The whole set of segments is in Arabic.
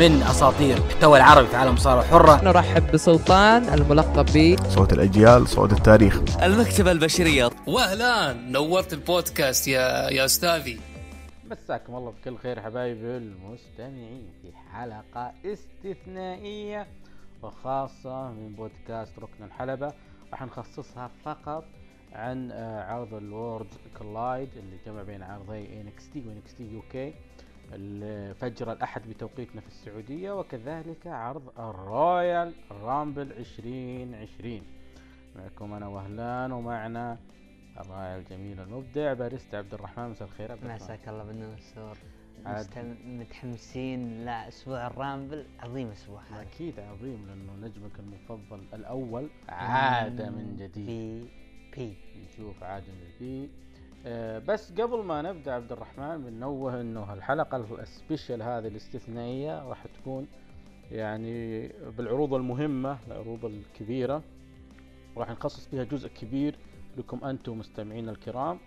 من أساطير المحتوى العربي في عالم الصارة الحرة نرحب بسلطان الملقب ب صوت الأجيال صوت التاريخ. المكتبة البشرية. واهلا نورت البودكاست يا يا أستاذي. مساكم الله بكل خير حبايبي المستمعين في حلقة استثنائية وخاصة من بودكاست ركن الحلبة. راح نخصصها فقط عن آه، عرض الوورد كولايد اللي جمع بين عرضي NXT و NXT UK فجر الأحد بتوقيتنا في السعودية وكذلك عرض ال Royal Rumble 2020 معكم أنا وهلان ومعنا الرائع الجميل المبدع باريستا عبد الرحمن. مساء الخير عبد مساك الله بالنور والسرور متحمسين لأسبوع ال Rumble. عظيم أسبوع هذا. أكيد عظيم لأنه نجمك المفضل الأول عاد من جديد. في بي. نشوف عاد من جديد بس قبل ما نبدأ عبد الرحمن بنوه إنه الحلقة السبيشال هذه الاستثنائية راح تكون يعني بالعروض المهمة العروض الكبيرة. راح نخصص فيها جزء كبير لكم أنتم مستمعين الكرام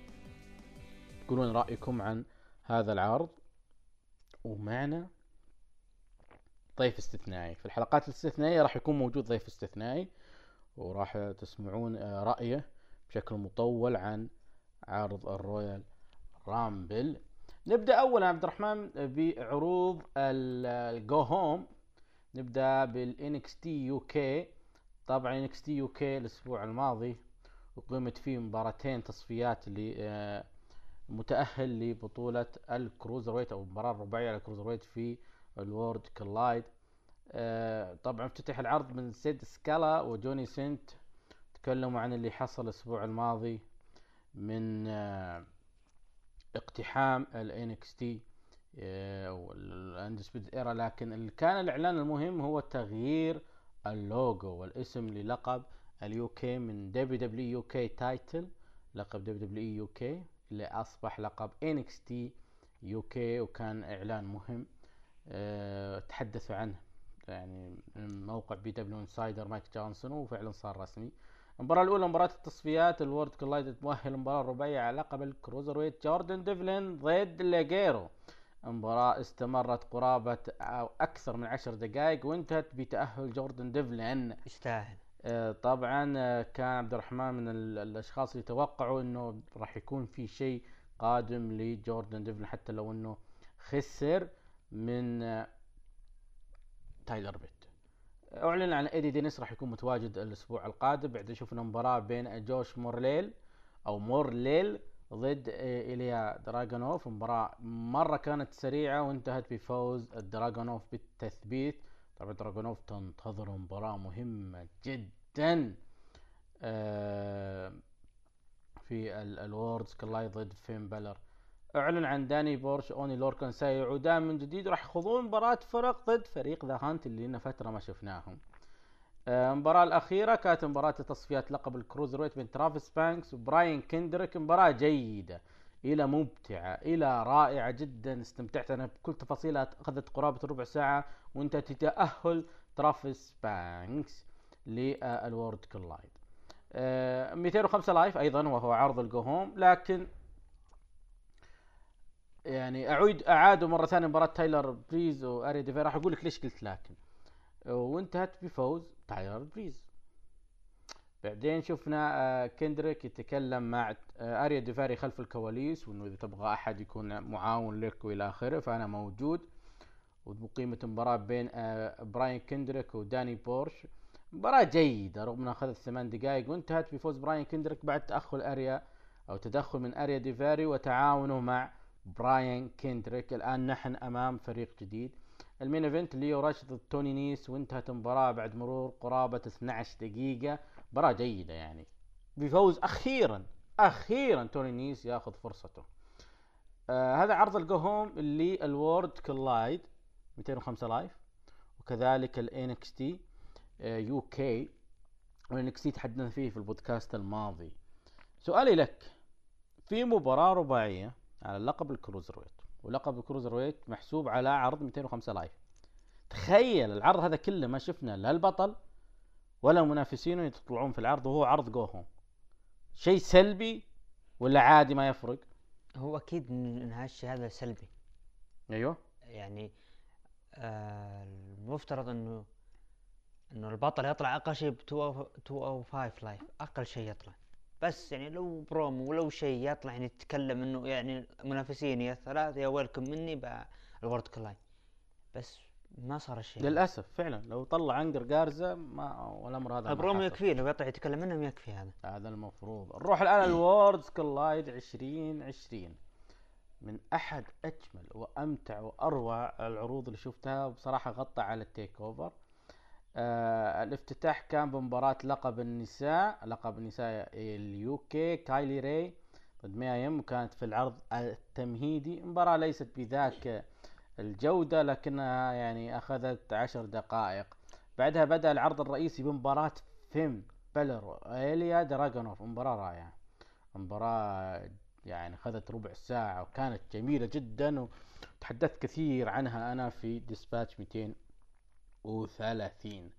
تقولون رأيكم عن هذا العرض. ومعنا ضيف استثنائي. في الحلقات الاستثنائية راح يكون موجود ضيف استثنائي وراح تسمعون آه، رأيه بشكل مطول عن عرض ال Royal Rumble. نبدأ أولا عبد الرحمن بعروض ال go home. نبدأ بال NXT UK طبعا NXT UK الأسبوع الماضي أقيمت فيه مباراتين تصفيات ل آه، متأهل لبطولة ال cruiserweight أو المباراة الرباعية على ال cruiserweight في ال Worlds Collide. آه، طبعا افتتح العرض من سيد سكالا وجوني سنت. تكلموا عن اللي حصل الأسبوع الماضي. من آه، اقتحام ال NXT وال Undisputed Era. لكن اللي كان الإعلان المهم هو تغيير اللوجو والاسم للقب ال UK من دبليو دبليو يو كي تايتل لقب دبليو دبليو يو كي اللي اصبح لقب NXT UK وكان إعلان مهم أه تحدثوا عنه. يعني من موقع PWInsider مايك جونسون وفعلا صار رسمي. المباراة الأولى مباراة التصفيات ال Worlds Collide تؤهل المباراة الرباعية على لقب ال Cruiserweight جوردن ديفلين ضد ليجيرو المباراة استمرت قرابة أو أكثر من عشر دقائق وانتهت بتأهل جوردن ديفلين. يستاهل. آه، طبعا آه، كان عبد الرحمن من ال- الأشخاص اللي توقعوا إنه راح يكون في شيء قادم لجوردن ديفلين حتى لو إنه خسر من آه، تايلر بيت. اعلن عن إيدي دينيس راح يكون متواجد الأسبوع القادم. بعد شفنا مباراة بين جوش مورليل أو مورليل ضد إيليا دراجونوف مباراة مرة كانت سريعة وانتهت بفوز الدراجونوف بالتثبيت. طبعا دراجونوف تنتظر مباراة مهمة جدا آه، في ال- ال Worlds Collide ضد فين بلر أعلن عن داني بورش وأوني لوركان سيعودان من جديد. راح يخوضون مباراة فرق ضد فريق The Hunt اللي لنا فترة ما شفناهم. آه، المباراة الأخيرة كانت مباراة تصفيات لقب ال Cruiserweight بين ترافيس بانكس وبراين كندريك. مباراة جيدة إلى ممتعة إلى رائعة جدا. استمتعت أنا بكل تفاصيلها. أخذت قرابة ربع ساعة وانتهت بتأهل ترافيس بانكس لل Worlds Collide. آه، 205 Live أيضا وهو عرض ال go home لكن يعني اعيد اعادوا مرة ثانية مباراة تايلر بريز وأريا ديفاري راح أقول لك ليش قلت لكن. وانتهت بفوز تايلر بريز. بعدين شفنا آه، كندريك يتكلم مع آه، أريا ديفاري خلف الكواليس وإنه إذا تبغى أحد يكون معاون لك وإلى آخره فأنا موجود. وقيمة مباراة بين آه، براين كندريك وداني بورش. مباراة جيدة رغم إنها أخذت ثمان دقائق وانتهت بفوز براين كندريك بعد تأخر أريا أو تدخل من أريا ديفاري وتعاونه مع براين كندريك الآن نحن أمام فريق جديد. ال main event ليو راش ضد توني نيس وانتهت المباراة بعد مرور قرابة 12 دقيقة. مباراة جيدة يعني. بفوز أخيرا أخيرا توني نيس ياخذ فرصته. آه هذا عرض ال go home اللي ال Worlds Collide 205 Live. وكذلك ال NXT UK. وال NXT تحدثنا فيه في البودكاست الماضي. سؤالي لك. في مباراة رباعية على لقب ال Cruiserweight. ولقب ال Cruiserweight محسوب على عرض 205 Live. تخيل العرض هذا كله ما شفنا لا البطل ولا منافسينه يطلعون في العرض وهو عرض go home. شيء سلبي ولا عادي ما يفرق؟ هو أكيد إن هالشيء هذا سلبي. أيوه. يعني آه، المفترض إنه إنه البطل يطلع أقل شيء ب 205 Live أقل شيء يطلع. بس يعني لو برومو ولو شيء يطلع يعني يتكلم إنه يعني منافسين يا الثلاث يا ويلكم مني بال Worlds Collide بس ما صار الشيء للأسف فعلا. لو طلع أنجل جارزا ما والامر هذا حصل. يكفي لو يطلع يتكلم منهم يكفي هذا. هذا المفروض. نروح الآن ال Worlds Collide 2020 من أحد أجمل وأمتع وأروع العروض اللي شفتها وبصراحة غطى على ال TakeOver آه الافتتاح كان بمباراة لقب النساء لقب النساء ال UK كايلي راي ضد ميا يم وكانت في العرض التمهيدي. مباراة ليست بذاك الجودة لكنها يعني أخذت عشر دقائق. بعدها بدأ العرض الرئيسي بمباراة فين بلر وإيليا دراجونوف مباراة رائعة. مباراة يعني أخذت ربع ساعة وكانت جميلة جدا وتحدثت كثير عنها أنا في Dispatch 230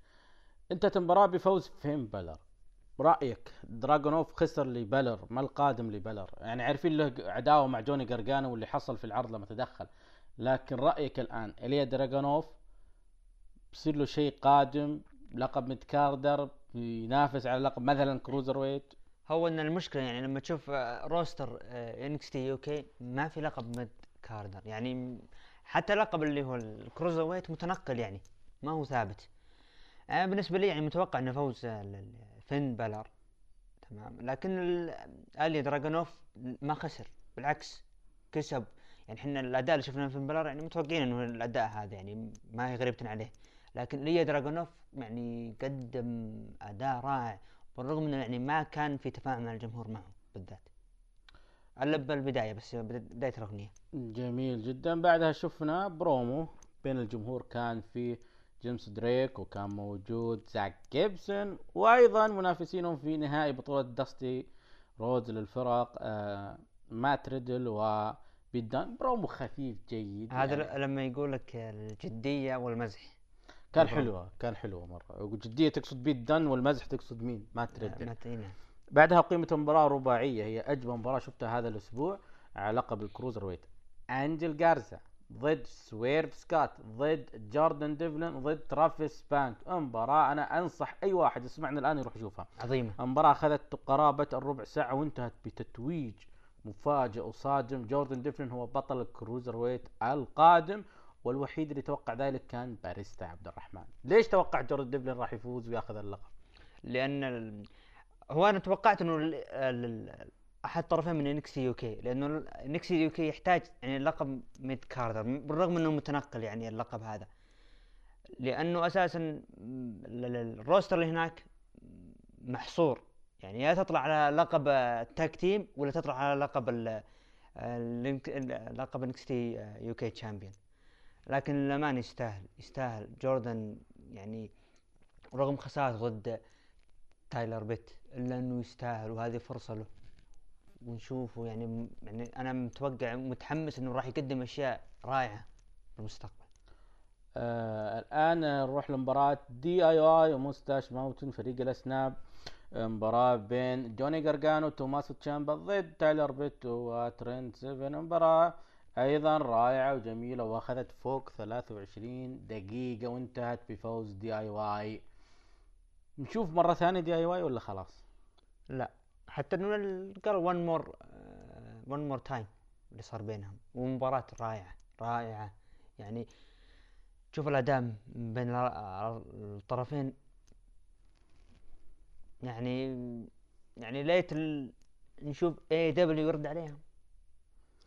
انتهت المباراة بفوز فين بلر؟ رأيك دراجونوف خسر لبلر ما القادم لبلر؟ يعني عارفين له عداوة مع جوني جرجانو واللي حصل في العرض لما تدخل. لكن رأيك الآن إليا دراجونوف بصير له شيء قادم لقب mid-carder ينافس على لقب مثلا Cruiserweight هو إن المشكلة يعني لما تشوف roster NXT UK ما في لقب mid-carder يعني حتى لقب اللي هو ال Cruiserweight متنقل يعني. ما هو ثابت. أنا بالنسبة لي يعني متوقع إنه فوز فين بالر تمام. لكن ال- إليا دراجونوف ما خسر. بالعكس كسب. يعني إحنا الأداء اللي شفناه في بالر يعني متوقعين إنه الأداء هذا يعني ما هي غريبة عليه. لكن إليا دراجونوف يعني قدم أداء رائع بالرغم إنه يعني ما كان في تفاعل مع الجمهور معه بالذات. الا بالبدايه بس بداية الأغنية. جميل جدا. بعدها شفنا برومو بين الجمهور كان في جيمس دريك وكان موجود زاك جيبسون وأيضا منافسينهم في نهائي بطولة داستي رودز للفرق آه مات ريدل وبيت دان. برومو خفيف جيد هذا يعني. لما يقول لك الجدية والمزح. كان. حلوة كان حلوة مرة. وجدية تقصد بيت دان والمزح تقصد مين؟ مات ريدل. ما تدري نعم. بعدها قيمة المباراة رباعية هي أجمل مباراة شفتها هذا الأسبوع على لقب ال Cruiserweight. أنجل جارزا. ضد سويرف سكات ضد جوردن ديفلن ضد ترافيس بانكس. مباراة أنا أنصح أي واحد يسمعنا الآن يروح يشوفها. عظيمة. المباراة أخذت قرابة الربع ساعة وانتهت بتتويج مفاجئ وصادم. جوردن ديفلن هو بطل ال cruiserweight القادم والوحيد اللي توقع ذلك كان باريستا عبد الرحمن. ليش توقع جوردن ديفلن راح يفوز وياخذ اللقب؟ لأن ال... هو أنا توقعت إنه ال... ال... أحد طرفين من NXT UK لأنه NXT UK يحتاج يعني لقب mid-carder بالرغم إنه متنقل يعني اللقب هذا. لأنه أساسا ال roster اللي هناك محصور. يعني يا تطلع على لقب ال tag team ولا تطلع على لقب لقب NXT UK champion لكن للأمانة يستاهل يستاهل. جوردن يعني رغم خسارته ضد تايلر بيت إلا إنه يستاهل وهذه فرصة له. ونشوفه يعني م- يعني أنا متوقع متحمس إنه راح يقدم أشياء رائعة في المستقبل. آه الآن نروح لمباراة DIY و Moustache Mountain فريق الأشناب. آه، مباراة بين جوني جرجانو وتوماسو تشامبا ضد تايلر بيت وترينت سيفن مباراة أيضا رائعة وجميلة وأخذت فوق 23 دقيقة وانتهت بفوز دي اي واي نشوف مرة ثانية دي اي واي ولا خلاص؟ لا. حتى إنه ال- قال one more one more time اللي صار بينهم. ومباراة رائعة رائعة. يعني شوف الأداء بين ال- الطرفين. يعني يعني ليت ال... نشوف AEW يرد عليهم.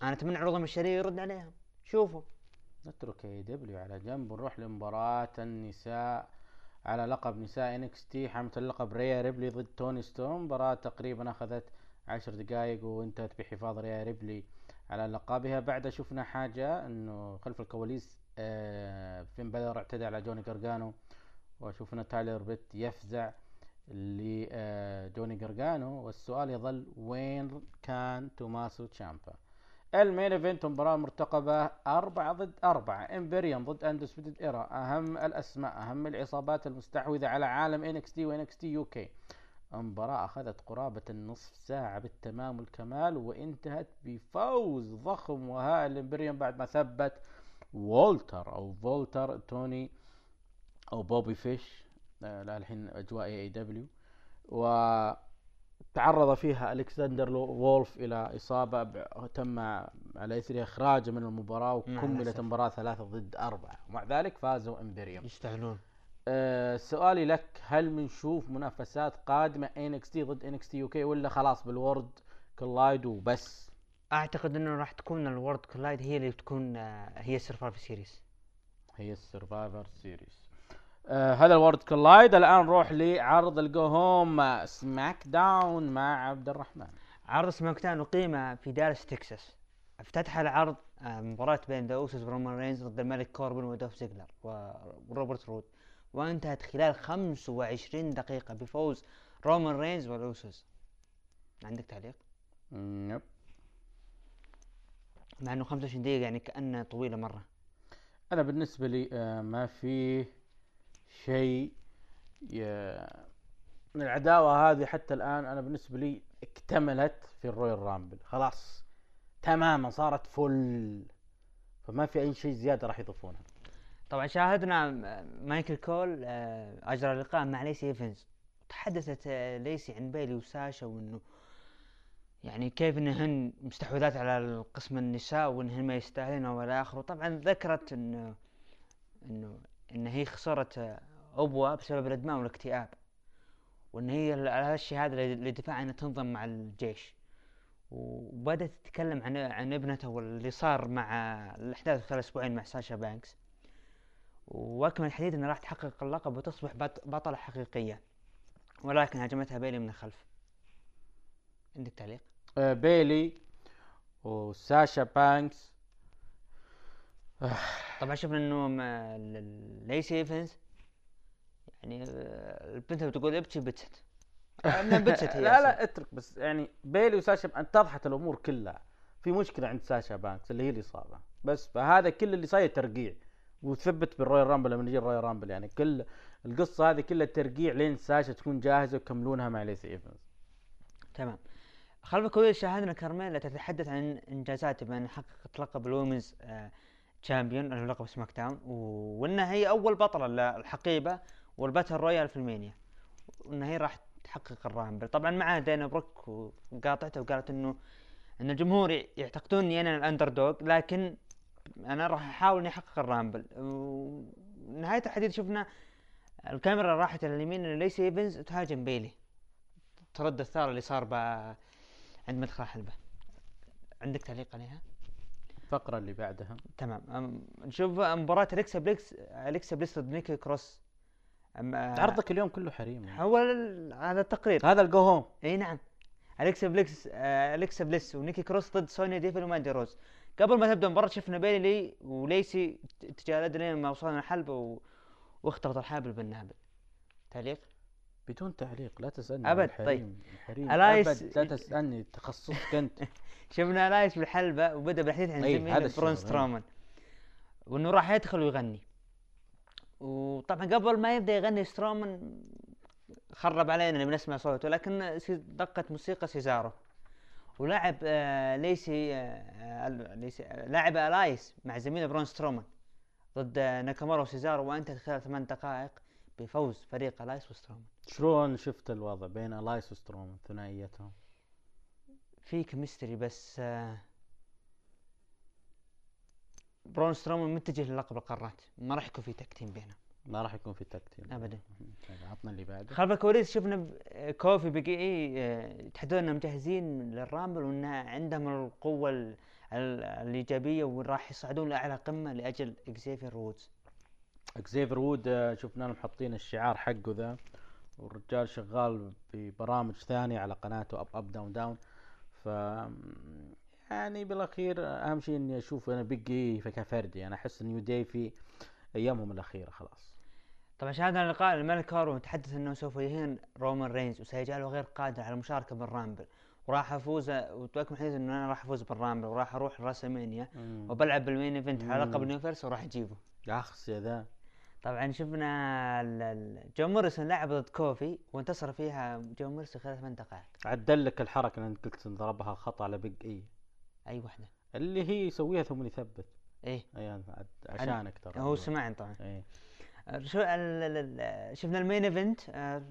أنا أتمنى عروضهم الشهرية يرد عليهم. شوفوا. نترك AEW على جنب ونروح لمباراة النساء. على لقب نساء NXT حاملة اللقب ريا ريبلي ضد توني ستورم مباراة تقريبا أخذت عشر دقائق وانتهت بحفاظ ريا ريبلي على لقبها. بعد شفنا حاجة إنه خلف الكواليس آه فين بالور اعتدى على جوني جرجانو وشفنا تايلر بيت يفزع لجوني جرجانو. والسؤال يظل وين كان توماسو تشامبا؟ ال main event مباراة مرتقبة أربعة ضد أربعة. Imperium ضد Undisputed Era أهم الأسماء أهم العصابات المستحوذة على عالم NXT و NXT UK. المباراة أخذت قرابة النصف ساعة بالتمام والكمال وانتهت بفوز ضخم وهائل. ال Imperium بعد ما ثبت وولتر أو فولتر توني أو بوبي فيش آه، لا الحين أجواء AEW وتعرض فيها ألكسندر وولف إلى إصابة تم على إثر اخراجه من المباراة وكملت. المباراة ثلاثة ضد أربعة. ومع ذلك فازوا Imperium يستاهلون. أه سؤالي لك هل بنشوف منافسات قادمة NXT ضد NXT UK ولا خلاص بال Worlds Collide وبس؟ أعتقد إنه راح تكون ال Worlds Collide هي اللي تكون آه، هي ال Survivor Series. هي ال Survivor Series. آه هذا ال Worlds Collide. الآن نروح لعرض ال go home سماك داون مع عبد الرحمن. عرض سماك داون أقيم في دالاس تكساس. افتتح العرض آه، مباراة بين The Usos ورومان رينز ضد الملك كوربن ودولف زيجلر وروبرت رود. وانتهت خلال 25 دقيقة بفوز رومان رينز وال Usos عندك تعليق؟ Yep. مع إنه 25 دقيقة يعني كأنها طويلة مرة. أنا بالنسبة لي آه ما في شيء العداوة هذه حتى الآن أنا بالنسبة لي اكتملت في ال Royal Rumble. خلاص تماما صارت full. فما في أي شيء زيادة راح يضيفونها. طبعا شاهدنا مايكل كول آه، أجرى لقاء مع ليسي إيفنز. تحدثت آه، ليسي عن بيلي وساشا وإنه يعني كيف انهن مستحوذات على القسم النساء وانهن ما يستاهلين والى اخره طبعا ذكرت إنه إنه إن هي خسرت آه، أبوها بسبب الإدمان والاكتئاب. وإن هي على هذا الدافع إنها تنضم مع الجيش. وبدأت تتكلم عن عن ابنتها واللي صار مع الأحداث خلال أسبوعين مع ساشا بانكس. وأكمل الحديث إنها راح تحقق اللقب وتصبح بط- بطلة حقيقية. ولكن هاجمتها بيلي من الخلف. عندك تعليق؟ آه بيلي وساشا بانكس طبعا شفنا إنه ليسي ايفنز يعني آه، البنت بتقول ابكي بتت آه، بتت هي لا. لا اترك بس يعني بيلي وساشا اتضحت الأمور كلها. في مشكلة عند ساشا بانكس اللي هي الاصابه بس فهذا كل اللي صاير ترقيع. وثبت بال Royal Rumble لما نجي ال Royal Rumble يعني كل القصة هذه كلها ترقيع لين ساشا تكون جاهزة ويكملونها مع ليسي ايفنز تمام. خلف الكواليس شاهدنا كارميلا تتحدث عن انجازاتها بأن حققت لقب ال women's champion هو لقب سماك داون وإنها هي أول بطلة للحقيبة وال battle royal في رسلمانيا. وإنها هي راح تحقق ال Rumble طبعا معها دانا بروك وقاطعته وقالت إنه إن الجمهور يعتقدون اني أنا ال underdog لكن أنا راح أحاول إني أحقق ال Rumble ونهاية الحديث شفنا الكاميرا راحت على اليمين ان ليسي إيفنز تهاجم بيلي. ترد الثار اللي صار عند مدخل الحلبة عندك تعليق عليها؟ الفقرة اللي بعدها. تمام. نشوف مباراة أليكسا بليس أليكسا بليس ضد نيكي كروس. أم- آه، عرضك اليوم كله حريم. يعني. هو هذا التقرير. هذا ال go home. إي نعم. أليكسا بليس آه، أليكسا بليس ونيكي كروس ضد سونيا ديفل وماندي روز. قبل ما تبدأ المباراة شفنا بيلي وليسي ت- تجالد لين ما وصلنا الحلبة و... واختلط الحابل بالنابل تعليق؟ بدون تعليق لا تسألني أبد، عن الحريم الحريم ألايس- أبد لا تسألني تخصصك أنت. شفنا ألايس بالحلبة وبدأ بالحديث عن أي، زميله هذا الشغل، برون أي. سترومان. وإنه راح يدخل ويغني. وطبعا قبل ما يبدأ يغني سترومان خرب علينا نبي نسمع صوته لكن دقت موسيقى سيزارو. ولعب آه ليسي آه ليسي آه لعب الايس مع زميله برون سترومان ضد ناكامورا وسيزارو وانتهت خلال ثمان دقائق بفوز فريق الايس وسترومان. شلون شفت الوضع بين ألايس وسترومان ثنائيتهم؟ في chemistry بس آه برون سترومان متجه للقب القارات. ما راح يكون في tag team بينهم. ما راح يكون في tag team. ابدا. طيب، عطنا اللي بعده. خلف الكواليس شفنا كوفي وبيج إي يتحدثون إنهم جاهزين للرامبل وإن عندهم القوة ال- ال- الإيجابية وراح يصعدون لأعلى قمة لأجل إكزيفير وودز. اكزيفر وود آه، شفنا لهم حاطين الشعار حقه ذا. والرجال شغال ببرامج ثانية على قناته Up Up Down Down ف يعني بالأخير آه، أهم شيء إني أشوف أنا بيجي كفردي. أنا أحس نيو داي في أيامهم الأخيرة خلاص. طبعا شاهدنا لقاء الملك كوربن تحدث إنه سوف يهين رومان رينز وسيجعله غير قادر على المشاركه بالرامبل. وراح أفوز وتوكم حديث إنه أنا راح أفوز بالرامبل وراح أروح راسلمانيا. وبلعب بال main event على لقب. ال Universe وراح أجيبه. يا يا ذا. طبعا شفنا جون موريسون لعب ضد كوفي وانتصر فيها جون موريسون خلال ثمان دقائق. عدل لك الحركة اللي انت قلت ضربها خطأ على بيج إي. أي واحدة اللي هي يسويها ثم يثبت. إيه. أي عشانك ترى. هو سمعني طبعا. إيه شو شفنا ال main event آه،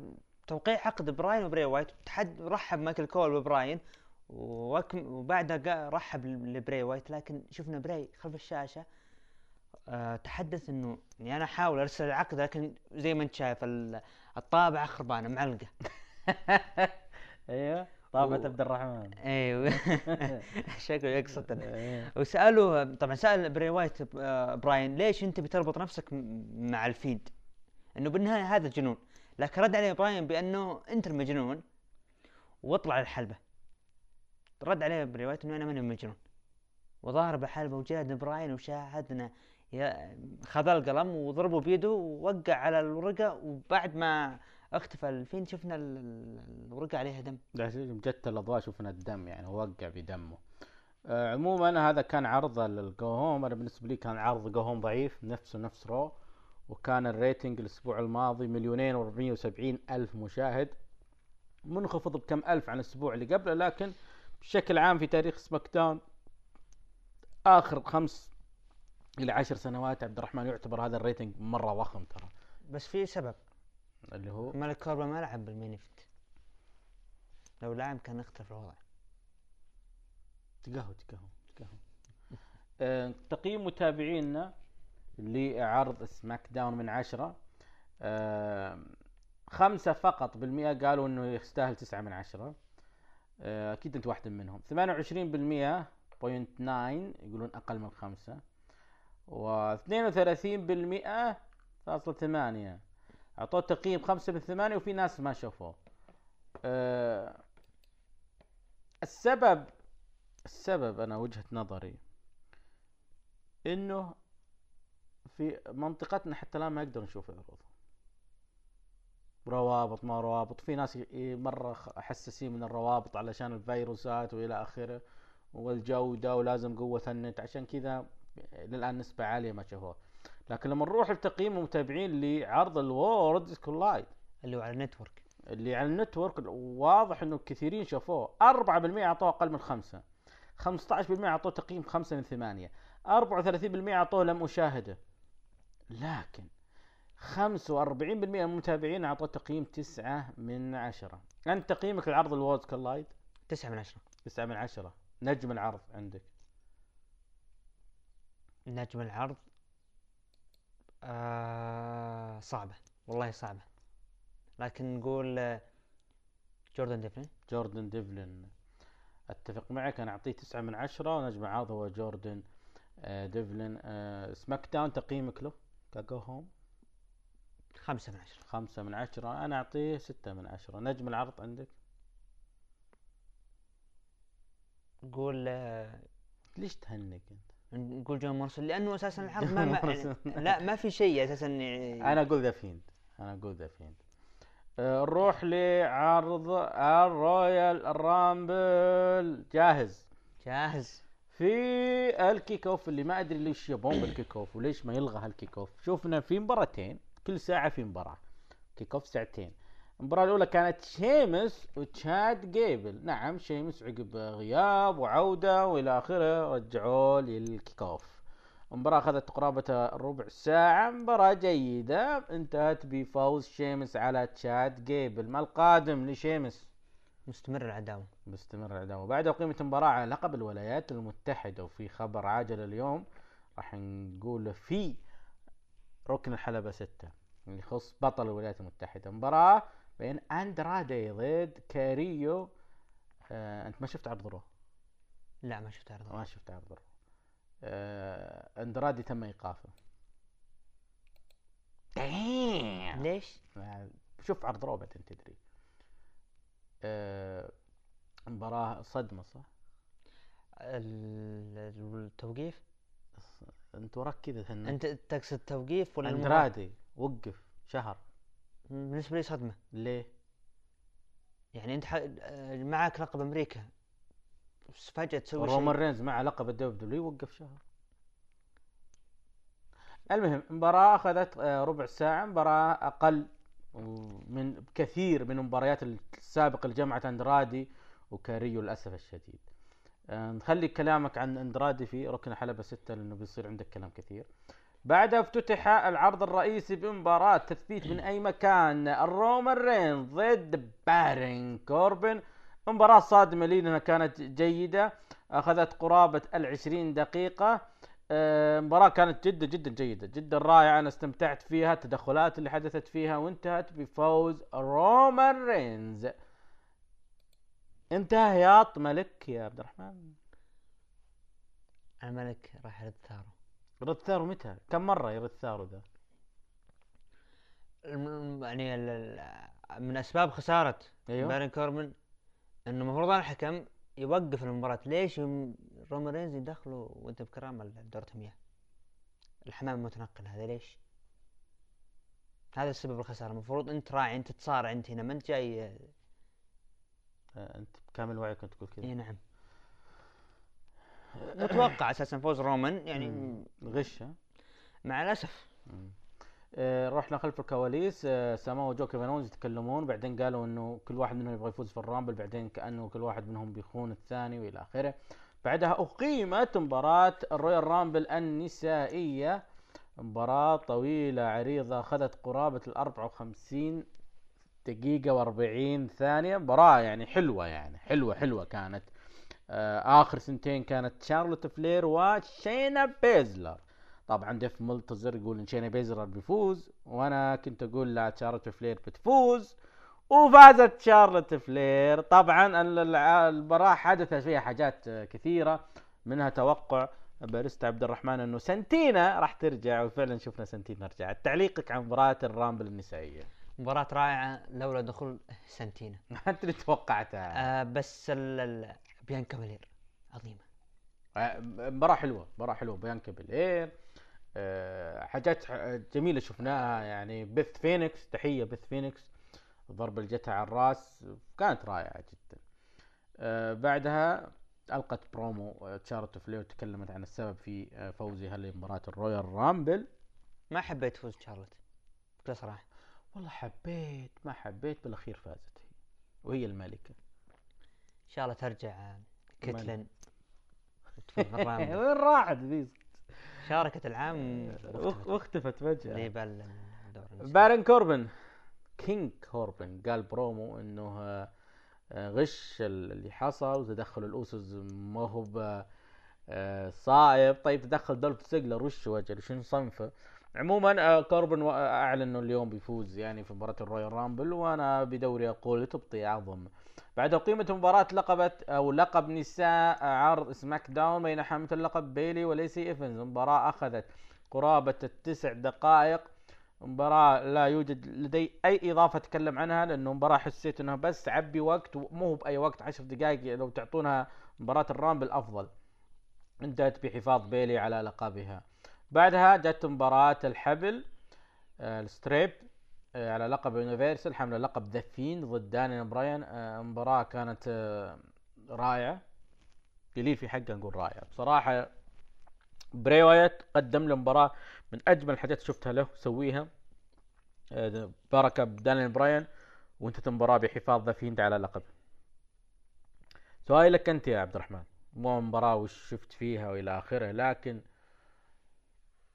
توقيع عقد براين وبري وايت. تحد رحب مايكل كول ببراين وأكم- وبعدها رحب لبري وايت لكن شفنا بري خلف الشاشة تحدث إنه يعني أنا أحاول أرسل العقد لكن زي ما أنت شايف ال- الطابعه خربانة معلقة. أيوه طابعة عبد الرحمن. أيوه. شكله يقصد. إيه. وسالوه طبعا سأل بري وايت آه، براين ليش أنت بتربط نفسك مع الفيند؟ إنه بالنهاية هذا جنون لكن رد عليه براين بأنه أنت المجنون واطلع الحلبة. رد عليه بري وايت إنه أنا ماني مجنون. وظهر بالحلبه وجاد براين وشاهدنا خذ القلم وضربه بيده ووقع على الورقة وبعد ما اختفى الفيند شفنا ال- ال- الورقة عليها دم. جت الأضواء شفنا الدم يعني وقع بدمه. آه عموما هذا كان عرض ال go home أنا بالنسبة لي كان عرض go home ضعيف نفسه نفس رو. وكان ال rating الأسبوع الماضي مليونين و470 ألف مشاهد. منخفض بكم ألف عن الأسبوع اللي قبله لكن بشكل عام في تاريخ سماك داون آخر خمس إلى عشر سنوات عبد الرحمن يعتبر هذا ال rating مرة ضخم ترى. بس في سبب. اللي هو؟ ملك كوربن ما لعب بال main event لو لعب كان يختلف الوضع. تقهوى تقهوى تقهوى. آه، تقييم متابعينا لعرض سماك داون من عشرة. آه، خمسة فقط بالمئة قالوا إنه يستاهل تسعة من عشرة. آه، أكيد أنت واحد منهم. ثمانية وعشرين بالمئة point nine يقولون أقل من خمسة. واثنين وثلاثين بالمئة فاصلة ثمانية أعطوه تقييم خمسة من ثمانية وفي ناس ما شافوه. آه، السبب السبب أنا وجهة نظري إنه في منطقتنا حتى الآن ما يقدر نشوف عروض. روابط ما روابط. في ناس خ- حساسين من الروابط علشان الفيروسات وإلى آخره والجودة ولازم قوة النت. عشان كذا للان نسبة عالية ما شافوها لكن لما نروح لتقييم المتابعين لعرض ال Worlds Collide اللي هو على ال network. اللي على ال network واضح إنه كثيرين شافوه. 4% أعطوه أقل من خمسة. 15% أعطوه تقييم خمسة من ثمانية. 34% أعطوه لم أشاهده. لكن 45% من المتابعين أعطوه تقييم تسعة من عشرة. أنت تقييمك لعرض ال Worlds Collide تسعة من عشرة. تسعة من عشرة. نجم العرض عندك. نجم العرض آه صعبة والله صعبة. لكن نقول آه، جوردن ديفلين. جوردن ديفلن أتفق معك. أنا أعطيه تسعة من عشرة ونجم العرض هو جوردن آه، ديفلن آه، سماك داون تقييمك له؟ ك go home خمسة من عشرة. خمسة من عشرة. أنا أعطيه ستة من عشرة. نجم العرض عندك؟ نقول آه، ليش تهنق أنت؟ نقول جون مورسون لأنه أساسا العرض جون ما, ما. لا ما في شيء أساسا يعني أنا أقول ذا فيند. أنا أقول ذا فيند. آه، نروح لعرض الرويال رامبل. جاهز. جاهز. في ال kick off اللي ما أدري ليش يبون بال kick off وليش ما يلغى هال kick off شوفنا في مباراتين كل ساعة في مباراة. kick off ساعتين. المباراة الأولى كانت شيمس وتشاد جيبل، نعم شيمس عقب غياب وعودة وإلى آخره رجعوه لل kick off. المباراة أخذت قرابة ربع ساعة، مباراة جيدة. انتهت بفوز شيمس على تشاد جيبل، ما القادم لشيمس؟ مستمر العداوة. مستمر العداوة. بعد أقيمت مباراة على لقب الولايات المتحدة. وفي خبر عاجل اليوم راح نقول في ركن الحلبة ستة اللي يخص بطل الولايات المتحدة. مباراة بين أندرادي ضد كاريلو. آه أنت ما شفت عرض رو؟ لا ما شفت عرض ما شفت عرض رو. آه أندرادي تم إيقافه. دايم. ليش؟ شوف عرض رو بعدين تدري. آه مباراة صدمة صح؟ ال- التوقيف؟ أنت وراك كذا أنت تقصد توقيف ولا المباراة؟ أندرادي وقف شهر. بالنسبة لي صدمة. ليه؟ يعني أنت معك لقب أمريكا. فجأة تسوي رومان شيء رينز مع لقب الدبليو دبليو وقف شهر. المهم مباراة أخذت آه، ربع ساعة مباراة أقل من بكثير من المباريات السابقة اللي جمعت أندرادي وكاريو للأسف الشديد. آه، نخلي كلامك عن أندرادي في ركن حلبة ستة لأنه بيصير عندك كلام كثير. بعدها افتتح العرض الرئيسي بمباراة تثبيت من أي مكان الرومان رينز ضد بارين كوربن. مباراة صادمة لي لأنها كانت جيدة أخذت قرابة العشرين دقيقة. آه، مباراة كانت جدا جدا جيدة جدا رائعة. أنا استمتعت فيها التدخلات اللي حدثت فيها وانتهت بفوز رومان رينز. انتهى ياط ملك يا عبد الرحمن. الملك راح يرد ثارة. رد ثاره متى؟ كم مرة يرد ثاره ذا؟ يعني ال- ال- من أسباب خسارة أيوه. بارين كوربن إنه المفروض الحكم يوقف المباراة. ليش رومان رينز يدخلوا وأنت بكرامة دورة مياه الحمام المتنقل هذا ليش؟ هذا السبب الخسارة. المفروض أنت راعي أنت تصارع أنت هنا. ما انت جاي؟ آه، أنت بكامل وعيك كنت تقول كذا. إي نعم. متوقع أساسا فوز رومان يعني مم. غش ها؟ مع الأسف. آه، رحنا خلف الكواليس. آه، ساموا جو وكيفن اونز يتكلمون. بعدين قالوا إنه كل واحد منهم يبغى يفوز في الرامبل بعدين كأنه كل واحد منهم بيخون الثاني وإلى آخره. بعدها أقيمت مباراة الرويال رامبل النسائية. مباراة طويلة عريضة أخذت قرابة ال 54 دقيقة و40 ثانية. مباراة يعني حلوة يعني حلوة حلوة كانت. آخر سنتين كانت شارلوت فلير وشينا بيزلر. طبعا ديف ملتزر يقول إن شينا بيزلر بيفوز وأنا كنت أقول لا شارلوت فلير بتفوز وفازت شارلوت فلير. طبعا المباراة حدث فيها حاجات آه، كثيرة منها توقع باريستا عبد الرحمن إنه سنتينا راح ترجع وفعلا شفنا سنتينا رجعت تعليقك عن مباراة الرامبل النسائية؟ مباراة رائعة لولا دخول سنتينا. أنت اللي توقعتها. آه بس ال- ال- بيانكا بيلير عظيمة. آه، مباراة حلوة مباراة حلوة. بيانكا بيلير آه، حاجات جميلة شفناها. يعني بث فينيكس تحية بث فينيكس. ضرب الجتة على الراس كانت رائعة جدا. آه، بعدها ألقت برومو تشارلوت فلير تكلمت عن السبب في فوزها لمباراة الرويال رامبل. ما حبيت فوز شارلوت بكل صراحة. والله حبيت ما حبيت. بالأخير فازت هي وهي الملكة. إن شاء الله ترجع بالرامبل. وين راحت ذي؟ شاركت العام واخ- واختفت. فجأة. النسائي. بارن كوربن. كينج كوربن. قال برومو إنه آه، غش اللي حصل وتدخل الاوسوز ما هو آه، صائب. طيب تدخل دولف زيجلر وش وجه شنو صنفه؟ عموما آه، كوربن و- أعلن إنه اليوم بيفوز يعني في مباراة الرويال رامبل وأنا بدوري أقول تبطي عظم. بعد أقيمت مباراة لقبت أو لقب نساء عرض سماك داون بين حاملة اللقب بيلي وليسي إيفنز. مباراة أخذت قرابة التسع دقائق. مباراة لا يوجد لدي أي إضافة أتكلم عنها لأنه مباراة حسيت إنها بس تعبي وقت مو بأي وقت عشر دقائق لو تعطونها مباراة الرامبل أفضل. انتهت بحفاظ بيلي على لقبها. بعدها جت مباراة الحبل آه، ال strap آه، على لقب يونيفرسال حامل لقب ذا فيند ضد دانيال براين. آه، مباراة كانت رائعة. قليل في حقه نقول رائعة. بصراحة براي وايت قدم له مباراة من أجمل الحاجات شفتها له سويها. بركة بدانيال براين وانتهت المباراة بحفاظ ذا فيند على لقب. سؤالي لك أنت يا عبد الرحمن مو مباراة وش شفت فيها وإلى آخره لكن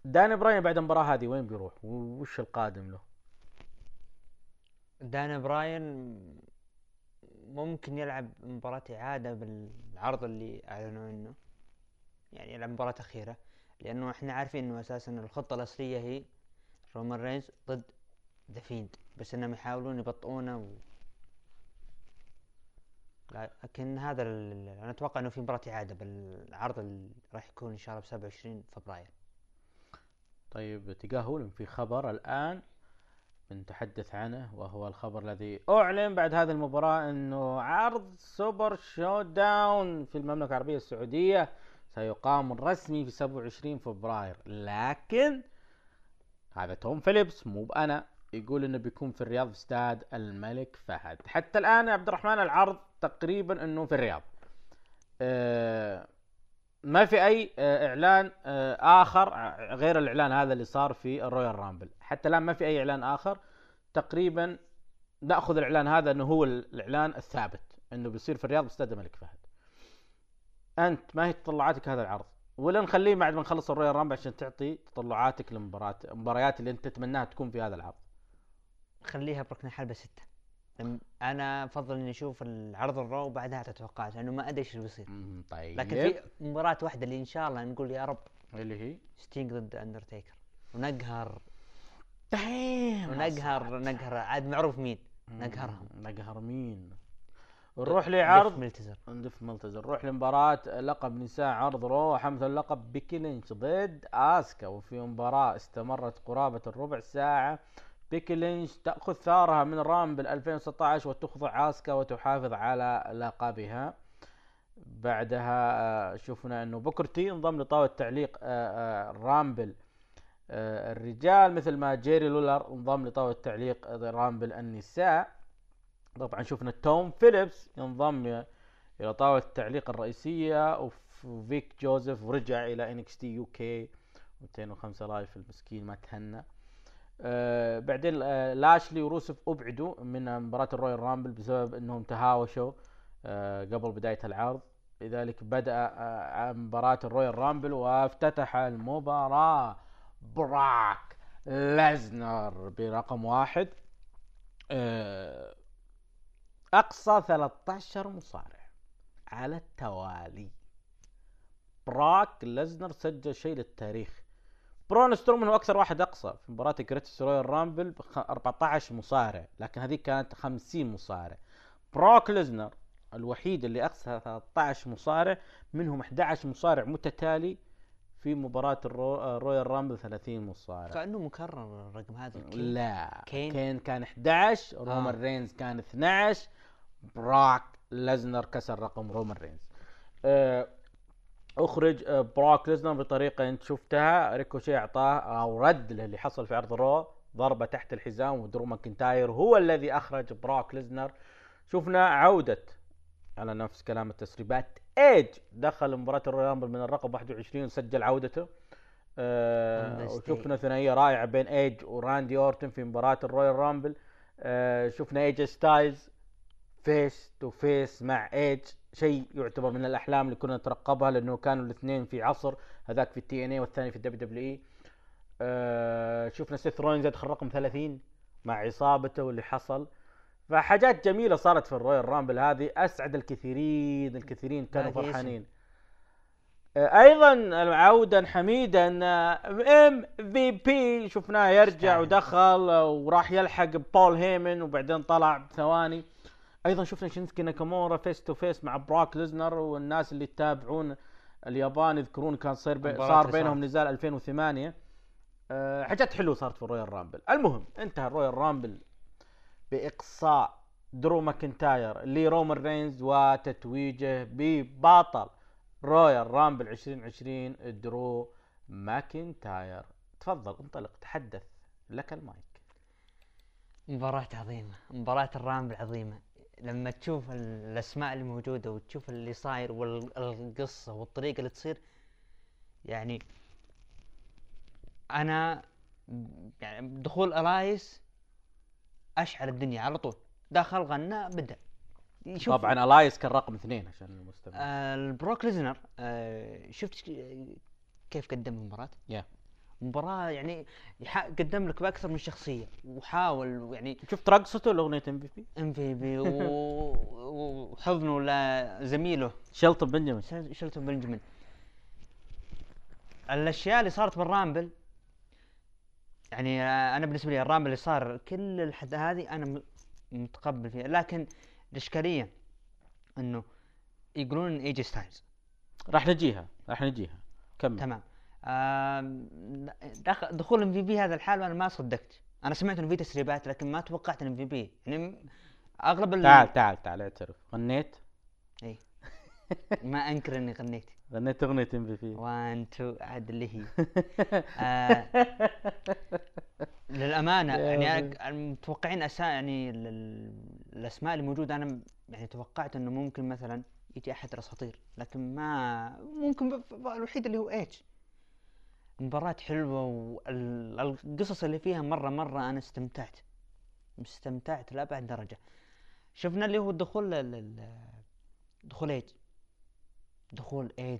دانيال براين بعد المباراة هذه وين بيروح؟ وش القادم له؟ دانيال براين ممكن يلعب مباراة إعادة بالعرض اللي أعلنوا عنه يعني يلعب مباراة أخيرة لأنه إحنا عارفين إنه أساسا الخطة الأصلية هي رومان رينز ضد ذا فيند بس إنهم يحاولون يبطئونه و... لكن هذا ال... أنا أتوقع إنه في مباراة إعادة بالعرض اللي راح يكون إن شاء الله ب 27 فبراير طيب تجاهل في خبر الآن بنتحدث عنه وهو الخبر الذي أعلن بعد هذه المباراة أنه عرض سوبر شو داون في المملكة العربية السعودية سيقام رسمي في 27 فبراير. لكن هذا توم فيليبس مو بأنا يقول إنه بيكون في الرياض في استاد الملك فهد. حتى الآن يا عبد الرحمن العرض تقريبا إنه في الرياض. آه ما في أي آه، إعلان آه، آخر ع- غير الإعلان هذا اللي صار في الرويال رامبل. حتى الآن ما في أي إعلان آخر. تقريبا نأخذ الإعلان هذا إنه هو ال- الإعلان الثابت إنه بيصير في الرياض باستاد الملك فهد. أنت ما هي تطلعاتك هذا العرض؟ ولا نخليه بعد ما نخلص الرويال رامبل عشان تعطي تطلعاتك للمباراة المباريات اللي أنت تتمناها تكون في هذا العرض. خليها بركن حلبة ستة. أنا أفضل إني أشوف العرض الرو وبعدها تتوقعات لأنه ما أدري إيش بيصير. طيب. لكن في مباراة واحدة اللي إن شاء الله نقول يا رب اللي هي؟ ستينج ضد اندرتيكر ونقهر. دايم ونقهر نقهر. عاد معروف مين؟ نقهرهم. نقهر مين؟ نروح لعرض. ملتزر ديف ملتزر نروح لمباراة لقب نساء عرض Raw. حمل اللقب بيكي لينش ضد آسكا. وفي مباراة استمرت قرابة الربع ساعة. بيكي لينش تأخذ ثارها من Rumble 2016 وتخضع اسكا وتحافظ على لقبها. بعدها آه، شفنا إنه بوكر تي انضم لطاولة تعليق آه، آه، Rumble الرجال مثل ما جيري لولر انضم لطاولة تعليق Rumble النساء طبعا شفنا توم فيليبس ينضم إلى طاولة التعليق الرئيسية وفيك جوزيف ورجع إلى NXT UK. 205 Live المسكين ما تهنى. آه بعدين آه لاشلي وروسف أبعدوا من مباراة ال Royal Rumble بسبب إنهم تهاوشوا آه قبل بداية العرض. لذلك بدأ آه مباراة ال Royal Rumble وافتتح المباراة براك ليزنر برقم واحد. آه أقصى 13 مصارع على التوالي. براك ليزنر سجل شيء للتاريخ. برون سترومان هو أكثر واحد أقصى في مباراة Greatest Royal Rumble بخ- 14 مصارع لكن هذيك كانت 50 مصارع براك ليزنر الوحيد اللي أقصى 13 مصارع منهم 11 مصارع متتالي في مباراة الرو... ال Royal Rumble 30 مصارع كأنه مكرر الرقم هذا الكيل. لا كين؟ كين كان 11 رومان آه. رينز كان 12 براك ليزنر كسر رقم رومان رينز آه، أخرج آه، براك ليزنر بطريقة أنت شفتها. ريكوشي أعطاه أو رد للي حصل في عرض Raw. ضربة تحت الحزام ودرو ماكنتاير. هو الذي أخرج براك ليزنر. شفنا عودة على نفس كلام التسريبات. إيج دخل مباراة ال Royal Rumble من الرقم 21 وسجل عودته. آه. وشفنا ثنائية رائعة بين إيج وراندي أورتن في مباراة ال Royal Rumble. آه شفنا إي جي ستايلز face to face مع إيج. شيء يعتبر من الأحلام اللي كنا نترقبها لأنه كانوا الاثنين في عصر هذاك في ال TNA والثاني في ال WWE آه شفنا سيث رولينز يدخل رقم 30 مع عصابته واللي حصل فحاجات جميلة صارت في ال Royal Rumble هذه أسعد الكثيرين الكثيرين كانوا. فرحانين آه، أيضا عودا حميدا MVP شفناه يرجع. ودخل آه، وراح يلحق بول هيمن وبعدين طلع بثواني أيضا شفنا شينسكي ناكامورا face to face مع براك ليزنر والناس اللي يتابعون اليابان يذكرون كان صار بي صار بينهم صار. نزال 2008 أه حاجات حلوة صارت في ال Royal Rumble. المهم انتهى ال Royal Rumble بإقصاء درو ماكنتاير لرومان رينز وتتويجه ببطل Royal Rumble 2020 درو ماكنتاير. تفضل انطلق تحدث لك المايك. مباراة عظيمة. مباراة ال Rumble عظيمة. لما تشوف ال- الأسماء اللي موجودة وتشوف اللي صاير والقصة والطريقة اللي تصير يعني أنا يعني دخول إلياس اشعل الدنيا على طول دخل غنى بدأ شوف طبعا إلياس كان رقم اثنين عشان المستمع آه البروك ليزنر آه شفت كيف قدم المباراة؟ يا. مباراة يعني قدم لك بأكثر من شخصية وحاول يعني شفت رقصته لاغنيه إم في بي؟ إم في بي وحضنه لزميله شيلتون بنجامين. شل- شيلتون بنجمن الأشياء اللي صارت ب ال Rumble يعني أنا بالنسبة لي ال Rumble اللي صار كل الأحداث هذه أنا متقبل فيها. لكن الإشكالية إنه يقولون إي جي ستايلز. راح نجيها راح نجيها. كمل. تمام. دخول MVP هذا الحال أنا ما صدقت. أنا سمعت انه في تسريبات لكن ما توقعت MVP. يعني أغلب ال- تعال تعال تعال اعترف غنيت؟ اي ما أنكر إني غنيت. غنيت أغنية MVP. 1 2 عاد اللي هي. آه للأمانة يعني متوقعين اساء يعني ال- ال- الاسماء اللي موجوده أنا يعني توقعت إنه ممكن مثلا يجي أحد الأساطير لكن ما ممكن الوحيد اللي هو إيج مباراة حلوة والقصص اللي فيها مرة مرة أنا استمتعت. استمتعت لأبعد درجة. شفنا اللي هو ال- دخول إيج. دخول إيج.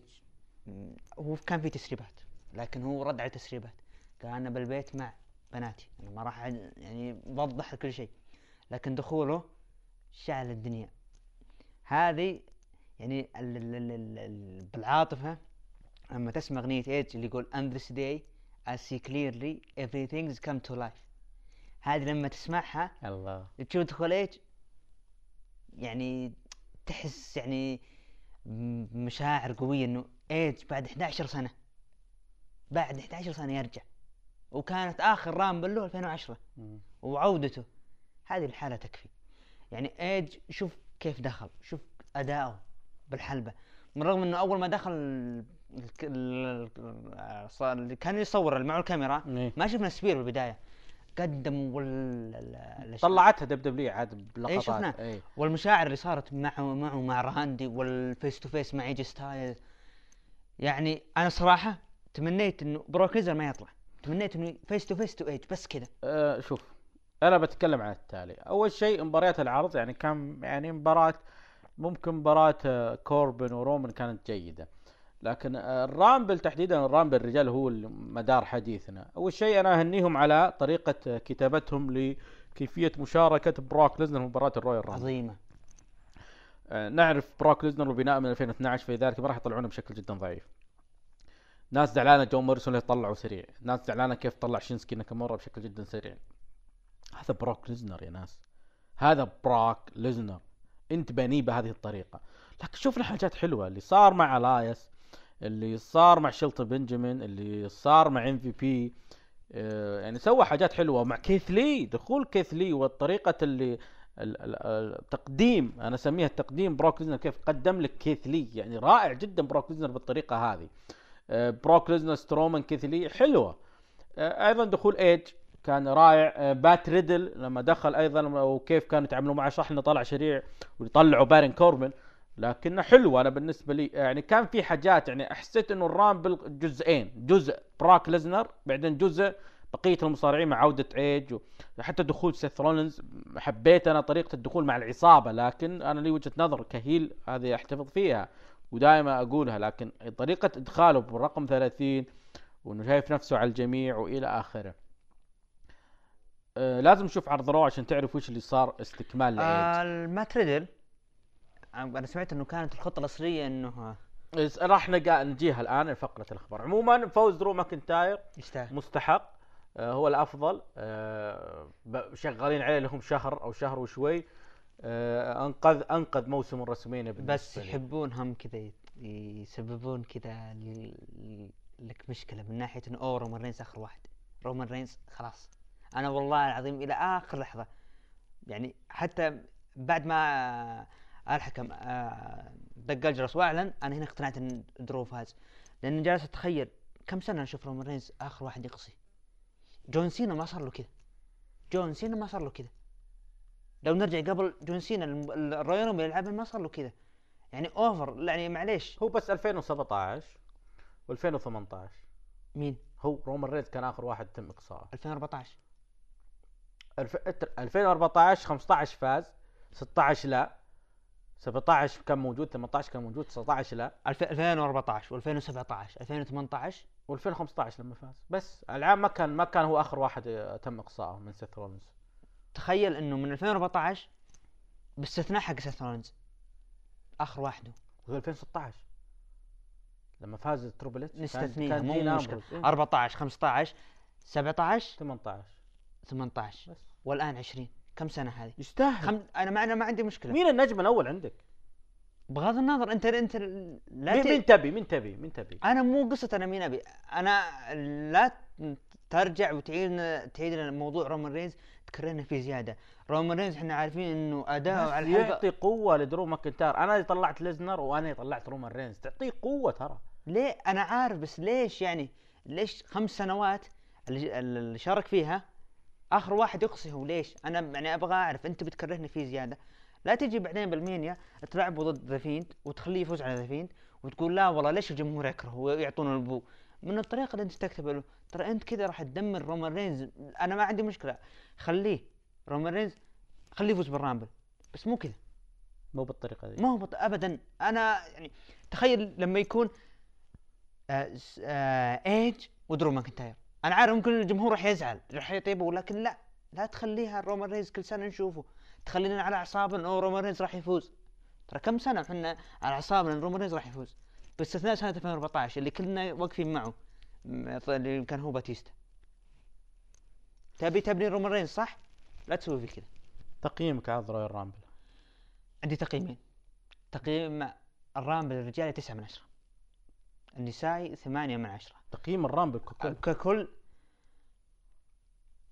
هو كان في تسريبات لكن هو رد على تسريبات. قال أنا بالبيت مع بناتي. أنا ما راح يعني بوضح كل شيء. لكن دخوله شعل الدنيا. هذه يعني ال لما تسمع أغنية ايج اللي يقول on this day I see clearly everything's come to life. هذه لما تسمعها الله. تشوف دخول ايج يعني تحس يعني مشاعر قوية إنه ايج بعد 11 سنة بعد 11 سنة يرجع. وكانت آخر Rumble له 2010 وعودته. هذه الحالة تكفي. يعني ايج شوف كيف دخل شوف أداؤه بالحلبة. من رغم إنه أول ما دخل اللي كان يصور معه الكاميرا إيه. ما شفنا سبير بالبداية. قدم وال طلعتها دب دبليو عاد بلقطات. اي شفناه إيه. والمشاعر اللي صارت معه معه مع راندي والفيس تو فيس مع إيجي ستايل. يعني أنا صراحة تمنيت إنه بروك ما يطلع. تمنيت إنه فيس تو فيس تو ايج بس كذا. آه شوف أنا بتكلم عن التالي. أول شيء مباريات العرض يعني كان يعني مباراة ممكن مباراة آه، كوربن ورومان كانت جيدة. لكن الرامبل تحديدا الرامبل الرجال هو مدار حديثنا. أول شيء أنا أهنيهم على طريقة آه، كتابتهم لكيفية مشاركة بروك ليزنر في مباراة الرويال رامبل. عظيمة. آه، نعرف بروك ليزنر وبناء من 2012 في ذلك ما راح يطلعونه بشكل جدا ضعيف. ناس زعلانة جون موريسون اللي طلعوا سريع. ناس زعلانة كيف طلع شينسكي ناكامورا بشكل جدا سريع. هذا بروك ليزنر يا ناس. هذا بروك ليزنر. انت بنيه بهذه الطريقة. لكن شفنا حاجات حلوة اللي صار مع إلايس اللي صار مع شيلتون بنجامين اللي صار مع MVP يعني سوى حاجات حلوة. مع كيث لي دخول كيث لي والطريقة اللي ال- ال- التقديم أنا أسميها التقديم بروك ليزنر كيف قدم لك كيث لي. يعني رائع جدا بروك ليزنر بالطريقة هذه. آه، بروك ليزنر سترومان كيث لي حلوة. آه، أيضا دخول ايج كان رائع. آه، مات ريدل لما دخل أيضا وكيف كانوا يتعاملوا معه صح انه طلع سريع ويطلعوا بارن كوربن لكنه حلو أنا بالنسبة لي. يعني كان في حاجات يعني حسيت إنه الرامبل جزئين جزء بروك ليزنر بعدين جزء بقية المصارعين مع عودة إيج وحتى دخول سيث رولينز. حبيت أنا طريقة الدخول مع العصابة لكن أنا لي وجهة نظر ك heel هذه أحتفظ فيها ودائما أقولها. لكن طريقة إدخاله بالرقم 30 وإنه شايف نفسه على الجميع وإلى آخره. آه لازم نشوف عرض Raw عشان تعرف وش اللي صار استكمال لإيج. آه المات ريدل أنا سمعت إنه كانت الخطة الأصلية إنه راح نجا نجيها الآن لفقره الأخبار. عموما فوز درو ماكنتاير يستاهل. مستحق. آه هو الأفضل. آه شغالين عليه لهم شهر أو شهر وشوي. آه انقذ أنقذ موسم الريسلمينيا بس يحبون هم كذا يسببون كذا لك مشكلة من ناحية إنه أوه رومان رينز آخر واحد. رومان رينز خلاص. أنا والله العظيم إلى آخر لحظة يعني حتى بعد ما الحكم آه، دق الجرس واعلن أنا هنا اقتنعت إن درو فاز لأن جالس أتخيل كم سنة نشوف رومان رينز آخر واحد يقصي. جون سينا ما صار له كذا جون سينا ما صار له كذا لو نرجع قبل جون سينا الرويال رامبل يلعبها ما صار له كذا يعني over. يعني معليش. هو بس 2017 و2018 مين؟ هو رومان رينز كان آخر واحد تم إقصائه. 2014 الف... 2014 15 فاز 16 لا. 17 كان موجود 18 كان موجود 19 لا. الف- 2014 و2017 2018 و2015 لما فاز. بس العام ما كان ما كان هو آخر واحد تم إقصائه من سيث رولينز. تخيل إنه من 2014 باستثناء حق سيث رولينز آخر واحد هو و 2016 لما فاز تريبل إتش كان- نستثنيها مو مشكلة. أمبروز. إيه، 14 15 17 18 18 بس. والآن 20 كم سنة هذه؟ يستاهل. خم... أنا ما أنا ما عندي مشكلة. مين النجم الأول عندك؟ بغض النظر انت أنت لا مين, ت... مين تبي؟ مين تبي؟ مين تبي؟ أنا مو قصة أنا مين أبي. أنا لا ترجع وتعيد تعيد لنا موضوع رومان رينز. تكررنا فيه زيادة. رومان رينز إحنا عارفين إنه اداؤه على الحلبه يعطي قوة لدرو ماكنتاير. أنا اللي طلعت ليزنر وأنا اللي طلعت رومان رينز. تعطيه قوة ترى. ليه؟ أنا عارف بس ليش يعني؟ ليش خمس سنوات اللي شارك فيها آخر واحد يقصي هو ليش؟ أنا يعني أبغى أعرف أنت بتكرهني فيه زيادة. لا تجي بعدين بالمينيا تلعبه ضد The Fiend وتخليه يفوز على The Fiend وتقول لا والله ليش الجمهور يكره ويعطونه ال boo؟ من الطريقة اللي أنت تكتب له. ترى أنت كذا راح تدمر رومان رينز. أنا ما عندي مشكلة. خليه رومان رينز خليه يفوز بالرامبل. بس مو كذا مو بالطريقة ذي. ما هو بط... ابدا. أنا يعني تخيل لما يكون آه آه ايج ودرو ماكنتاير أنا عارف ممكن الجمهور راح يزعل راح يعطيه boo لكن لا لا تخليها رومان رينز كل سنة نشوفه. تخلينا على أعصابنا إنه رومان رينز راح يفوز. ترى كم سنة إحنا على أعصابنا إن رومان رينز راح يفوز؟ باستثناء سنة 2014 اللي كلنا واقفين معه اللي كان هو باتيستا. تبي تبني رومان رينز صح؟ لا تسوي في كذا. تقييمك على رويال رامبل. عندي تقييمين. تقييم الرامبل الرجالي تسعة من عشرة. النسائي ثمانية من عشرة. تقييم الرامبل ككل ككل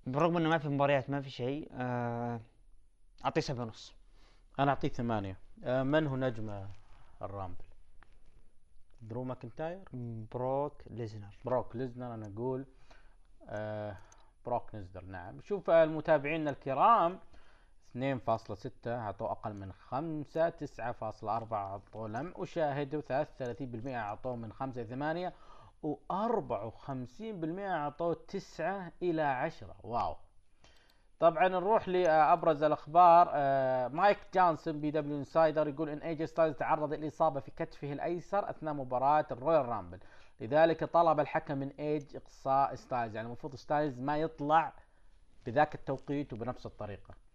برغم إنه ما في مباريات ما في شيء آه، أعطيه سبعة ونص. أنا أعطيه ثمانية. آه من هو نجم آه، الرامبل؟ درو ماكنتاير؟ بروك ليزنر. بروك ليزنر أنا أقول آه بروك ليزنر. نعم. شوف آه، المتابعين الكرام 2.6 اعطوه أقل من 5 9.4 اعطوه لم اشاهده 33% اعطوه من 5 إلى 8 و54% اعطوه 9 إلى 10 wow. طبعا نروح لأبرز الأخبار. آه، مايك جونسون PWInsider يقول إن إي جي ستايلز تعرض لإصابة في كتفه الأيسر أثناء مباراة الرويال رامبل. لذلك طلب الحكم من ايج إقصاء ستايلز. يعني المفروض ستايلز ما يطلع بذاك التوقيت وبنفس الطريقة.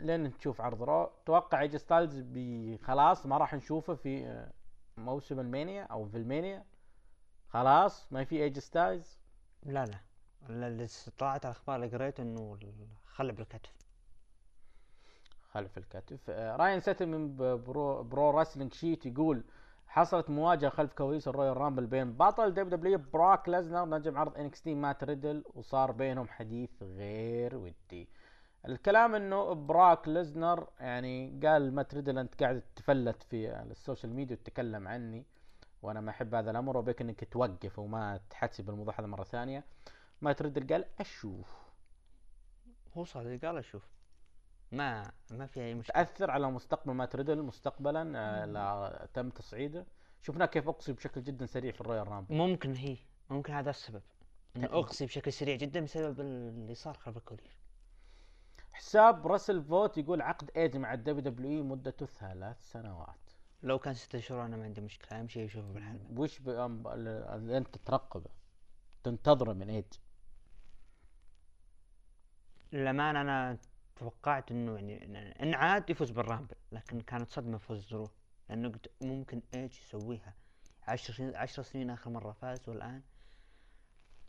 لين نشوف عرض Raw. توقع إي جي ستايلز خلاص ما راح نشوفه في آه، موسم المانيا أو في المانيا. خلاص ما في AJ Styles. لا لا. ال- اللي طلعت الاخبار اللي قريت إنه خلع بالكتف. خلع الكتف. آه، راين ساتن من Pro, Pro Wrestling Sheet يقول حصلت مواجهة خلف كواليس ال Royal Rumble بين بطل WWE براك ليزنر نجم عرض NXT مات ريدل وصار بينهم حديث غير ودي. الكلام إنه براك ليزنر يعني قال مات ريدل أنت قاعد تفلت في ال social media وتتكلم عني وأنا ما أحب هذا الأمر وأبيك إنك توقف وما تحسب الموضوع هذا مرة ثانية. مات ريدل قال أشوف. هو صادق قال أشوف. ما ما في أي مشكلة. تاثر على مستقبل مات ريدل مستقبلا آه، لا تم تصعيده. شفنا كيف أقصي بشكل جدا سريع في ال Royal Rumble. ممكن هي ممكن هذا السبب. إنه. أقصي بشكل سريع جدا بسبب اللي صار خلف الكواليس حساب Wrestle Votes يقول عقد ايج مع ال WWE مدته ثلاث سنوات. لو كان ستة شهور أنا ما عندي مشكلة. أهم شيء اشوفه بالحلبة وش اللي أنت ترقبه. تنتظره من ايج للأمانة أنا توقعت إنه يعني إن عاد يفوز بال Rumble لكن كانت صدمة فوز درو لأنه قلت ممكن إيج يسويها. عشر سنين عشر سنين آخر مرة فاز والآن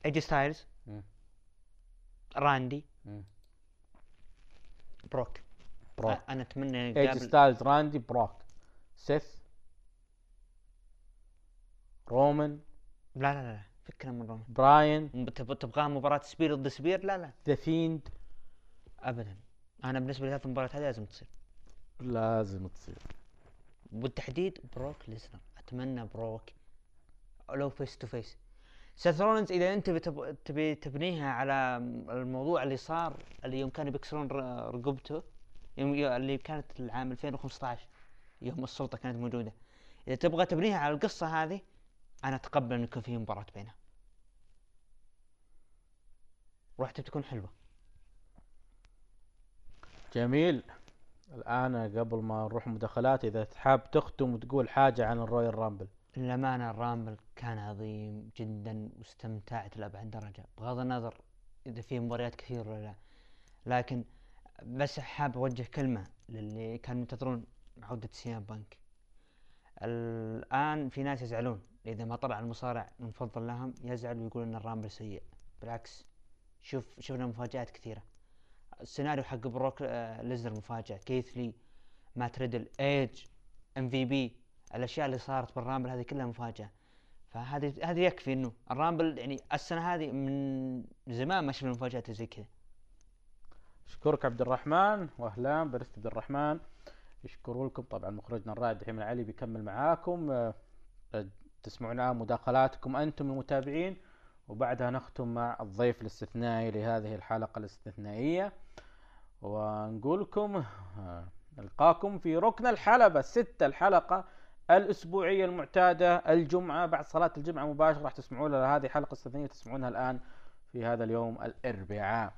AJ Styles. راندي مم. بروك. بروك. أنا أتمنى AJ Styles راندي بروك. سيث رومان لا لا لا فكنا من رومان. براين. م- تب- تبغاه مباراة spear ضد spear؟ لا لا. ذا فيند. أبدا. أنا بالنسبة لي هذه المباراة هذه لازم تصير. لازم تصير. بالتحديد بروك ليزنر أتمنى بروك لو face to face سيث رولينز إذا أنت بتب... تبي تبنيها على الموضوع اللي صار اللي يوم كانوا بيكسرون رقبته يوم يو- اللي كانت العام 2015 يوم السلطة كانت موجودة. إذا تبغى تبنيها على القصة هذه أنا أتقبل ان يكون في مباراة بينها. راح بتكون حلوة. جميل. الآن قبل ما نروح مداخلات إذا حاب تختم وتقول حاجة عن ال Royal Rumble. للأمانة ال Rumble كان عظيم جدا واستمتعت لأبعد درجة بغض النظر إذا في مباريات كثير ولا لا. لكن بس حاب أوجه كلمة للي كانوا ينتظرون عودة CM Punk. الآن في ناس يزعلون. إذا ما طلع المصارع المفضل لهم يزعل ويقول إن ال Rumble سيء. بالعكس شوف شفنا مفاجآت كثيرة. السيناريو حق بروك آه، ليزنر مفاجأة. كيث لي مات ريدل إيج MVP الأشياء اللي صارت بال Rumble هذه كلها مفاجأة. فهذه هذه يكفي إنه ال Rumble يعني السنة هذه من زمان ما شفنا مفاجآت زي كذا. أشكرك عبد الرحمن. واهلا برست عبد الرحمن. شكرا لكم. طبعا مخرجنا الرائد دحيم العلي بيكمل معاكم. آه، تسمعون مداخلاتكم أنتم المتابعين. وبعدها نختم مع الضيف الاستثنائي لهذه الحلقة الاستثنائية. ونقول لكم آه، نلقاكم في ركن الحلبة ستة الحلقة الأسبوعية المعتادة الجمعة بعد صلاة الجمعة مباشرة راح تسمعون هذه حلقة استثنائية تسمعونها الآن في هذا اليوم الأربعاء.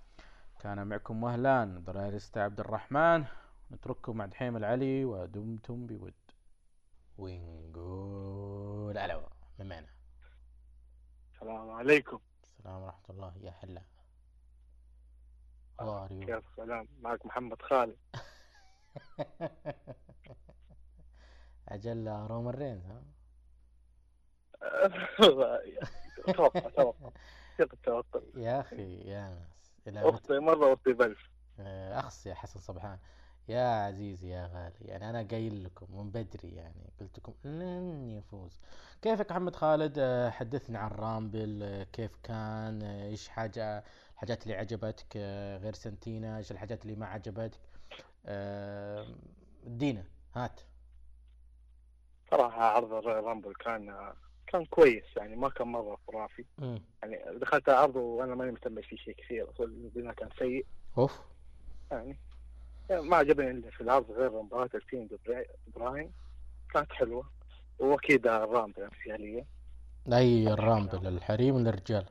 كان معكم مهلان براريستا عبد الرحمن. نترككم مع دحيم العلي ودمتم بود. ونقول ألو من معنا؟ السلام عليكم. السلام ورحمة الله يا you? كيف السلام معك محمد خالد. أجل رومان رينز ها؟ توقع توقع. التوقع يا أخي يا ناس. اخطي مرة واخطي بلف آه، أخص يا حسن صبحان. يا عزيزي يا غالي يعني أنا قايل لكم من بدري يعني قلت لكم لن يفوز. كيفك محمد خالد؟ آه، حدثنا عن رامبل آه، كيف كان؟ آه، إيش حاجة؟ الحاجات اللي عجبتك؟ غير سنتينا إيش الحاجات اللي ما عجبتك؟ ادينا هات. صراحة عرض Rumble كان كان كويس يعني ما كان مرة خرافي. يعني دخلت العرض وأنا ماني مهتم فيه شيء كثير البناء كان سيء. أوف. يعني ما عجبني الا في العرض غير مباراة الفيند براين كانت حلوة. وأكيد ال Rumble انفعاليه أي ال Rumble الحريم والرجال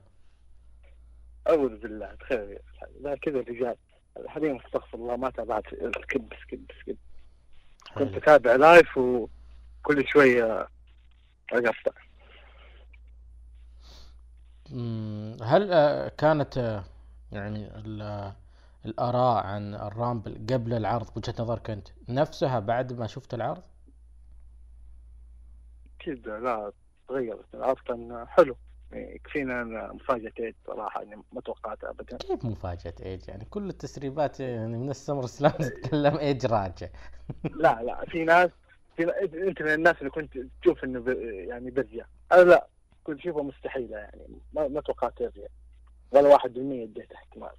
أعوذ بالله تخيل لا كذا الرجال. الحريم استغفر الله ما تابعت skip skip skip كنت. أتابع live وكل شوية أقطع. مم، هل آه، كانت آه، يعني ال- آه، الآراء عن ال Rumble قبل العرض وجهة نظرك أنت نفسها بعد ما شفت العرض؟ أكيد لا تغيرت العرض كان حلو. يعني يكفينا أن مفاجأة ايج صراحة يعني ما توقعتها ابدا. كيف مفاجأة ايج يعني كل التسريبات يعني من ال SummerSlam تتكلم ايج راجع. لا لا في ناس في إنت من الناس اللي كنت تشوف إنه. يعني بيرجع أنا لا كنت أشوفه مستحيلة يعني ما, ما توقعت يرجع ولا واحد بالمية اديته احتمال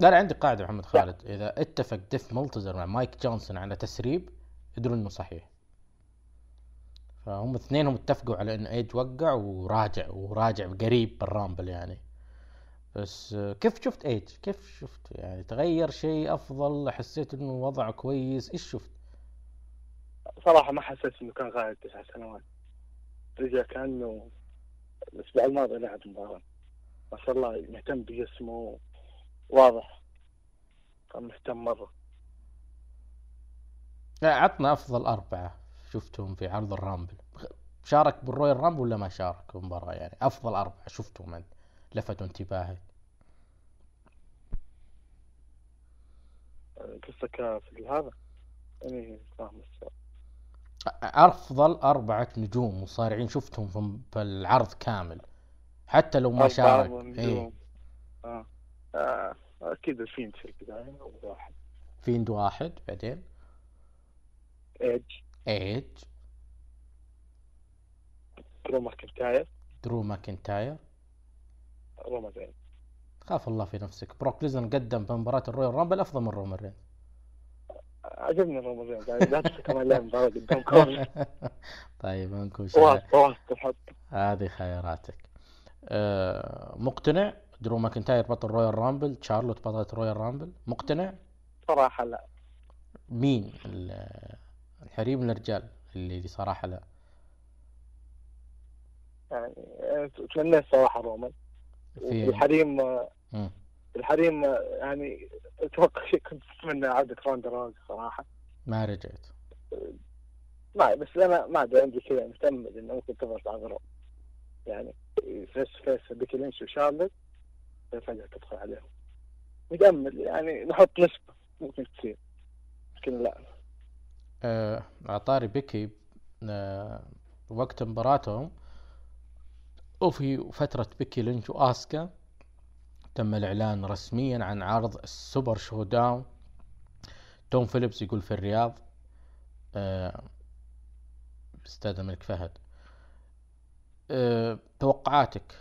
لا لا عندي قاعدة محمد خالد. إذا اتفق ديف ميلتزر مع مايك جونسون على تسريب ادروا إنه صحيح. فهم اثنينهم اتفقوا على إن إيج وقع وراجع وراجع قريب بالرامبل يعني. بس كيف شفت إيج؟ كيف شفت؟ يعني تغير شيء أفضل؟ حسيت إنه وضعه كويس؟ إيش شفت؟ صراحة ما حسيت إنه كان غايب تسع سنوات. رجع كأنه الأسبوع الماضي لعب مباراة. ما شاء الله مهتم بجسمه. واضح. كان مهتم مرة. لا عطنا أفضل أربعة شفتهم في عرض ال Rumble. شارك بال Royal Rumble ولا ما شارك المباراة يعني؟ أفضل أربعة شفتهم أنت. لفتوا انتباهك قصتك في هذا؟ يعني فاهم. أفضل أربعة نجوم مصارعين شفتهم في- العرض كامل. حتى لو ما شارك. نجوم. آه. آه. أكيد الفيند في البداية واحد. فيند واحد بعدين؟ ايج ايج درو ماكنتاير. درو ماكنتاير. رومان رينز خاف الله في نفسك. بروك ليزنر قدم في مباراة ال Royal Rumble أفضل من رومان رينز. عجبني رومان يعني لا تنسى كمان لعب مباراة قدام كوربن طيب حط هذه خياراتك. آه مقتنع؟ درو ماكنتاير بطل Royal Rumble شارلوت بطلة Royal Rumble. مقتنع؟ صراحة لا. مين ال- الحريم الرجال اللي صراحة لا؟ يعني تمنيت صراحة رومان. آه، مم. الحريم يعني أتوقع كنت أتمنى عودة راوزي صراحة. ما رجعت. ما بس أنا ما أدري عندي كذا متأمل إنه ممكن تظهر عضلات يعني face face بيكي لينش وشارلت فجأة تدخل عليهم. متأمل يعني نحط نسبة ممكن تصير. لكن لا. آه، عطاري بيكي آه، وقت مباراتهم وفي فترة بيكي لينش وآسكا تم الإعلان رسميا عن عرض ال Super ShowDown توم فيليبس يقول في الرياض آه، باستاد الملك فهد آه، توقعاتك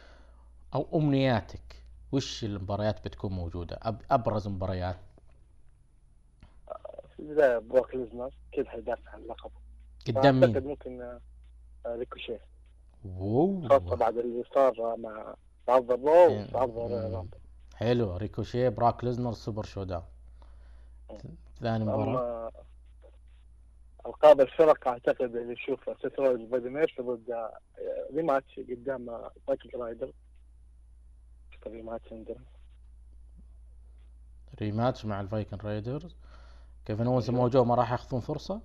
أو أمنياتك وش المباريات بتكون موجودة؟ أب أبرز مباريات. في البداية بروك ليزنر كذا حيدافع عن لقبه. قدام أعتقد مين؟ ممكن آه، ريكوشيه خاصة بعد اللي صار مع عرض ال Raw إيه. وعرض حلو. ريكوشيه براك ليزنر سوبر شو داون ثاني مباراة. ألقاب الفرق أعتقد اللي نشوف سترولز بدي ميرس ضد آه، ريماتش قدام آه، مايكل رايدر ريماتش عندنا. ريماتش مع الفايكن رايدرز كيفن أونز موجو ما راح ياخذون فرصة؟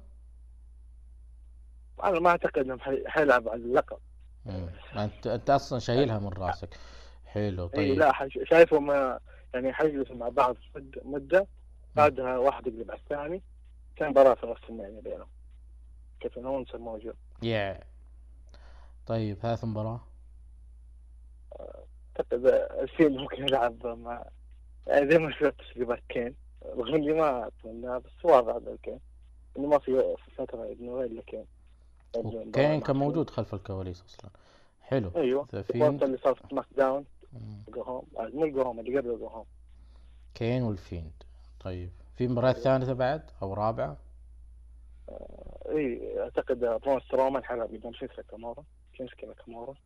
أنا ما أعتقد إنهم حي- حيلعب على اللقب. مم. انت أنت أصلا شايلها من رأسك. حلو اي طيب. لا شايفهم آه، يعني حيجلسوا مع بعض مد- مدة. بعدها واحد يقلب على الثاني. كان مباراة في نص يعني بينهم. كيفن أونز موجود. يا طيب ثالث مباراه اعتقد الفيلم ممكن يلعب مع زي ما شفت تسريبات كين. رغم اني ما اتمنى بس واضح كين إنه ما في في فترة إنه إلا كين. كين كان موجود خلف الكواليس أصلا. حلو. أيوه. الوقت فيند اللي صار في سماك داون مم. جو هوم آه، مو جو هوم اللي قبل جو هوم كين والفيند طيب. في مباراة ثالثة بعد أو رابعة؟ اي أعتقد برون سترومان حلب قدام شينسكي كامورا مم. لقب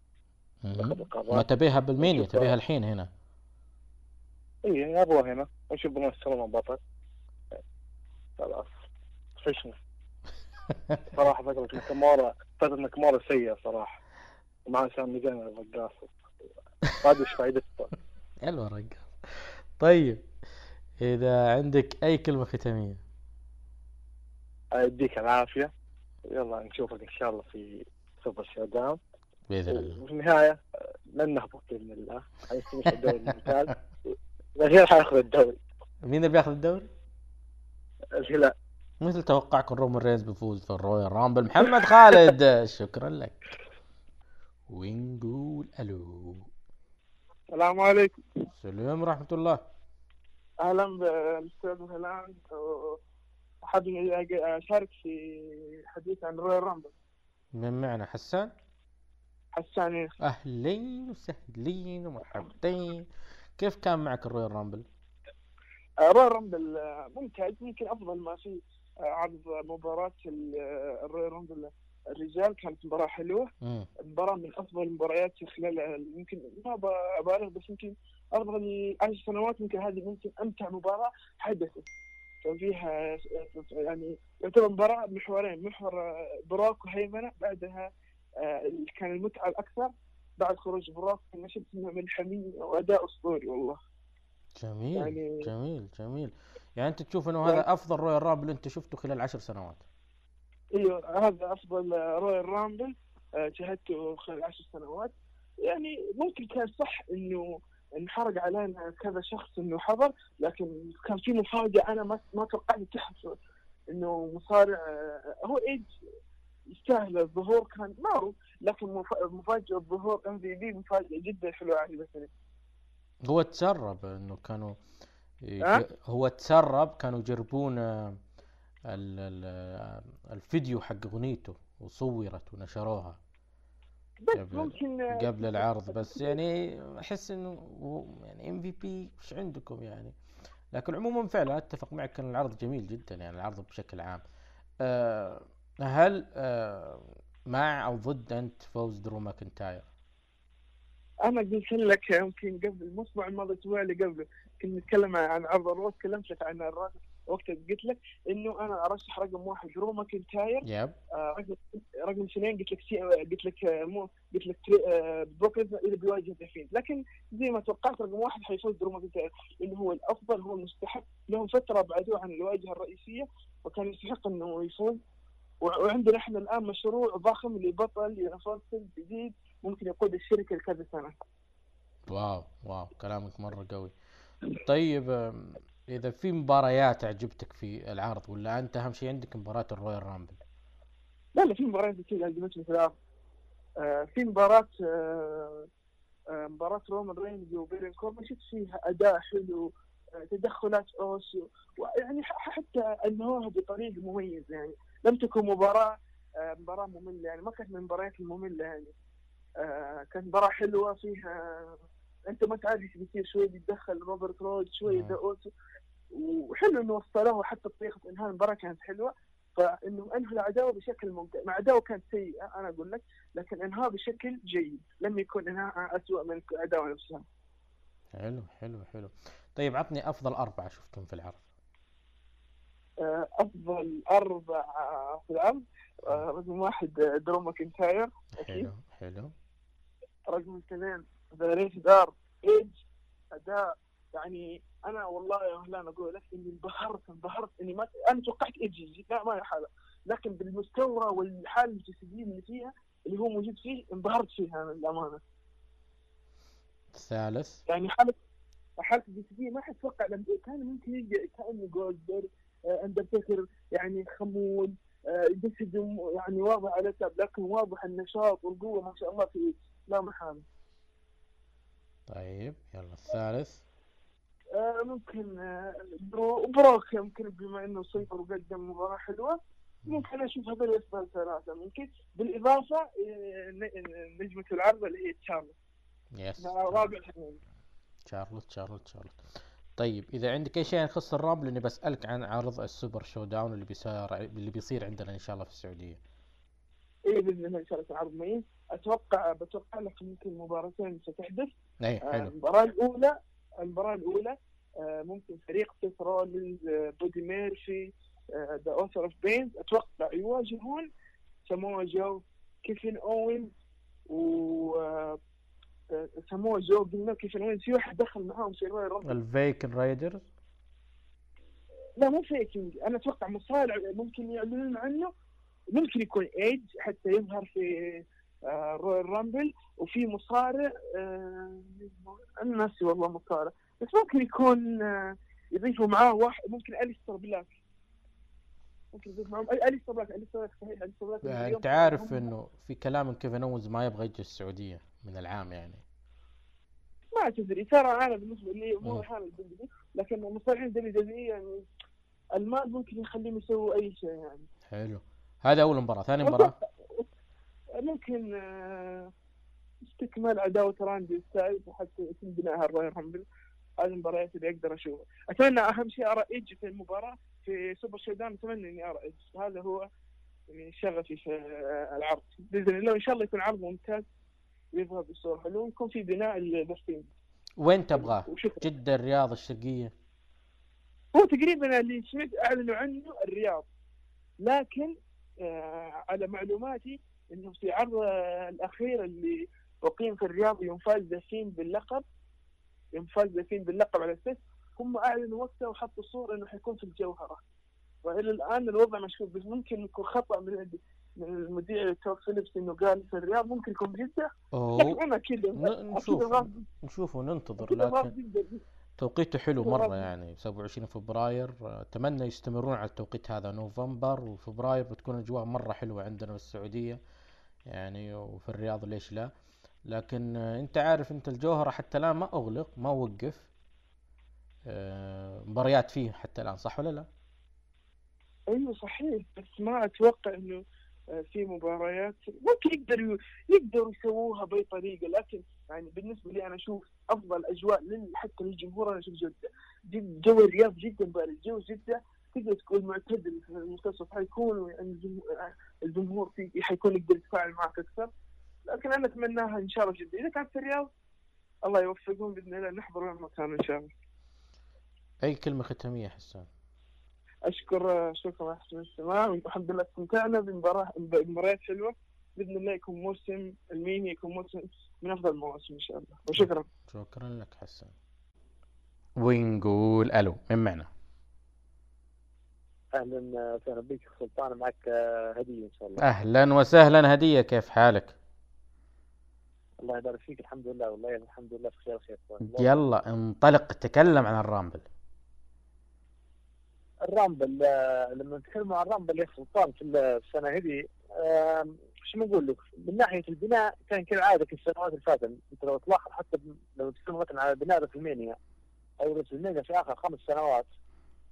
ما تبيها بالمينيا تبيها. الحين هنا. إي أبغى هنا. ونشوف برون سترومان بطل خلاص. فشنا صراحة فترة ناكامورا فترة ناكامورا سيئة صراحة. ومع سامي زين الرقاص. ما أدري إيش فائدته حلو رقم طيب إذا عندك أي كلمة ختامية؟ يديك العافية. يلا نشوفك إن شاء الله في سوبر شو بإذن الله. وفي النهاية آه، لن نهبط بإذن الله. حيستمر الدوري الممتاز الهلال حياخذ الدوري. مين اللي بياخذ الدوري؟ الهلال. مثل توقعكم رومان رينز بيفوز في ال Royal Rumble. محمد خالد شكرا لك. ونقول ألو. السلام عليكم. سلام ورحمة الله. أهلا بالاستاذ هلال. أج- أشارك في حديث عن Royal Rumble. من معنا؟ حسان؟ حساني أهلين وسهلين ومرحبتين. كيف كان معك ال Royal Rumble؟ Royal Rumble آه، ممتاز. يمكن أفضل ما في آه، عرض مباراة ال- آه، ال Royal Rumble الرجال. كانت مباراة حلوة. مم. مباراة من أفضل المباريات خلال ال- يمكن ما أبالغ بس يمكن أفضل عشر سنوات. يمكن هذه ممكن أمتع مباراة حدثت. كان فيها يعني يعتبر مباراة محورين. محور بروك وهيمنة بعدها كان المتعة الأكثر بعد خروج كنا شفت من حمية وأداء أسطوري والله. جميل يعني جميل جميل. يعني أنت تشوف إنه هذا أفضل Royal Rumble أنت شفته خلال عشر سنوات. إيوه هذا أفضل آه، Royal Rumble آه، شاهدته خلال عشر سنوات. يعني ممكن كان صح إنه انحرق علينا كذا شخص إنه حضر لكن كان في مفاجأة أنا ما ما توقعت تحصل. إنه مصارع آه، هو ايج يستاهل الظهور كان معروف لكن مف- مفاجأة الظهور إم في بي مفاجأة جدا حلوة عجبتني هو تسرب إنه كانوا ها؟ هو تسرب كانوا يجربون آه، آه، الفيديو حق أغنيته وصورت ونشروها بس قبل- ممكن آه، قبل العرض. بس يعني أحس إنه يعني إم في بي إيش عندكم يعني؟ لكن عموما فعلا أتفق معك كان العرض جميل جدا يعني العرض بشكل عام. أه هل أه مع أو ضد أنت فوز درو ماكنتاير؟ أنا قلت لك يمكن قبل الأسبوع الماضي الأسبوع اللي قبله كنا نتكلم عن عرض ال Raw تكلمت لك عن الرقم وقتها قلت لك إنه أنا أرشح رقم واحد درو ماكنتاير. yep. آه، رقم رقم اثنين قلت لك سي قلت لك آه، مو قلت لك آه، بروك إذا بيواجه ذا لكن زي ما توقعت رقم واحد حيفوز درو ماكنتاير لأنه هو الأفضل هو المستحق. لهم فترة بعدوه عن الواجهة الرئيسية وكان يستحق إنه يفوز. وعندنا إحنا الآن مشروع ضخم لبطل universal جديد ممكن يقود الشركة لكذا سنة. wow wow كلامك مرة قوي. طيب إذا في مباريات عجبتك في العرض ولا أنت أهم شيء عندك مباراة ال Royal Rumble؟ لا لا في مباريات كثير عجبتني في العرض. آه، في مباراة آه، آه، مباراة رومان رينز وبارون كوربن شفت فيها أداء حلو آه، تدخلات أوس ويعني حتى أنهوها بطريقة مميزة يعني. لم تكن مباراة آه، مباراة مملة يعني ما كانت من المباريات المملة يعني. آه، كانت مباراة حلوة فيها أنت ما تعرف إيش بيصير شوي بيتدخل روبرت رود شوي مم. ذا أوسو وحلو إنه وصلوه حتى طريقه انهاء المباراة كانت حلوة. فإنه أنهوا العداوة بشكل ممتع مع عداوه كانت سيئة أنا أقول لك لكن انهاء بشكل جيد. لم يكن انهاء اسوء من العداوة نفسها. حلو حلو حلو. طيب عطني أفضل أربعة شفتهم في العرض. آه، أفضل أربع في العرض آه، رقم واحد آه، درو ماكنتاير. حلو حلو. رقم اثنين the Rated R ايج اداء يعني أنا والله يا اهلان أقول لك إني انبهرت انبهرت إني ما أنا توقعت ايجي لا ما هي حاله لكن بالمستوى والحاله الجسدية اللي فيها اللي هو موجود فيه انبهرت فيها أنا للأمانة. الثالث يعني حاله حالته الجسدية ما حتوقع لما كان ممكن يجي كأنه جولدبرغ. آه، اندرتيكر يعني خمول آه، جسده يعني واضح على تعب لكن واضح النشاط والقوة ما شاء الله في لا محاله طيب يلا الثالث. آه، ممكن آه، برو بروك يمكن بما إنه سيطر وقدم مباراة حلوة ممكن أشوف هذول الأسباب ثلاثة. ممكن بالإضافة آه، نجمة العرض اللي هي تشارلز يس رابع حنين شارلوت شارلوت شارلوت طيب إذا عندك أي شيء يخص ال Rumble اني بسألك عن عرض ال Super ShowDown اللي بيصير اللي بيصير عندنا إن شاء الله في السعودية. اي بإذن الله إن شاء الله العرض مين أتوقع بتوقع لك ممكن مباراتين ستحدث. اي آه، حلو. المباراة الأولى المباراة الأولى آه، ممكن فريق سيث رولينز آه، بادي ميرفي The Authors of Pain أتوقع يواجهون ساموا جو كيفن أوين و ساموا جو قلنا كيفن اوين في واحد دخل معاهم في Royal Rumble ال Viking Raiders؟ لا مو فيكينج أنا أتوقع مصارع ممكن يعلنون عنه. ممكن يكون ايج حتى يظهر في آه، Royal Rumble وفي مصارع آه، أنا ناسي والله مصارع. بس ممكن يكون آه، يضيفوا معاه واحد ممكن أليستر بلاك. ممكن يضيف معهم أليستر بلاك أليستر بلاك صحيح أليستر بلاك. انت عارف إنه في كلام كيفن اونز ما يبغى يجي السعودية. من العام يعني. ما تدري ترى أنا بالنسبة لي مو. حامل بالدبي لكن مصارعين دبي دبي يعني المال ممكن يخليهم يسووا أي شيء يعني. حلو. هذا أول مباراة. ثاني مباراة؟ ممكن آه، استكمال عداوة راندي ستايلز وحتى يتم بنائها ال Royal Rumble. هذه المباريات اللي أقدر أشوفها. أتمنى أهم شيء أرى ايج في المباراة في Super ShowDown أتمنى إني أرى ايج هذا هو يعني شغفي في آه، العرض. بإذن الله وان شاء الله يكون عرض ممتاز. ويظهر بصورة حلوة ويكون في بناء للبثين وين تبغاه؟ جدة الرياض الشرقية؟ هو تقريبا اللي سمعت أعلنوا عنه الرياض. لكن آه على معلوماتي إنه في عرض الأخير اللي أقيم في الرياض يوم فاز دفين باللقب يوم فاز دفين باللقب على أساس هم أعلنوا وقتها وحطوا صورة إنه حيكون في الجوهرة. وإلى الآن الوضع مشكوك بس ممكن يكون خطأ من من المذيع توك فيليبس إنه قال في الرياض ممكن يكون أوه. لكن أنا أكيد نشوف. نشوف وننتظر. لكن. توقيته حلو. مرة يعني. 27 فبراير. أتمنى يستمرون على التوقيت هذا. نوفمبر وفبراير بتكون أجواء مرة حلوة عندنا في السعودية يعني وفي الرياض ليش لا. لكن أنت عارف أنت الجوهرة حتى الآن ما أغلق ما وقف. آه، مباريات فيه حتى الآن صح ولا لا؟ أيوه صحيح بس ما أتوقع إنه في مباريات ممكن يقدروا يقدروا يسووها بأي طريقة لكن يعني بالنسبة لي أنا أشوف أفضل أجواء حتى للجمهور أنا أشوف جدة. جد جو الرياض جدا بارد جو جدة تقدر تقول معتدل في المنتصف حيكون يعني الجمهور, فيه حيكون يقدر يتفاعل معك أكثر. لكن أنا أتمناها إن شاء الله جدا. إذا كانت في الرياض الله يوفقهم بإذن الله. نحضر كانوا إن شاء الله. أي كلمة ختامية حسان؟ أشكر شكرا على حسن الاستماع والحمد لله استمتعنا بمباراه بمباريات حلوة. بإذن الله يكون موسم الميني يكون موسم من أفضل المواسم إن شاء الله. وشكرا. شكرا لك حسان ونقول ألو من معنا؟ أهلا وسهلا بك سلطان معك هدية إن شاء الله. أهلا وسهلا. هدية كيف حالك؟ الله يبارك فيك الحمد لله. والله الحمد لله بخير خير يلا انطلق تكلم عن ال Rumble. ال Rumble آه، لما نتكلم عن الرامبل يا سلطان في السنة هذه شو نقول لك؟ من ناحية البناء كان كالعادة في السنوات اللي فاتت. أنت لو تلاحظ حتى لو تتكلم مثلا على بناء WrestleMania أو WrestleMania في آخر خمس سنوات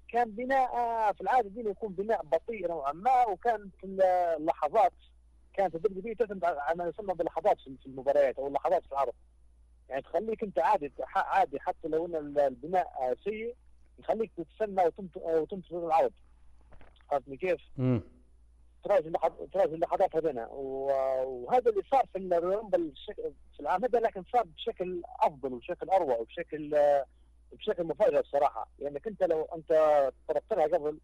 كان بناء آه، في العادة دي يكون بناء بطيء نوعا ما وكان في اللحظات كانت ال WWE تعتمد على ما يسمى باللحظات في في المباريات أو اللحظات في العرض. يعني تخليك أنت عادي عادي حتى لو إن البناء آه، سيء يخليك تستنى وتنت- وتنتظر العرض فهمتني كيف؟ تراجع تراجع اللحظات هذنا وهذا اللي صار في ال Rumble في العام هذا لكن صار بشكل أفضل وبشكل أروع وبشكل بشكل مفاجئ الصراحة. لانك انت لو أنت طرقت لها قبل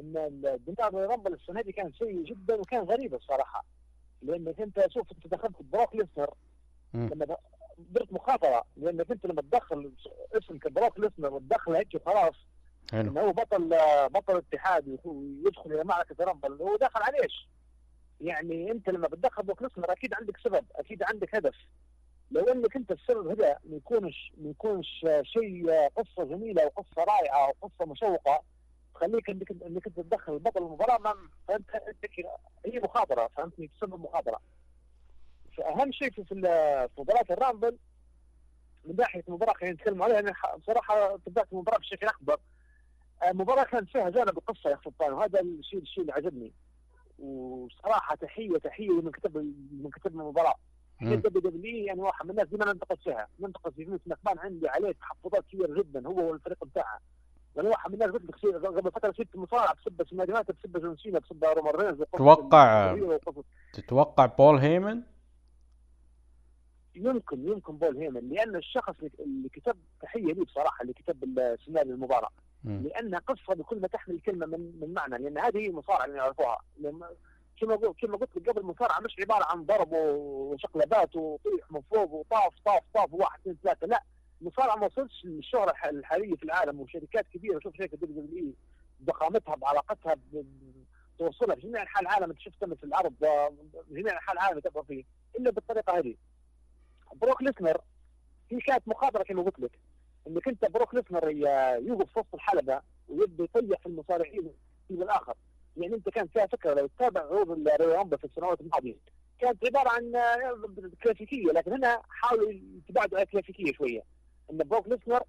إن البناء ال Rumble السنة دي كان سيء جدا وكان غريب الصراحة. لأنك أنت شوف أنت دخلت بروك ليسنر. لما درت مخاطرة لانك انت لما تدخل اسم كبروك ليسنر وتدخله هيك وخلاص. حلو. إنه هو بطل بطل اتحاد ويدخل إلى معركة Rumble هو داخل على إيش؟ يعني أنت لما بتدخل بروك ليسنر أكيد عندك سبب أكيد عندك هدف. لو إنك أنت السبب هذا ما يكونش ما يكونش شيء قصة جميلة وقصه رائعة وقصه مشوقة تخليك إنك إنك أنت تدخل بطل المباراة ما فأنت انت هي مخاطرة فهمتني تسبب مخاطرة. فاهم شيء في في مباراة الرامبل من ناحية المباراة خلينا نتكلم عليها أنا بصراحة تابعت المباراة بشكل أكبر. المباراه كانت فيها جانب القصة يا أخي سلطان وهذا الشيء الشيء اللي عجبني. وصراحة تحيه تحية لمن كتب من كتب المباراة. مم. WW يعني واحد من الناس دي ما ننتقد فيها. ننتقد في فينس ماكمان عندي عليه تحفظات كثيره جدا هو والفريق بتاعه. يعني واحد من الناس قلت لك قبل فترة شفت مصارعة بسبه سيناريوهات بسبه جون سينا بسبه رومان رينز وقصة توقع- الكبيرة وقصة- تتوقع بول هيمن؟ يمكن يمكن بول هيمن لأن الشخص اللي- كتب تحية لي بصراحة اللي كتب السيناريو المباراة. مم. لأن قصة بكل ما تحمل الكلمة من من معنى لأن هذه هي المصارعة اللي نعرفوها. لما كما قلت كما قلت لك قبل المصارعة مش عبارة عن ضرب وشقلبات وطيح من فوق وطاف طاف طاف واحد اثنين ثلاثة لا. المصارعة ما وصلتش للشهرة الح- الحالية في العالم وشركات كبيرة شوف شركة WWE ضخامتها بعلاقتها توصلها في جميع أنحاء العالم. أنت شفت في العرض آه، جميع أنحاء العالم تبقى فيه إلا بالطريقة هذه. بروك ليسنر هي كانت مخاطره كما قلت لك إنك أنت بروك ليسنر يوقف في وسط الحلبة ويبدأ يطيح في المصارعين في الآخر يعني أنت كان فيها فكرة لو تتابع عروض الرياضه في السنوات الماضية كانت عبارة عن كلاسيكية لكن هنا حاولوا يتبعدوا عن الكلاسيكية شوية إن بروك ليسنر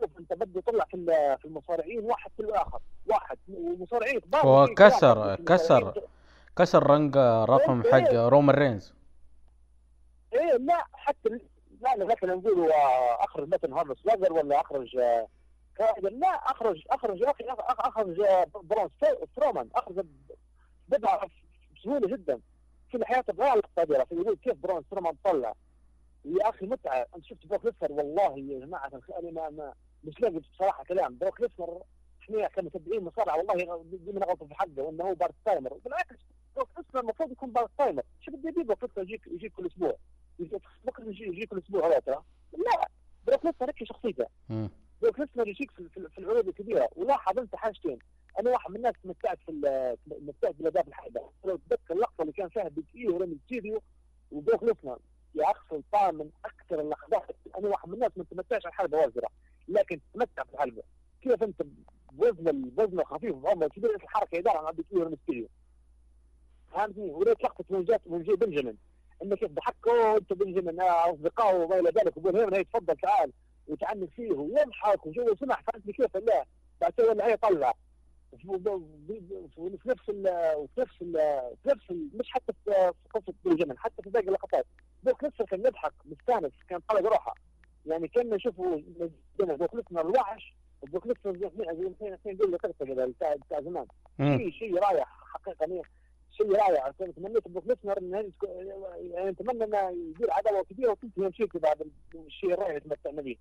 شوف انت بده يطلع في في المصارعين واحد في الآخر واحد ومصارعين كبار هو. كسر- في كسر. كسر رنج رقم حق رومان رينز إيه لا حتى لا لا لكن نقول أخرج مثلا هارمس لاجر ولا أخرج آه، لا أخرج أخرج أخي أخرج آه، برون ستو- سترومان. أخرج بضعة بسهولة جدا. في حياته بغير القادره فيقول كيف برون سترومان طلع؟ يا أخي متعة. أنت شفت بروك ليسنر والله يا جماعة أنا ما, ما مش لاقي بصراحة كلام. بروك ليسنر إحنا كمتابعين مصارعة والله دي من غلطه في حقه وانه هو part timer. بالعكس بروك ليسنر المفروض يكون part timer. شو بده يجيب بروك ليسنر يجيك يجيك كل أسبوع. بكره يجي يجي كل أسبوع هذا ترى. لا بروك ليسنر هيك شخصيته. بروك ليسنر يجيك في, في, في العروض الكبيرة. ولاحظ أنت حاجتين. أنا واحد من الناس تمتعت في تمتعت بالأداء في الحلبه لو تذكر اللقطة اللي كان فيها راي ميستيريو وبروك ليسنر يا اخ سلطان من أكثر اللحظات أنا واحد من الناس ما تمتعش على الحلبة وأزرع. لكن تمتع في الحلبة. كيف أنت بوزن بوزنه خفيف وعمره كبير؟ الحركة؟ يدار عن اي ورمي ستيريو فهمتني؟ وليت لقطة من جات من جي بنجامين انه كيف ضحكوا انت بنجامين آه، اصدقائه وما إلى ذلك ويقول هنا هي تفضل تعال وتعنف فيه ويضحك وجو سمح فهمتني كيف لا بعد كده ولا هي طلع وفي نفس ال وفي نفس ال في نفس مش حتى في في قصه بنجامين حتى في باقي اللقطات بروك ليسنر كان يضحك مستانس كان طالع روحه يعني كنا نشوفه بروك الوحش وبروك ليسنر زي اثنين اثنين دول اللي بتاع زمان مم. شيء شيء رائع حقيقه شيء رائع تمنيت بروك ليسنر إن هذه يعني أتمنى إنه يدير عداوة كبيرة وتنتهي مشيته بعد الشيء الرائع اللي تمتعنا به.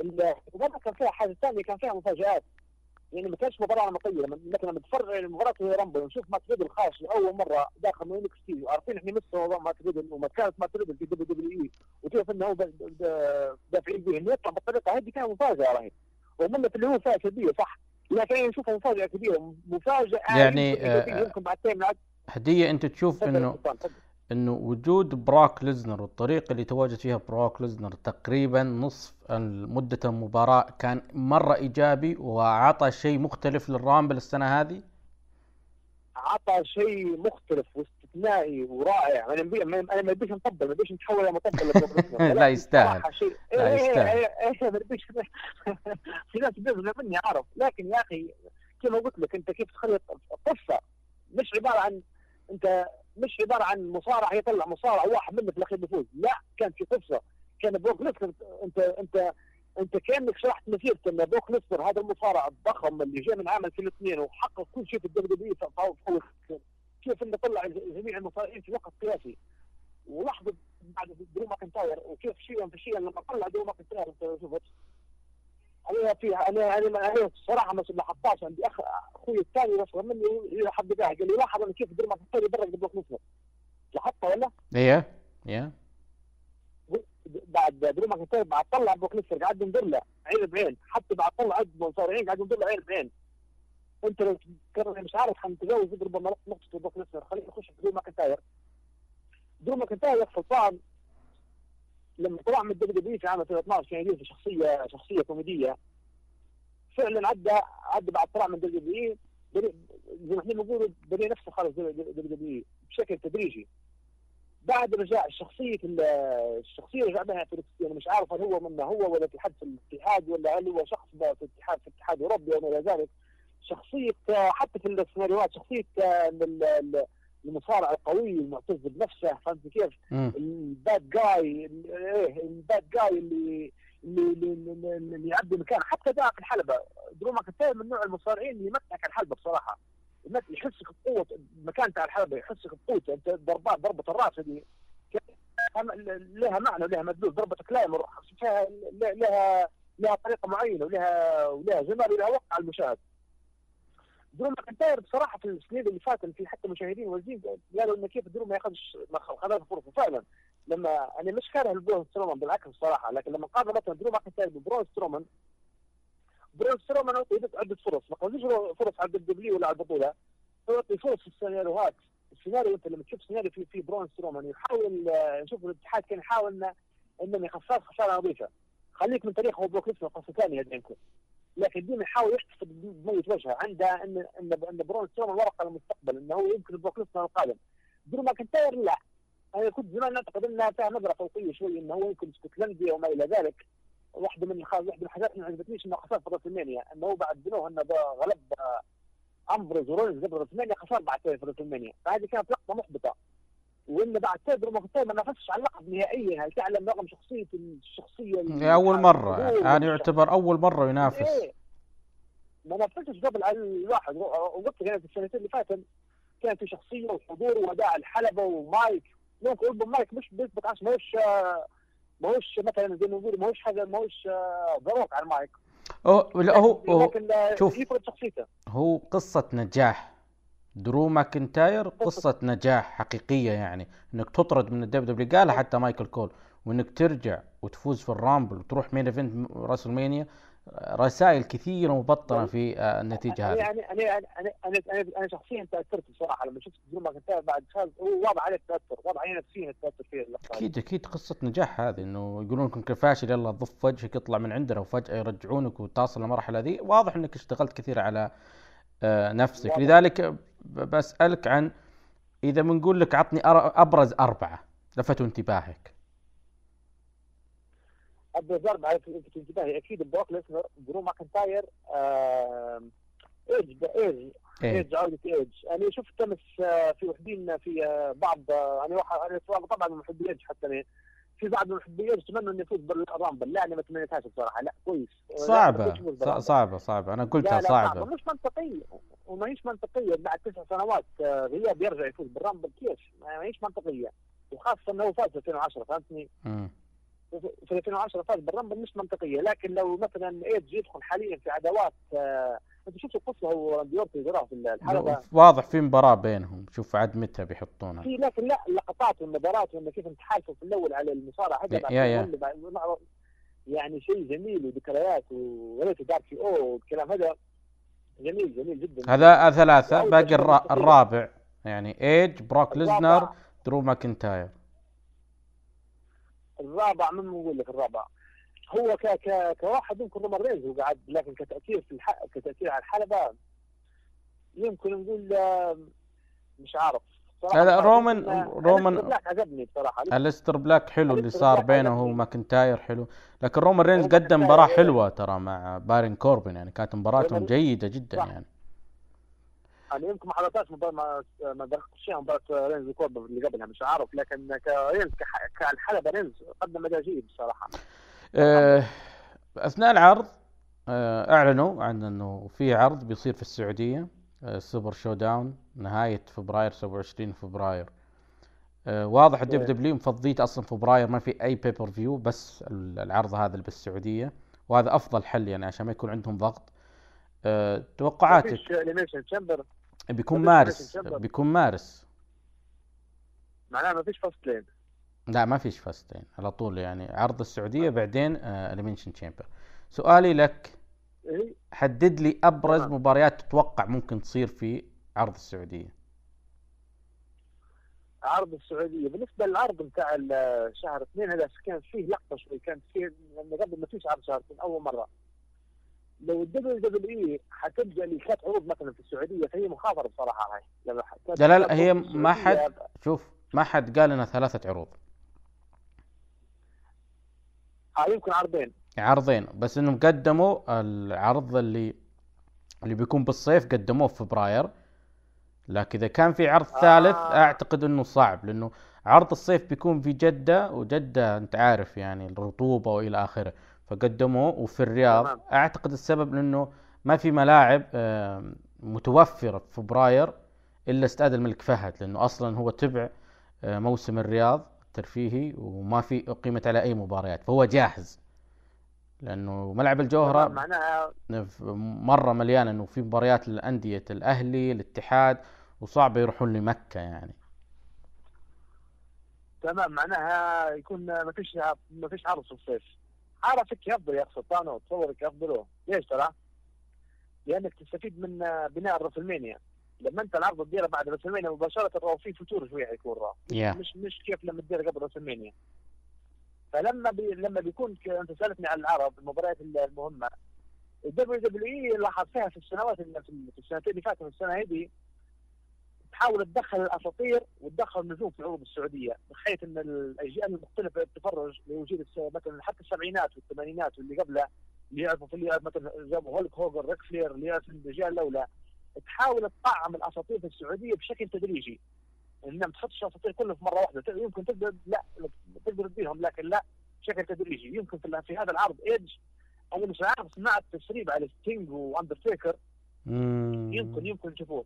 المباراة كان فيها حاجة ثانية كان فيها مفاجآت. يعني ما كانش مباراة نمطيه لما تتفرج على المباراة هي Rumble ونشوف مات ريدل خاش لأول مرة داخل من NXT وعارفين إحنا مستوى موضوع مات ريدل وما كانت مات ريدل في WWE. وكيف إنه هو دافعين به إنه يطلع بالطريقة هذه كان مفاجأة راهي ومنا في اللي هو فيها كبيره صح. لكن نشوفها مفاجأة كبيرة. مفاجأة يعني، يمكن- آه، يمكن بعد هدية أنت تشوف إنه. إنه وجود براك ليزنر والطريقة اللي تواجد فيها براك ليزنر تقريبا نصف مدة المباراة كان مرة إيجابي وعطى شيء مختلف لل Rumble السنة هذه عطى شيء مختلف واستثنائي ورائع أنا مبي... أنا ما بديش نطبل ما بديش نتحول إلى مطبل لبروك ليسنر. لا يستاهل. شيء لا إيه يستاهل. إيه إيه إيه ما بديش في ناس بيزعلوا مني أعرف لكن يا أخي كما قلت لك أنت كيف تخلي قصه مش عبارة عن انت مش عبارة عن مصارع يطلع مصارع واحد في الاخير بيفوز لا كان في قصة. كان بروك ليسنر أنت أنت أنت كأنك شرحت مسيرته إن بروك ليسنر هذا المصارع الضخم اللي جاء من عام 2002 وحقق كل شيء في ال WW كيف إنه طلع جميع المصارعين في وقت قياسي. ولحظه بعد درو ماكنتاير وكيف شيئا فشيئا لما طلع درو ماكنتاير أنا فيها. أنا أنا أنا الصراحه ما لاحظتهاش عندي. اخ أخوي الثاني اصغر مني يحب بها قال لي لاحظ أنا كيف درو ماكنتاير يبرق بروك ليسنر لاحظتها ولا؟ إيه. إيه. بعد درو ماكنتاير بعد طلع بروك ليسنر قاعد ينظر له. عين بعين. حتى بعد طلع عد مصارعين قاعد ينظر له عين بعين. أنت لو مش عارف حنتجاوز ربما نقطه بروك ليسنر خلينا نخش في درو ماكنتاير درو ماكنتاير سلطان لما طلع من الدبليو دبليو في عام 2012 كان يجوز شخصيه شخصية كوميدية. فعلا عدى عدى بعد طلع من الدبليو دبليو زي ما إحنا بنقول بني نفسه خالص دبليو دبليو بشكل تدريجي. بعد رجاء الشخصية الشخصية رجع بها في أنا مش عارف هل هو من هو ولا في حد في الاتحاد ولا هل هو شخص في الاتحاد في الاتحاد الاوروبي وما إلى ذلك. شخصية حتى في السيناريوهات شخصية المصارع القوي المعتز بنفسه فهمت كيف؟ الباد جاي إيه الباد جاي اللي اللي اللي, يعدي مكان. حتى ذاك الحلبة درو ماكنتاير من نوع المصارعين اللي يمتعك الحلبة بصراحة. يحسك بقوة المكان تاع الحلبة يحسك بقوته أنت ضربات ضربة الراس هذه لها معنى ولها مدلول ضربة Claymore لها لها لها طريقة معينة ولها ولها جمال ولها وقع على المشاهد. درو ماكنتاير بصراحة في السنين اللي فاتت في حتى مشاهدين والزين قالوا إنه كيف درو ما ياخذش ما فرصة. فعلا لما أنا مش كاره البرون سترومان بالعكس الصراحه لكن لما قارن مثلا درو ماكنتاير ببرون سترومان. برون سترومان أعطي عدة فرص. ما قصديش فرص على ال W ولا على البطولة. تعطي فرص في السيناريوهات السيناريو أنت لما تشوف سيناريو في في برون سترومان يحاول نشوف الاتحاد كان يحاول انه إنه يخسر خسارة نظيفة. خليك من تاريخ بروك ليسنر قصه ثانية لكن ديما يحاول يحتفظ بماية وجهه. عنده ان ان إن برون سترومان ورقه للمستقبل إنه هو يمكن بروك ليسنر القادم. درو ماكنتاير لا. أنا كنت زمان نعتقد إنها فيها نظرة فوقية شوي إنه هو يمكن اسكتلندي وما إلى ذلك. واحدة من الخ... واحدة من الحاجات اللي ما عجبتنيش إنه خسر في راسلمانيا إنه بعد بنوه إنه غلب أمبرز ورولز قبل راسلمانيا خسر بعد في راسلمانيا فهذه كانت لقطة محبطة. وان بعد تدرو مختار ما نافسش على اللقب نهائيا. هل تعلم رغم شخصية الشخصية اللي أول مرة. يعني يعتبر أول مرة ينافس. إيه. ما نافسش قبل على الواحد. وقلت كانت السنتين اللي فاتت كان في شخصية وحضور وأداء الحلبة ومايك. ممكن قلب مايك مش بيثبت عشان ماهوش ماهوش مثلا زي ما نقول ماهوش حاجة ماهوش ضروك على المايك هو لا هو, شوف. هو قصة نجاح. درو ماكنتاير قصة نجاح حقيقية يعني. إنك تطرد من ال WW قالها حتى مايكل كول وإنك ترجع وتفوز في ال Rumble وتروح main event راسلمانيا رسائل كثيرة مبطنة في آه، النتيجة هذه. يعني أنا أنا أنا أنا شخصيا تأثرت بصراحة لما شفت درو ماكنتاير بعد فاز. هو واضح عليه التأثر واضح عليه نفسيا التأثر فيه اللقطة أكيد أكيد قصة نجاح هذه إنه يقولون لكم كيف فاشل يلا ضف وجهك اطلع من عندنا وفجأة يرجعونك وتصل للمرحلة ذي. واضح إنك اشتغلت كثير على آه، نفسك. لذلك بسألك عن إذا بنقول لك عطني أر- أبرز أربعة لفتوا انتباهك. أبرز أربعة لفت انتباهي. أكيد بروك ليسنر درو ماكنتاير آم، ايدج ايدج إيه. ايدج عودة ايدج أنا شفت آه، في وحدين في آه، بعض آه، أنا واحد أنا طبعا من محبي ايدج حتى أنا. في بعض من محبي ايدج تمنوا انه يفوز بال Rumble لا أنا ما تمنيتهاش بصراحة لا كويس. لا، ما صعبة كنتش يفوز ص- بال Rumble. صعبة صعبة. أنا لا قلتها لا صعبة. مش منطقية. وما هيش منطقية. بعد تسع سنوات آه، غياب يرجع يفوز بال Rumble كيف؟ ما هيش منطقية. وخاصة إنه فاز في 2010 فهمتني؟ في 2010 فاز بال Rumble مش منطقية. لكن لو مثلا ايدج يدخل حاليا في عداوات آه، أنت شفت راندي اورتن جراه في الحلبة. واضح في مباراة بينهم. شوف عاد متى بيحطونها. في لكن لا اللقطات والنبارات وإنه كيف تحالفوا في الأول على المصارعة. هذا يا- يا- يعني شيء جميل وذكريات وريت داركي أو والكلام هذا. جميل جميل جدا. هذا وأول باقي. الرابع. يعني إيج بروك. ليزنر درو ماكنتاير. الرابع من نقول لك الرابع؟ هو ك ك كواحد يمكن رومان رينز هو قاعد لكن كتأثير في الح... كتأثير على الحلبه يمكن نقول آه، مش عارف عارف. رومان- رومان- بلاك عجبني بصراحة أليستر بلاك حلو اللي صار بينه عجبني. هو ماكنتاير حلو لكن رومان رينز قدم مباراة ماكنتاير- حلوة ترى مع بارين كوربن يعني كانت مباراتهم جيدة جدا صح. يعني أنا يمكن ما حضرتهاش مباراة ما ما دخلتش فيها مباراة رينز وكوربن اللي قبلها مش عارف لكن كرينز. كالحلبة رينز قدم أداء جيد بصراحة أثناء العرض آه، أعلنوا عن إنه في عرض بيصير في السعودية آه، سوبر شو داون نهاية فبراير 27 فبراير. آه، واضح الدبليو دبليو إي مفضية أصلا فبراير ما في أي pay-per-view بس ال- العرض هذا اللي بالسعودية وهذا أفضل حل يعني عشان ما يكون عندهم ضغط. آه، توقعاتك؟ بيكون مارس. بيكون مارس. معناها ما فيش Fastlane لا ما فيش Fastlane على طول يعني. عرض السعودية بعدين Elimination Chamber سؤالي لك إيه؟ حدد لي أبرز. مباريات تتوقع ممكن تصير في عرض السعودية. عرض السعودية بالنسبة للعرض بتاع ال- شهر اثنين هذا كان فيه لقطة شوي كان فيه لأنه قبل ما فيش عرض شهر اثنين أول مرة. لو الدبليو دبليو اي حتلجا لثلاث عروض مثلا في السعودية فهي مخاطرة بصراحة هاي. لا لا هي ما حد شوف ما حد قال إنها ثلاثة عروض. يمكن عرضين. عرضين. بس إنهم قدموا العرض اللي اللي بيكون بالصيف قدموه في فبراير. لكن إذا كان في عرض آه. ثالث أعتقد إنه صعب. لأنه عرض الصيف بيكون في جدة وجدة أنت عارف يعني الرطوبة وإلى آخره. فقدموه وفي الرياض. تمام. أعتقد السبب لأنه ما في ملاعب آم، متوفرة في فبراير إلا استاد الملك فهد. لأنه أصلا هو تبع آه، موسم الرياض. الترفيهي وما في اقيمت على أي مباريات فهو جاهز. لأنه ملعب الجوهرة تمام، معناها مرة مليان إنه في مباريات للأندية الأهلي الاتحاد وصعب يروحون لمكة يعني. تمام معناها يكون ما فيش ما فيش عرض في الصيف. عرفك يفضل يا أخي سلطان تصورك يفضلوا ليش ترى؟ لأنك تستفيد من بناء الرسلمانيا لما انت العرض تديره بعد رسلمانيا مباشرة راهو في فتور شوية حيكون راهو يا مش مش كيف لما تدير قبل رسلمانيا فلما بي لما بيكون أنت سألتني عن العرب المباريات المهمة الدبليو دبليو إي لاحظ فيها في السنوات اللي في في السنتين اللي فاتوا السنة هذه تحاول تدخل الأساطير وتدخل النجوم في العروض السعودية. بحيث إن الأجيال المختلفة تتفرج لوجود مثلا حتى السبعينات والثمانينات واللي قبلها اللي يعرفوا في اللي يعرف مثلا جابوا هولك هوجن ريك فلير اللي يعرف الاجيال الأولى. تحاول تطعم الأساطير في السعودية بشكل تدريجي انها ما تحطش الأساطير كلهم في مرة واحدة يمكن تقدر لا تقدر تديهم لكن لا بشكل تدريجي يمكن في, في هذا العرض ايدج أنا مش عارف سمعت تسريب على ستينج واندرتيكر. يمكن يمكن تشوفوه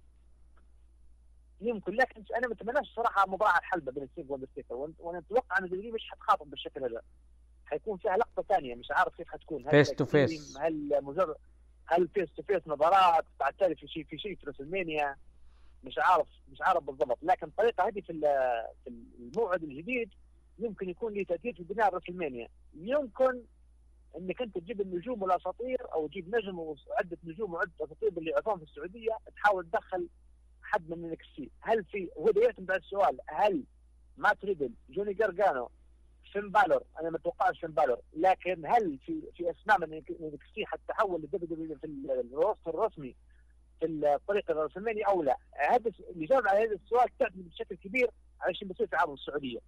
يمكن لكن أنا ما اتمناش صراحة مباراه الحلبه بين ستينج واندرتيكر وأنا أتوقع أن دبليو مش حتخاطب بالشكل هذا حيكون فيها لقطة ثانية مش عارف كيف حتكون to تكتيم؟ face. هل مجرد هل فيس تو فيس مباراة تعترف في شيء في شيء في رسلمانيا؟ مش عارف مش عارف بالضبط. لكن الطريقة هذه في في الموعد الجديد يمكن يكون له تاثير في بناء رسلمانيا. يمكن إنك أنت تجيب النجوم والأساطير أو تجيب نجم وعدة نجوم وعدة أساطير اللي يعرفون في السعودية تحاول تدخل حد من انكسي هل في ده يعتمد على السؤال. هل مات ريدل جوني جارجانو فين بالور أنا ما اتوقعش فين بالور لكن هل في في أسماء من انكسي حتتحول للدبليو دبليو في الوسط الرسمي في الطريقة الرسمانيه أو لا؟ هذا الاجابه على هذا السؤال تعتمد بشكل كبير على إيش بيصير في عرض السعودية.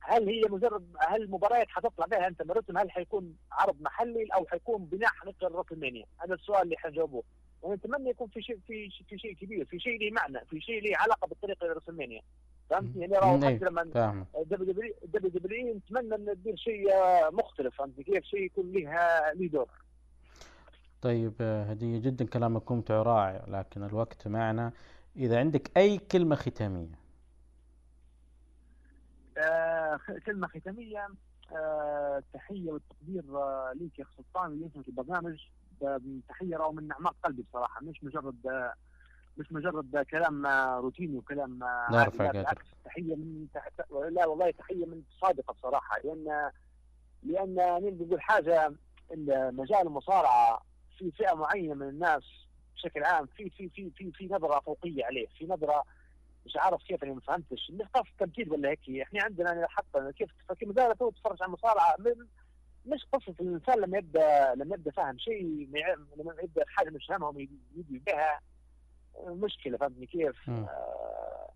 هل هي مجرد هل المباريات حتطلع بها أنت مرتم هل حيكون عرض محلي أو حيكون بناء حقيقي الرسلمانيا؟ هذا السؤال اللي حنجاوبه. ونتمنى يكون في شيء في شيء في شيء كبير، في شيء له معنى، في شيء له علاقة بالطريقة الرسلمانيا. فهمتني؟ يعني راهو مم، إيه، حتى لما دبليو دبليو دبليو دبليو نتمنى إن تدير شيء مختلف فهمت كيف؟ شيء يكون له له دور. طيب هدية جدا كلامك ممتع ورائع لكن الوقت معنا إذا عندك أي كلمة ختامية آه، كلمة ختامية آه، تحية والتقدير آه، ليك يا سلطان اللي يسمع البرنامج آه، تحية راهو من أعماق قلبي بصراحة مش مجرد آه، مش مجرد كلام روتيني وكلام لا عادي، لا. بالعكس تحية من تحت لا والله تحية من صادقة بصراحة لأن لأن نبي نقول حاجة إن مجال المصارعة في فئة معينة من الناس بشكل عام في في في في في نظرة فوقية عليه في نظرة مش عارف كيف أنا ما فهمتش مش قصة تمثيل ولا هيك إحنا عندنا حتى كيف كيف زي تو تتفرج على المصارعة مش قصة الإنسان لما يبدأ لما يبدأ فاهم شيء لما يبدأ حاجة مش فاهمها ويجي بها مشكلة فهمتني كيف؟ آه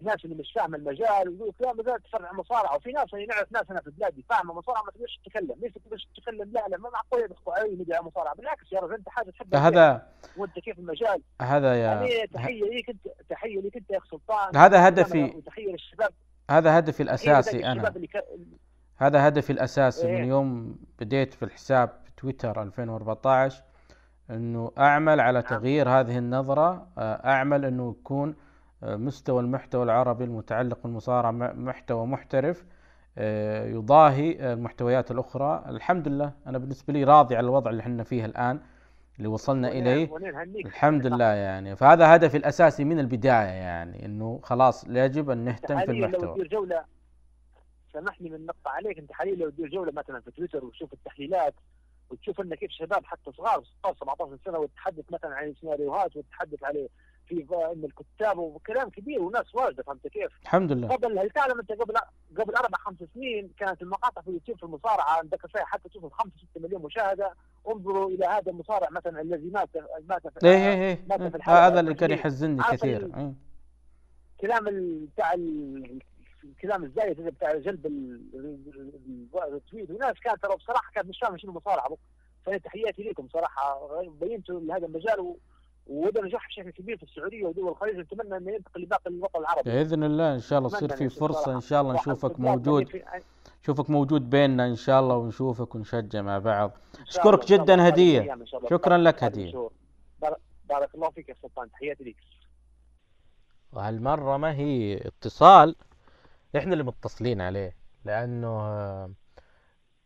الناس اللي مش فاهمة المجال يقول لك لا تتفرج على المصارعه وفي ناس يعني نعرف ناس أنا في بلادي فاهمة مصارعة ما تقدرش تتكلم. ليش ما تقدرش تتكلم؟ لا لا ما معقول يدخلوا علي ميديا مصارعة؟ بالعكس يا رجل أنت حاجة تحبها هذا وأنت كيف المجال؟ هذا يا يعني تحية ليك أنت تحية ليك أنت يا اخ سلطان. هذا هدفي. وتحية للشباب. هذا هدفي اللي ك... هذا هدفي الأساسي من إيه. يوم بديت في الحساب في تويتر 2014 أنه أعمل على نعم. تغيير هذه النظرة آه، أعمل أنه يكون آه، مستوى المحتوى العربي المتعلق بالمصارعة م- محتوى محترف آه، يضاهي المحتويات الأخرى. الحمد لله أنا بالنسبة لي راضي على الوضع اللي إحنا فيه الآن اللي وصلنا هنيك. الحمد لله يعني. فهذا هدفي الأساسي من البداية يعني أنه خلاص يجب أن نهتم في لو المحتوى. تدير جولة سامحني من نقطة عليك أنت حاليا لو تدير جولة مثلا في تويتر وتشوف التحليلات وتشوف ان كيف شباب حتى صغار 16 17 سنة وتتحدث مثلا عن السيناريوهات وتتحدث عليه في إن الكتاب وكلام كبير وناس واجدة فهمت كيف؟ الحمد لله قبل هل تعلم أنت قبل قبل أربع خمس سنين كانت المقاطع في اليوتيوب في المصارعة عندك فيها حتى توصل 5 6 مليون مشاهدة انظروا إلى هذا المصارع مثلا الذي مات مات في إيه إيه إيه مات في إيه. الحلبة هذا اللي كان. يحزنني كثير إيه. كلام بتاع الكلام الزايد هذا بتاع جلب ال- ال- ال- التويت. وناس كانت ترى بصراحة كانت مش فاهمة شنو مصارعه فأنا تحياتي لكم صراحة. بينتوا لهذا المجال وهذا نجاح بشكل كبير في السعودية ودول الخليج. نتمنى انه ينتقل لباقي الوطن العربي. بإذن الله إن شاء الله تصير في فرصة صراحة. إن شاء الله نشوفك موجود. نشوفك موجود بيننا إن شاء الله ونشوفك ونشجع مع بعض. أشكرك جدا هدية. شكرا لك هدية. بارك- الله فيك يا سلطان. تحياتي لك. وهالمرة ما هي اتصال. إحنا اللي متصلين عليه لأنه آه،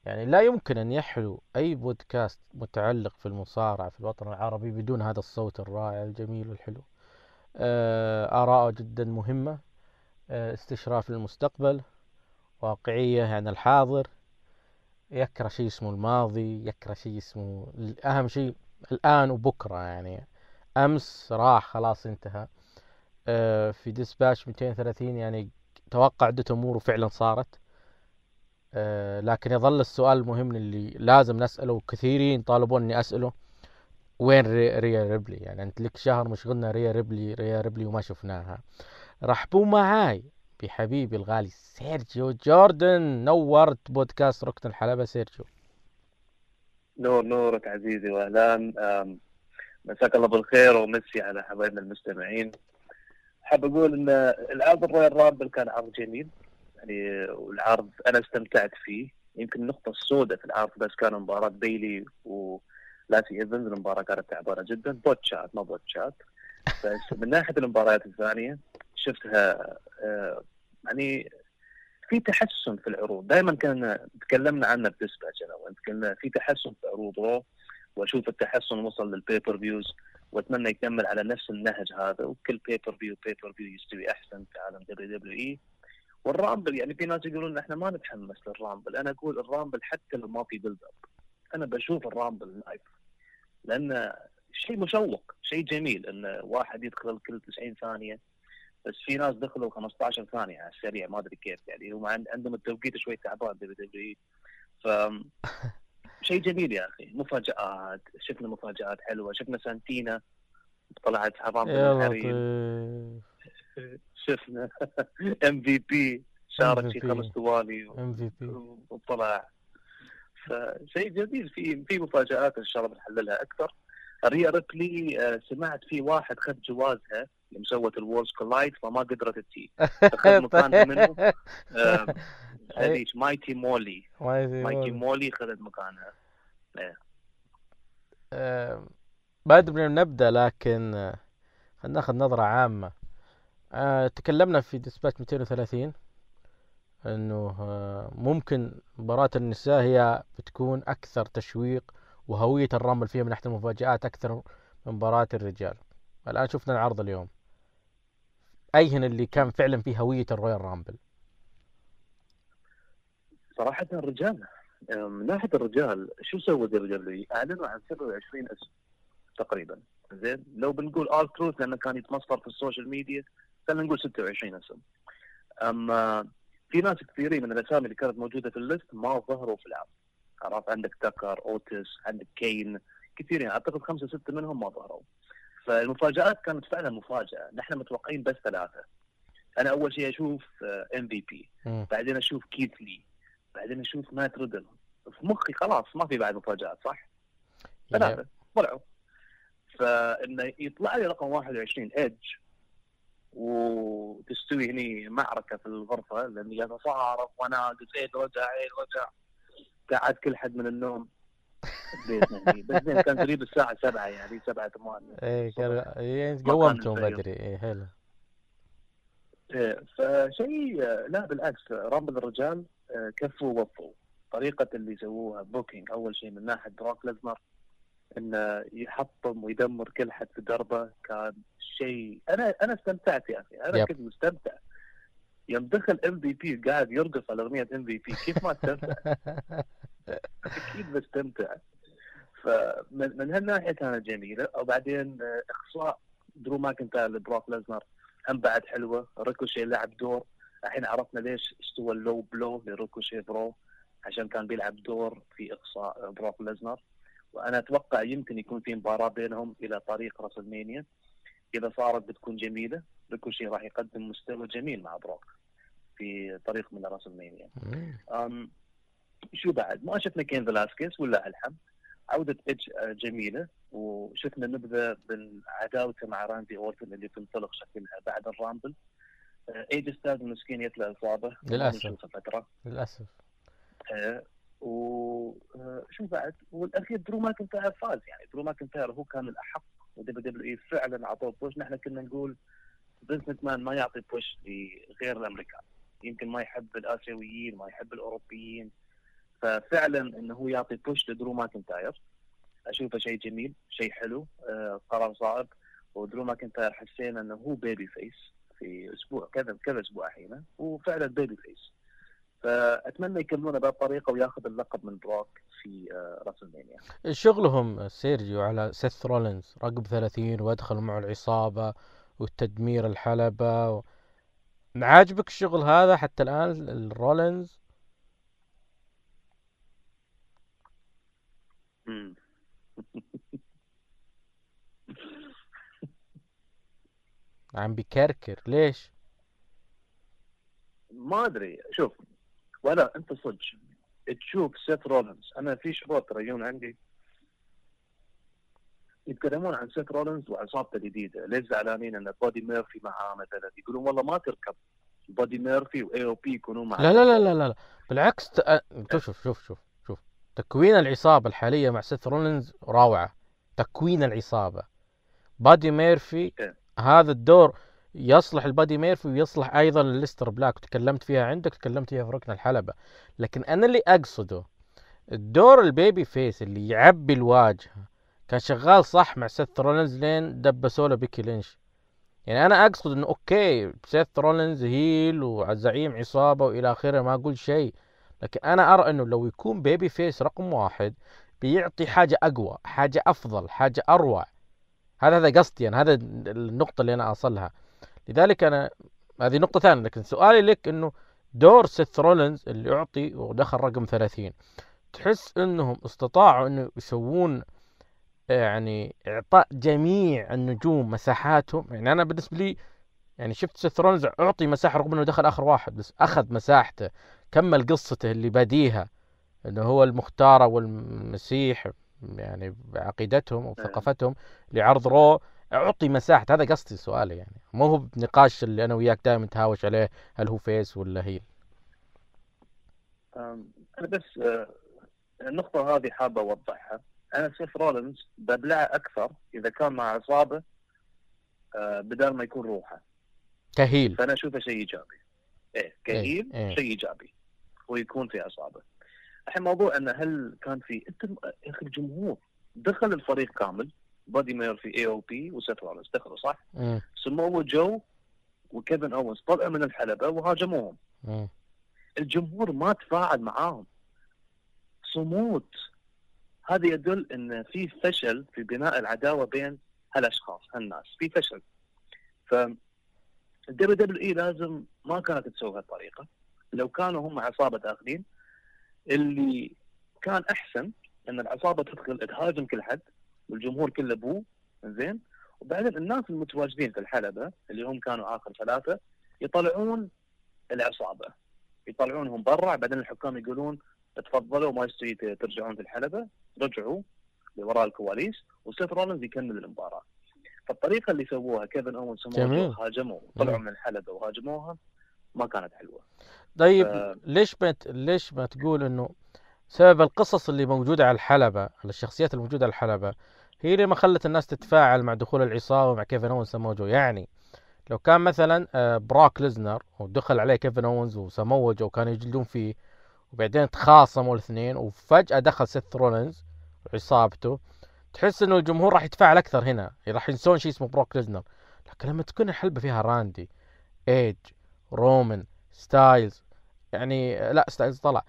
يعني لا يمكن أن يحلو أي بودكاست متعلق في المصارعة في الوطن العربي بدون هذا الصوت الرائع الجميل والحلو. آه، آراءه جدا مهمة آه، استشراف للمستقبل واقعية عن الحاضر يكره شيء اسمه الماضي يكره شيء اسمه أهم شيء الآن وبكرة يعني أمس راح خلاص انتهى. في Dispatch 230 يعني توقع عدة أمور وفعلا صارت. آه، لكن يظل السؤال المهم اللي لازم نسأله وكثيرين طالبون إني أسأله. وين ري- ريا ريبلي؟ يعني أنت لك شهر مشغلنا ريا ريبلي ريا ريبلي وما شفناها. رحبوا معاي بحبيبي الغالي سيرجيو جوردن. نورت بودكاست ركن الحلبة سيرجيو. نور نورك عزيزي واهلا مساك الله بالخير ومسي على حبايبنا المستمعين. حاب أقول إن العرض الرويال رامبل كان عرض جميل. يعني والعرض أنا استمتعت فيه. يمكن النقطة السوداء في العرض بس كان مباراة بيلي ولاسي إيفنز المباراة كانت تعبانة جدا. botchات ما botchات بس من ناحية المباريات الثانية شفتها آه، يعني في تحسن في العروض. دائما كان تكلمنا عنه ب Dispatch أنا وانت كنا في تحسن في عروض Raw وأشوف التحسن وصل لل pay-per-views وأتمنى يكمل على نفس النهج هذا وكل pay-per-view pay-per-view يستوي أحسن في عالم دبليو دبليو اي والرامبل يعني في ناس يقولون إحنا ما نتحمس للرامبل أنا أقول الرامبل حتى لو ما في build up أنا بشوف الرامبل live لأن شيء مشوق شيء جميل إن واحد يدخل كل 90 ثانية. بس في ناس دخلوا 15 ثانية على السريع ما أدري كيف يعني. هم عند- عندهم التوقيت شوي تعبان دبليو دبليو ف شيء جميل يا أخي. مفاجآت شفنا مفاجآت حلوة شفنا سانتينا طلعت حرام يا شفنا MVP شارك في. خمس توالي MVP وطلع. فشيء جميل. في في مفاجآت إن شاء الله بنحللها أكثر. ريا ريبلي آه، سمعت في واحد خذ جوازها يوم سوت ال Worlds Collide فما قدرت تجي. اخذ مكانها منه. هذيك Mighty Molly. Mighty Molly. خذت مكانها. آه، ما ادري من نبدا لكن آه، خلينا ناخذ نظرة عامة. آه، تكلمنا في Dispatch 230 إنه آه، ممكن مباراة النساء هي بتكون أكثر تشويق وهوية ال Rumble فيها من ناحية المفاجآت أكثر من مباراة الرجال. الآن شفنا العرض اليوم. أيهن اللي كان فعلا فيه هوية ال Royal Rumble؟ صراحة الرجال من ناحية الرجال شو سوى WWE أعلنوا عن 27 اسم تقريبا. زين لو بنقول R-Truth لأنه كان يتمصدر في ال social media خلينا نقول 26 اسم اما في ناس كثيرين من الأسامي اللي كانت موجودة في ال list ما ظهروا في العرض عرفت؟ عندك Tucker Otis عندك كين كثيرين. أعتقد خمسة ستة منهم ما ظهروا. فالمفاجآت كانت فعلا مفاجأة. نحن متوقعين بس ثلاثة. أنا أول شيء أشوف MVP. بعدين أشوف Keith Lee بعدين أشوف Matt Riddle في مخي خلاص ما في بعد مفاجآت صح؟ ثلاثة طلعوا. فإنه يطلع لي رقم 21 Edge وتستوي هني معركة في الغرفة لاني اتصارف وناقص ايد رجع ايد رجع. قعد كل حد من النوم بس زين كان قريب الساعة 7 يعني 7 8 إيه كان إيه، ما قومتهم. بدري. إيه حلو. إيه، فشيء آه، لا بالعكس. Rumble الرجال كفوا ووفوا طريقة اللي سووها booking أول شيء من ناحية Brock Lesnar إنه يحطم ويدمر كل حد في دربة. كان شيء أنا أنا استمتعت يا أخي. أنا yep. كنت مستمتع. يوم دخل MVP قاعد يرقص على أغنية MVP كيف ما استمتع؟ أكيد بستمتع. فمن من هالناحية كانت جميلة. وبعدين آه، إقصاء Drew McIntyre ل Brock Lesnar. هم بعد حلوة. Ricochet لعب دور. الحين عرفنا ليش استوى ال low blow ل Ricochet bro عشان كان بيلعب دور في إقصاء Brock Lesnar. وأنا أتوقع يمكن يكون في مباراة بينهم إلى طريق WrestleMania إذا صارت بتكون جميلة Ricochet راح يقدم مستوى جميل مع Brock في طريق من WrestleMania أم شو بعد؟ ما شفنا Cain Velasquez ولا ألحم. عودة Edge آه، جميلة. وشفنا نبذة من عداوته مع Randy Orton اللي تنطلق شكلها بعد ال Rumble. آه، AJ Styles مسكين يطلع للأسف. نشوفه فترة. للأسف. آه، وشو بعد؟ والأخير Drew McIntyre فاز يعني Drew McIntyre هو كان الأحق و WWE فعلا أعطوه push. نحن كنا نقول businessman ما يعطي push لغير الأمريكان. يمكن ما يحب الآسيويين ما يحب الأوروبيين. ففعلا إنه هو يعطي push ل Drew McIntyre. أشوفه شيء جميل شيء حلو آه قرار صعب و Drew McIntyre حسينا إنه هو babyface في أسبوع كذا كذا أسبوع الحين. وفعلا babyface فأتمنى يكملونه بهالطريقة وياخذ اللقب من Brock في آه WrestleMania. شغلهم سيرجيو على Seth Rollins. رقم 30 وأدخل معه العصابة وتدمير الحلبة. و... عاجبك الشغل هذا حتى الآن الرولينز مم. عم بيكركر ليش؟ ما أدري. شوف ولا أنت صدق. تشوف سيث رولنز أنا في شباب ترى يجون عندي. يتكلمون عن Seth Rollins وعصابته الجديدة. ليش زعلانين إن Buddy Murphy معاه مثلا؟ يقولون والله ما تركب. Buddy Murphy و AOP يكونون مع لا لا لا لا لا. بالعكس ت... شوف شوف شوف شوف تكوين العصابة الحالية مع Seth Rollins روعة. تكوين العصابة. Buddy Murphy إيه. هذا الدور يصلح ال Buddy Murphy ويصلح أيضا ل Aleister Black. تكلمت فيها عندك تكلمت فيها في ركن الحلبة. لكن أنا اللي أقصده الدور ال babyface اللي يعبي الواجهة كان شغال صح مع Seth Rollins لين دبسوا له Becky Lynch. يعني أنا أقصد إنه okay Seth Rollins heel وزعيم عصابة وإلى آخره ما أقول شيء. لكن أنا أرى إنه لو يكون babyface رقم واحد بيعطي حاجة أقوى حاجة أفضل حاجة أروع. هذا هذا قصدي أنا هذا النقطة اللي أنا أصلها. لذلك أنا هذه نقطة ثانية لكن سؤالي لك إنه دور Seth Rollins اللي يعطي ودخل رقم 30 تحس إنهم استطاعوا إنه يسوون يعني إعطاء جميع النجوم مساحاتهم؟ يعني أنا بالنسبة لي يعني شفت Seth Rollins أعطي مساحة رغم إنه دخل آخر واحد بس أخذ مساحته كمل قصته اللي باديها إنه هو المختار والمسيح يعني بعقيدتهم وثقافتهم لعرض Raw. أعطي مساحة هذا قصدي سؤالي يعني. مو هو بنقاش اللي أنا وياك دائما نتهاوش عليه هل هو face ولا heel أم، أنا بس آه، النقطة هذه حابة أوضحها. أنا Seth Rollins ببلعه أكثر إذا كان مع عصابة آه، بدل ما يكون روحه. ك heel. فأنا أشوفه شيء إيجابي. إيه ك heel إيه، إيه. شيء إيجابي. ويكون في عصابة. الحين موضوع إنه هل كان في أنت يا أخي الجمهور دخل الفريق كامل Buddy Murphy AOP و Seth Rollins دخلوا صح؟ سموه جو وكيفن اوونز طلعوا من الحلبة وهاجموهم. الجمهور ما تفاعل معاهم. صمود. هذا يدل إن في فشل في بناء العداوة بين هالأشخاص هالناس. في فشل. ف ال WWE لازم ما كانت تسوي هالطريقة. لو كانوا هم عصابه داخلين اللي كان أحسن إن العصابة تدخل تهاجم كل حد والجمهور كله boo زين وبعدين الناس المتواجدين في الحلبة اللي هم كانوا آخر ثلاثة يطلعون العصابة. يطلعونهم برا بعدين الحكام يقولون تفضلوا ما يستوي ترجعون في الحلبة. رجعوا لوراء الكواليس وسيث رولنز يكمل المباراة. فالطريقة اللي سووها كيفن جميل. سموه هاجموا طلعوا. من الحلبة وهاجموها. ما كانت حلوة. طيب ف- ليش ما ليش ما تقول إنه سبب القصص اللي موجودة على الحلبة على الشخصيات الموجودة على الحلبة هي اللي ما خلت الناس تتفاعل مع دخول العصابة مع كيفن أونز سمو جو يعني لو كان مثلا آه، بروك ليزنر ودخل عليه كيفن أونز وسمو جو وكانوا يجلدون فيه وبعدين تخاصموا الاثنين وفجأة دخل سيث رولينز وعصابته تحس إنه الجمهور راح يتفاعل أكثر هنا راح ينسون شيء اسمه بروك ليزنر. لكن لما تكون الحلبة فيها راندي إيج رومان ستايلز. يعني لا ستايلز طلع.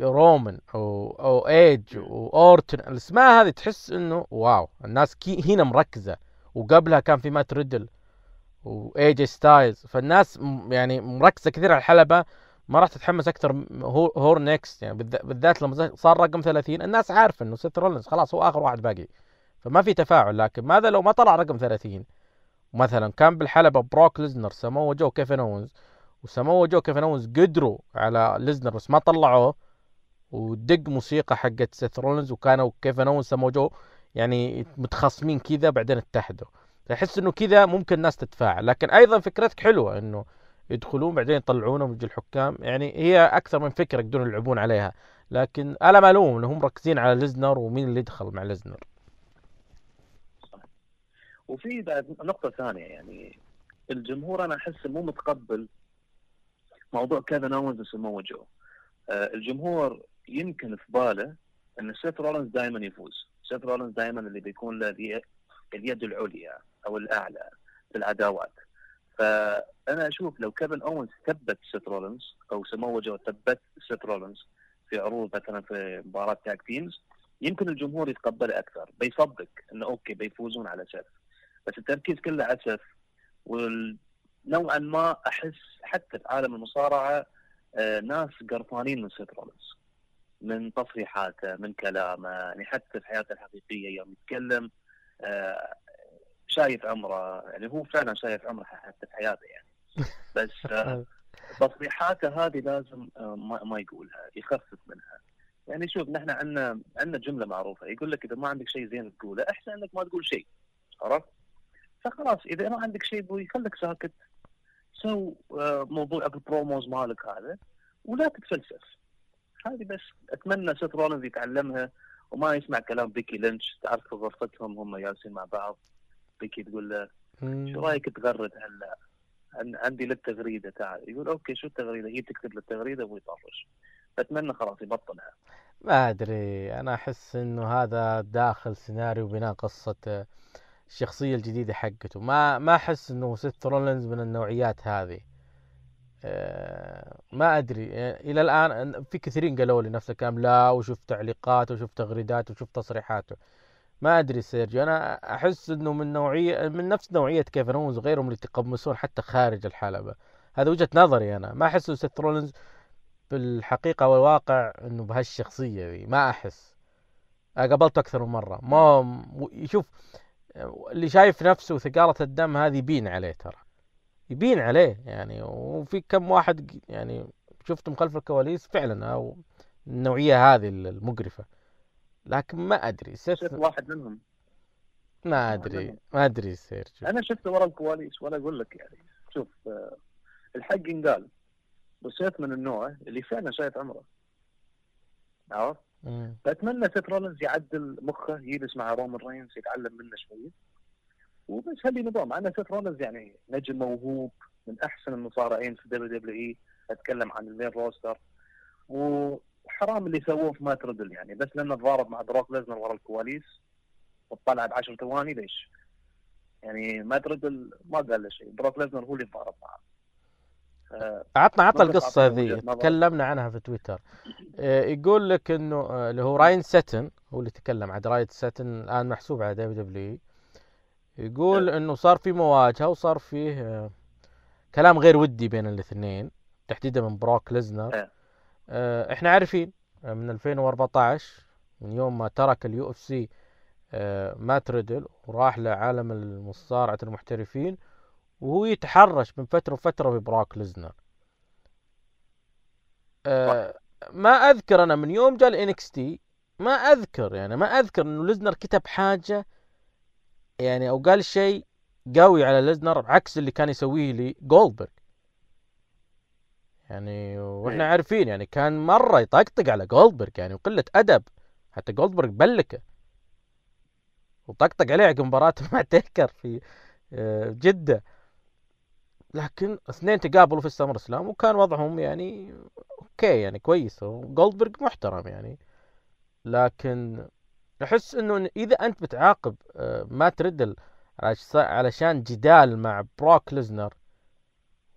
رومان أو أو ايج واورتن الأسماء هذه تحس إنه wow. الناس كي هنا مركزة. وقبلها كان في مات ريدل واي جي ستايلز. فالناس يعني مركزة كثير على الحلبة. ما راح تتحمس أكثر who's next. يعني بالذ- بالذات لما صار رقم 30 الناس عارفة إنه سيث رولينز خلاص هو آخر واحد باقي. فما في تفاعل. لكن ماذا لو ما طلع رقم 30 مثلا كان بالحلبة بروك ليزنر سمو جو كيفن اونز وسمو جو كيفن اونز قدروا على ليزنر بس ما طلعوه. ودق موسيقى حقت سيث رولينز وكانوا كيفن اونز سمو جو يعني متخاصمين كذا بعدين اتحدوا. أحس إنه كذا ممكن الناس تتفاعل. لكن أيضا فكرتك حلوة إنه يدخلون بعدين يطلعونهم يجي الحكام. يعني هي أكثر من فكرة يقدرون يلعبون عليها. لكن أنا ما ألوم انهم مركزين على ليزنر ومين اللي يدخل مع ليزنر. وفي بعد نقطة ثانية يعني الجمهور أنا أحس مو متقبل موضوع كيفن أوينز وسمو جو الجمهور يمكن في باله أن سيث رولنز دائما يفوز. سيث رولنز دائما اللي بيكون له الي- اليد العليا أو الأعلى في العداوات. فأنا أشوف لو كيفن أوينز ثبت سيث رولنز أو سمو جو ثبت سيث رولنز في عروض مثلا في مباراة tag teams يمكن الجمهور يتقبله أكثر. بيصدق أنه okay بيفوزون على سيث. بس التركيز كله على سيث ونوعا ما أحس حتى في عالم المصارعة آه، ناس قرفانين من سيث رولنز من تصريحاته من كلامه يعني حتى في حياته الحقيقية يوم يتكلم آه، شايف عمره يعني هو فعلا شايف عمره حتى في حياته يعني. بس آه، تصريحاته هذه لازم ما ما يقولها يخفف منها. يعني شوف نحن عندنا عندنا جملة معروفة يقول لك إذا ما عندك شيء زين تقوله أحسن إنك ما تقول شيء عرفت؟ فخلاص إذا ما عندك شيء أبوي خليك ساكت so آه، موضوع ال promos مالك هذا ولا تتفلسف. هذه بس أتمنى سيث رولنز يتعلمها وما يسمع كلام بيكي لينش تعرف في غرفتهم هم جالسين مع بعض. بيكي تقول له شو رأيك تغرد هلا؟ عن- عندي لك تغريده تعال. يقول okay شو التغريدة؟ هي تكتب له التغريدة وهو يطرش. فاتمنى خلاص يبطلها. ما أدري أنا أحس إنه هذا داخل سيناريو بناء قصة آه، الشخصية الجديدة حقته. ما ما أحس إنه سيث رولينز من النوعيات هذه. آه، ما أدري. آه، إلى الآن في كثيرين قالوا لي نفس الكلام. لا وشوف تعليقاته وشوف تغريداته وشوف تصريحاته. ما أدري سيرجيو. أنا أحس إنه من نوعية من نفس نوعية كيفن اونز وغيرهم اللي يتقمصون حتى خارج الحلبة. هذا وجهة نظري أنا. ما إنه سيث رولينز بالحقيقة والواقع إنه بهالشخصية ذي. ما أنا قابلته أكثر من مرة. ما يشوف اللي شايف نفسه وثقالة الدم هذه يبين عليه ترى. يبين عليه يعني وفي كم واحد يعني شفتهم خلف الكواليس فعلا أو النوعية هذه المقرفة. لكن ما أدري سيث شفت واحد منهم. ما أدري ما أدري سيرجيو أنا شفته ورا الكواليس ولا أقول لك يعني. شوف آه، الحق ينقال. وسيث من النوع اللي فعلا شايف عمره. عرفت؟ فأتمنى سيث رولنز يعدل مخه يجلس مع رومان رينز يتعلم منه شوية. وبس هذه نظام. أنا سيث رولنز يعني نجم موهوب من أحسن المصارعين في WWE. أتكلم عن ال main roster. وحرام اللي سووه في مات ريدل يعني. بس لأنه تضارب مع بروك ليزنر ورا الكواليس وطلع بعشر ثواني ليش؟ يعني مات ريدل ما قال له شيء. بروك ليزنر هو اللي تضارب معه. عطنا عطنا ما القصة ذي. تكلمنا عنها في تويتر. آه، يقول لك إنه آه، اللي هو راين ساتن هو اللي تكلم عن راين ساتن الآن محسوب على WWE يقول إنه صار في مواجهة وصار فيه آه، كلام غير ودي بين الاثنين تحديدا من بروك ليزنر. آه، إحنا عارفين آه، من 2014 من يوم ما ترك ال UFC مات ريدل وراح لعالم المصارعة المحترفين وهو يتحرش من فترة وفترة ببروك ليزنر. آه، ما أذكر أنا من يوم جاء ال NXT ما أذكر يعني ما أذكر إنه ليزنر كتب حاجة يعني أو قال شيء قوي على ليزنر عكس اللي كان يسويه لجولدبرغ. يعني وإحنا إيه. عارفين يعني كان مرة يطقطق على جولدبرغ يعني وقلة أدب حتى جولدبرغ بلكه. وطقطق عليه عقب مباراته مع تيكر في آه، جدة. لكن اثنين تقابلوا في ال SummerSlam وكان وضعهم يعني okay يعني كويس. جولدبرغ محترم يعني. لكن أحس إنه إذا أنت بتعاقب آه، مات ريدل عش- علشان جدال مع بروك ليزنر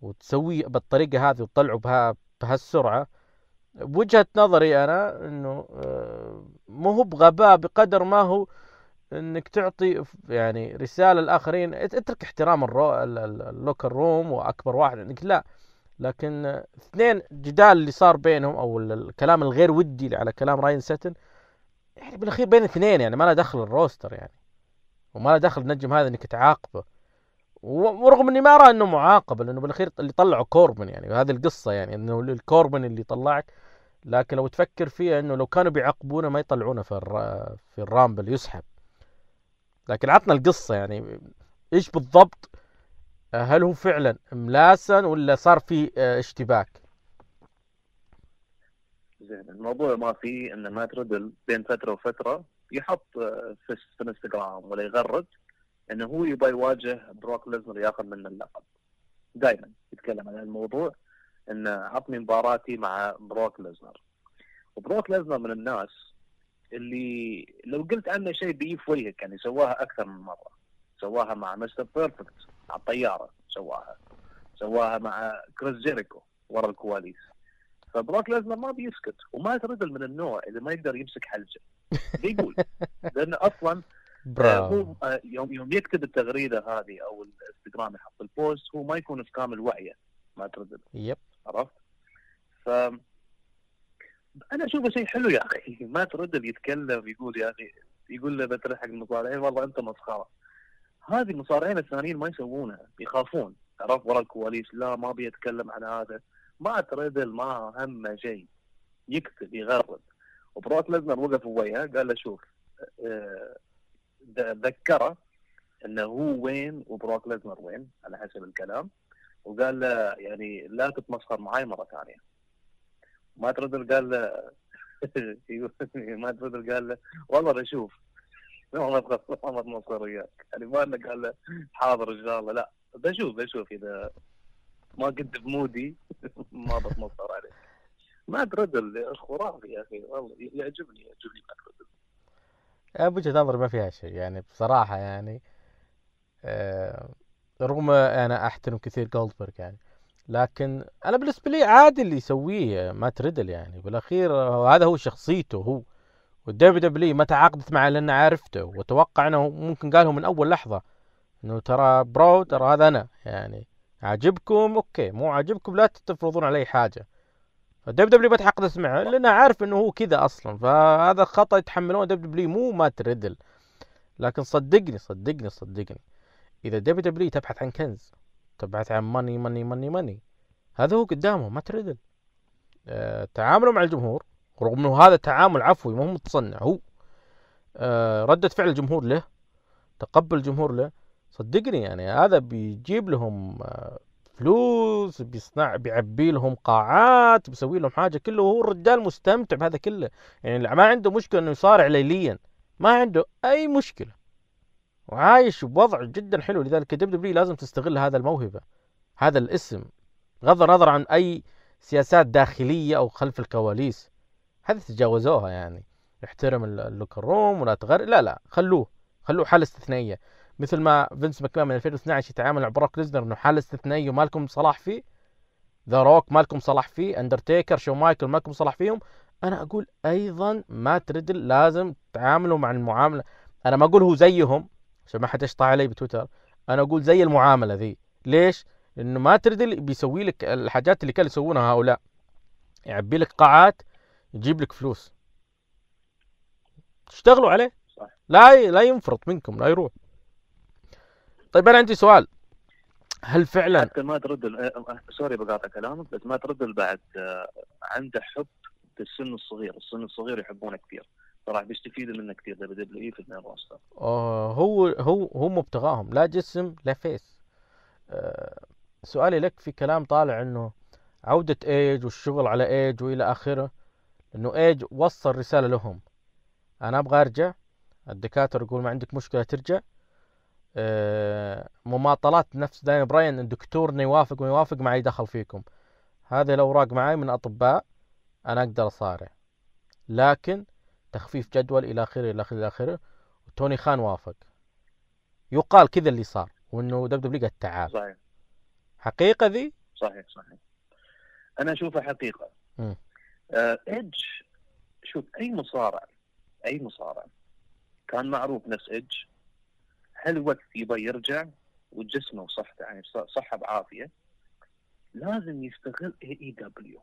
وتسوي بالطريقة هذه وتطلعه بها بهالسرعة بوجهه نظري أنا إنه آه، مو هو بغباء بقدر ما هو إنك تعطي يعني رسالة للاخرين إت- اترك احترام الرو... ال- ال- ال locker room وأكبر واحد انك لا. لكن اثنين جدال اللي صار بينهم أو ال- الكلام الغير ودي على كلام راين ساتن يعني بالأخير بين اثنين يعني ما له دخل ال roster يعني. وما له دخل النجم هذا إنك تعاقبه. ورغم إني ما أرى إنه معاقبة لأنه بالأخير اللي طلعوا كوربن يعني وهذه القصة يعني إنه الكوربن اللي طلعك. لكن لو تفكر فيها إنه لو كانوا بيعاقبونه ما يطلعونه في. في ال Rumble يسحب. لكن عطنا القصة يعني. إيش بالضبط؟ آه، هل هو فعلا ملاسن ولا صار في آه، اشتباك؟ زين الموضوع ما فيه إن مات ريدل بين فترة وفترة يحط آه، في في الانستغرام ولا يغرد إنه هو يبغى يواجه بروك ليزنر ياخذ منه اللقب. دائما يتكلم عن الموضوع إنه عطني مباراتي مع بروك ليزنر. وبروك ليزنر من الناس اللي لو قلت عنه شيء بيجي في وجهك يعني سواها أكثر من مرة. سواها مع مستر بيرفكت على الطيارة سواها. سواها مع كريس جيريكو ورا الكواليس. فبروك ليزنر ما بيسكت ومات ريدل من النوع اللي ما يقدر يمسك حلجه. بيقول. لأنه أصلا آه، هو آه، يوم يوم يكتب التغريدة هذه أو الإنستغرام يحط ال post هو ما يكون في كامل وعيه مات ريدل يب. عرفت؟ ف أنا أشوفه شيء حلو يا أخي. مات ريدل يتكلم يقول يا أخي يقول له مثلا حق المصارعين والله انت مسخرة. هذه المصارعين الثانيين ما يسوونها يخافون. عرفت ورا الكواليس لا ما بيتكلم عن هذا. ما تردل ما همه شيء. يكتب يغرد وبروك ليزنر وقف وياه قال له شوف آه، ذكره إنه هو وين وبروك ليزنر وين على حسب الكلام. وقال له يعني لا تتمسخر معاي مرة ثانية. ما تردل قال ما تردل قال له. والله بشوف ما تخص- ما تمسخر وياك. يعني ما إنه قال له حاضر إن شاء الله. لا بشوف بشوف إذا ما كنت ب mood ي. ما بتمسخر عليك مات ريدل خرافي يا أخي. والله يعجبني يعجبني مات ريدل بوجهة نظري ما فيها شيء. يعني بصراحة يعني آه، رغم أنا أحترم كثير جولدبرغ يعني لكن أنا بالنسبة لي عادي اللي يسويه مات ريدل يعني. بالأخير آه، هذا هو شخصيته هو. والدبليو دبليو ما تعاقدت معه لأن عرفته وأتوقع أنه ممكن قاله من أول لحظة أنه ترى bro ترى هذا أنا يعني. عاجبكم؟ Okay. مو عاجبكم لا تفرضون علي حاجة. فالدبليو دبليو ما تعاقدت معه لأنه عارف إنه هو كذا أصلا. فهذا خطأ يتحملونه دب دبليو مو مات ريدل لكن صدقني صدقني صدقني. إذا دب دبليو تبحث عن كنز تبحث عن money money money money هذا هو قدامه مات ريدل آه تعامله مع الجمهور رغم إنه هذا تعامل عفوي ما هو متصنع هو. آه ردة فعل الجمهور له تقبل الجمهور له. صدقني يعني هذا بيجيب لهم آه فلوس بيصنع بيعبي لهم قاعات بيسوي لهم حاجة. كله وهو الرجال مستمتع بهذا كله. يعني ما عنده مشكلة إنه يصارع ليليا ما عنده أي مشكلة. وعايش بوضع جدا حلو. لذلك دب دبليو لازم تستغل هذا الموهبة هذا الاسم بغض النظر عن أي سياسات داخلية أو خلف الكواليس. هذه تجاوزوها يعني. احترم ال- ال locker room ولا تغير لا لا خلوه خلوه حالة استثنائية. مثل ما فينس ماكمان من 2012 يتعامل مع بروك ليزنر إنه حالة استثنائية وما لكم صلاح فيه. ذا روك ما لكم صلاح فيه. اندرتيكر شون مايكل ما لكم صلاح فيهم. أنا أقول أيضا مات ريدل لازم تعاملوا مع المعاملة. أنا ما أقول هو زيهم. عشان ما حد يشطح علي بتويتر. أنا أقول زي المعاملة ذي. ليش؟ لأنه مات ريدل بيسوي لك الحاجات اللي كانوا يسوونها هؤلاء. يعبي لك قاعات يجيب لك فلوس. تشتغلوا عليه. صح. لا لا ينفرط منكم لا يروح. طيب أنا عندي سؤال. هل فعلا حتى مات ريدل آه، آه، sorry بقاطع كلامك بس مات ريدل بعد آه، عنده حب في السن الصغير، السن الصغير يحبونه كثير، فراح بيستفيدوا منه كثير دبليو دبليو اي في ال main roster. آه هو هو هو مبتغاهم لا جسم لا face آه سؤالي لك في كلام طالع إنه عودة ايج والشغل على ايج وإلى آخره إنه ايج وصل رسالة لهم. أنا أبغى أرجع. الدكاترة يقول ما عندك مشكلة ترجع. آه مماطلات نفس دانيال براين دكتورنا يوافق وما يوافق ما دخل فيكم. هذه الأوراق معي من أطباء أنا أقدر أصارع. لكن تخفيف جدول إلى آخره إلى آخره إلى آخره. توني خان وافق. يقال كذا اللي صار وإنه دبليو دبليو قالت تعال صحيح. حقيقة ذي؟ صحيح صحيح. أنا أشوفها حقيقة. مم. آه ايدج شوف أي مصارع أي مصارع كان معروف نفس ايدج هل وقت يبغى يرجع وجسمه وصحته يعني صحة بعافية لازم يستغل اي اي دبليو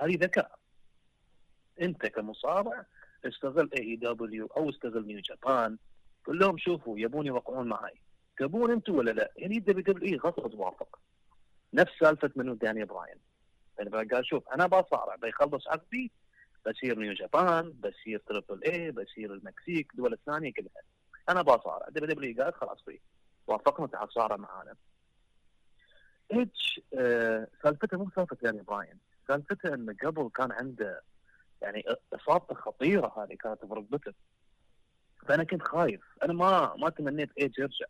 هذه ذكاء. أنت كمصارع استغل اي دبليو أو استغل نيو جابان قول لهم شوفوا يبون يوقعون معي تبون أنتم ولا لا؟ يعني دبليو دبليو اي غصب توافق نفس سالفة منو؟ داني براين يعني قال شوف أنا بصارع بيخلص عقدي بصير نيو جابان بصير تريبل اي بصير المكسيك الدول الثانية كلها. أنا بصارع. دبليو دبليو قال خلاص free وافقنا تعال صارع معانا. ايدج آه سالفته مو سالفة داني براين سالفته انه قبل كان عنده يعني اصابته خطيرة هذه كانت بركبته فأنا كنت خايف. أنا ما ما تمنيت ايدج يرجع.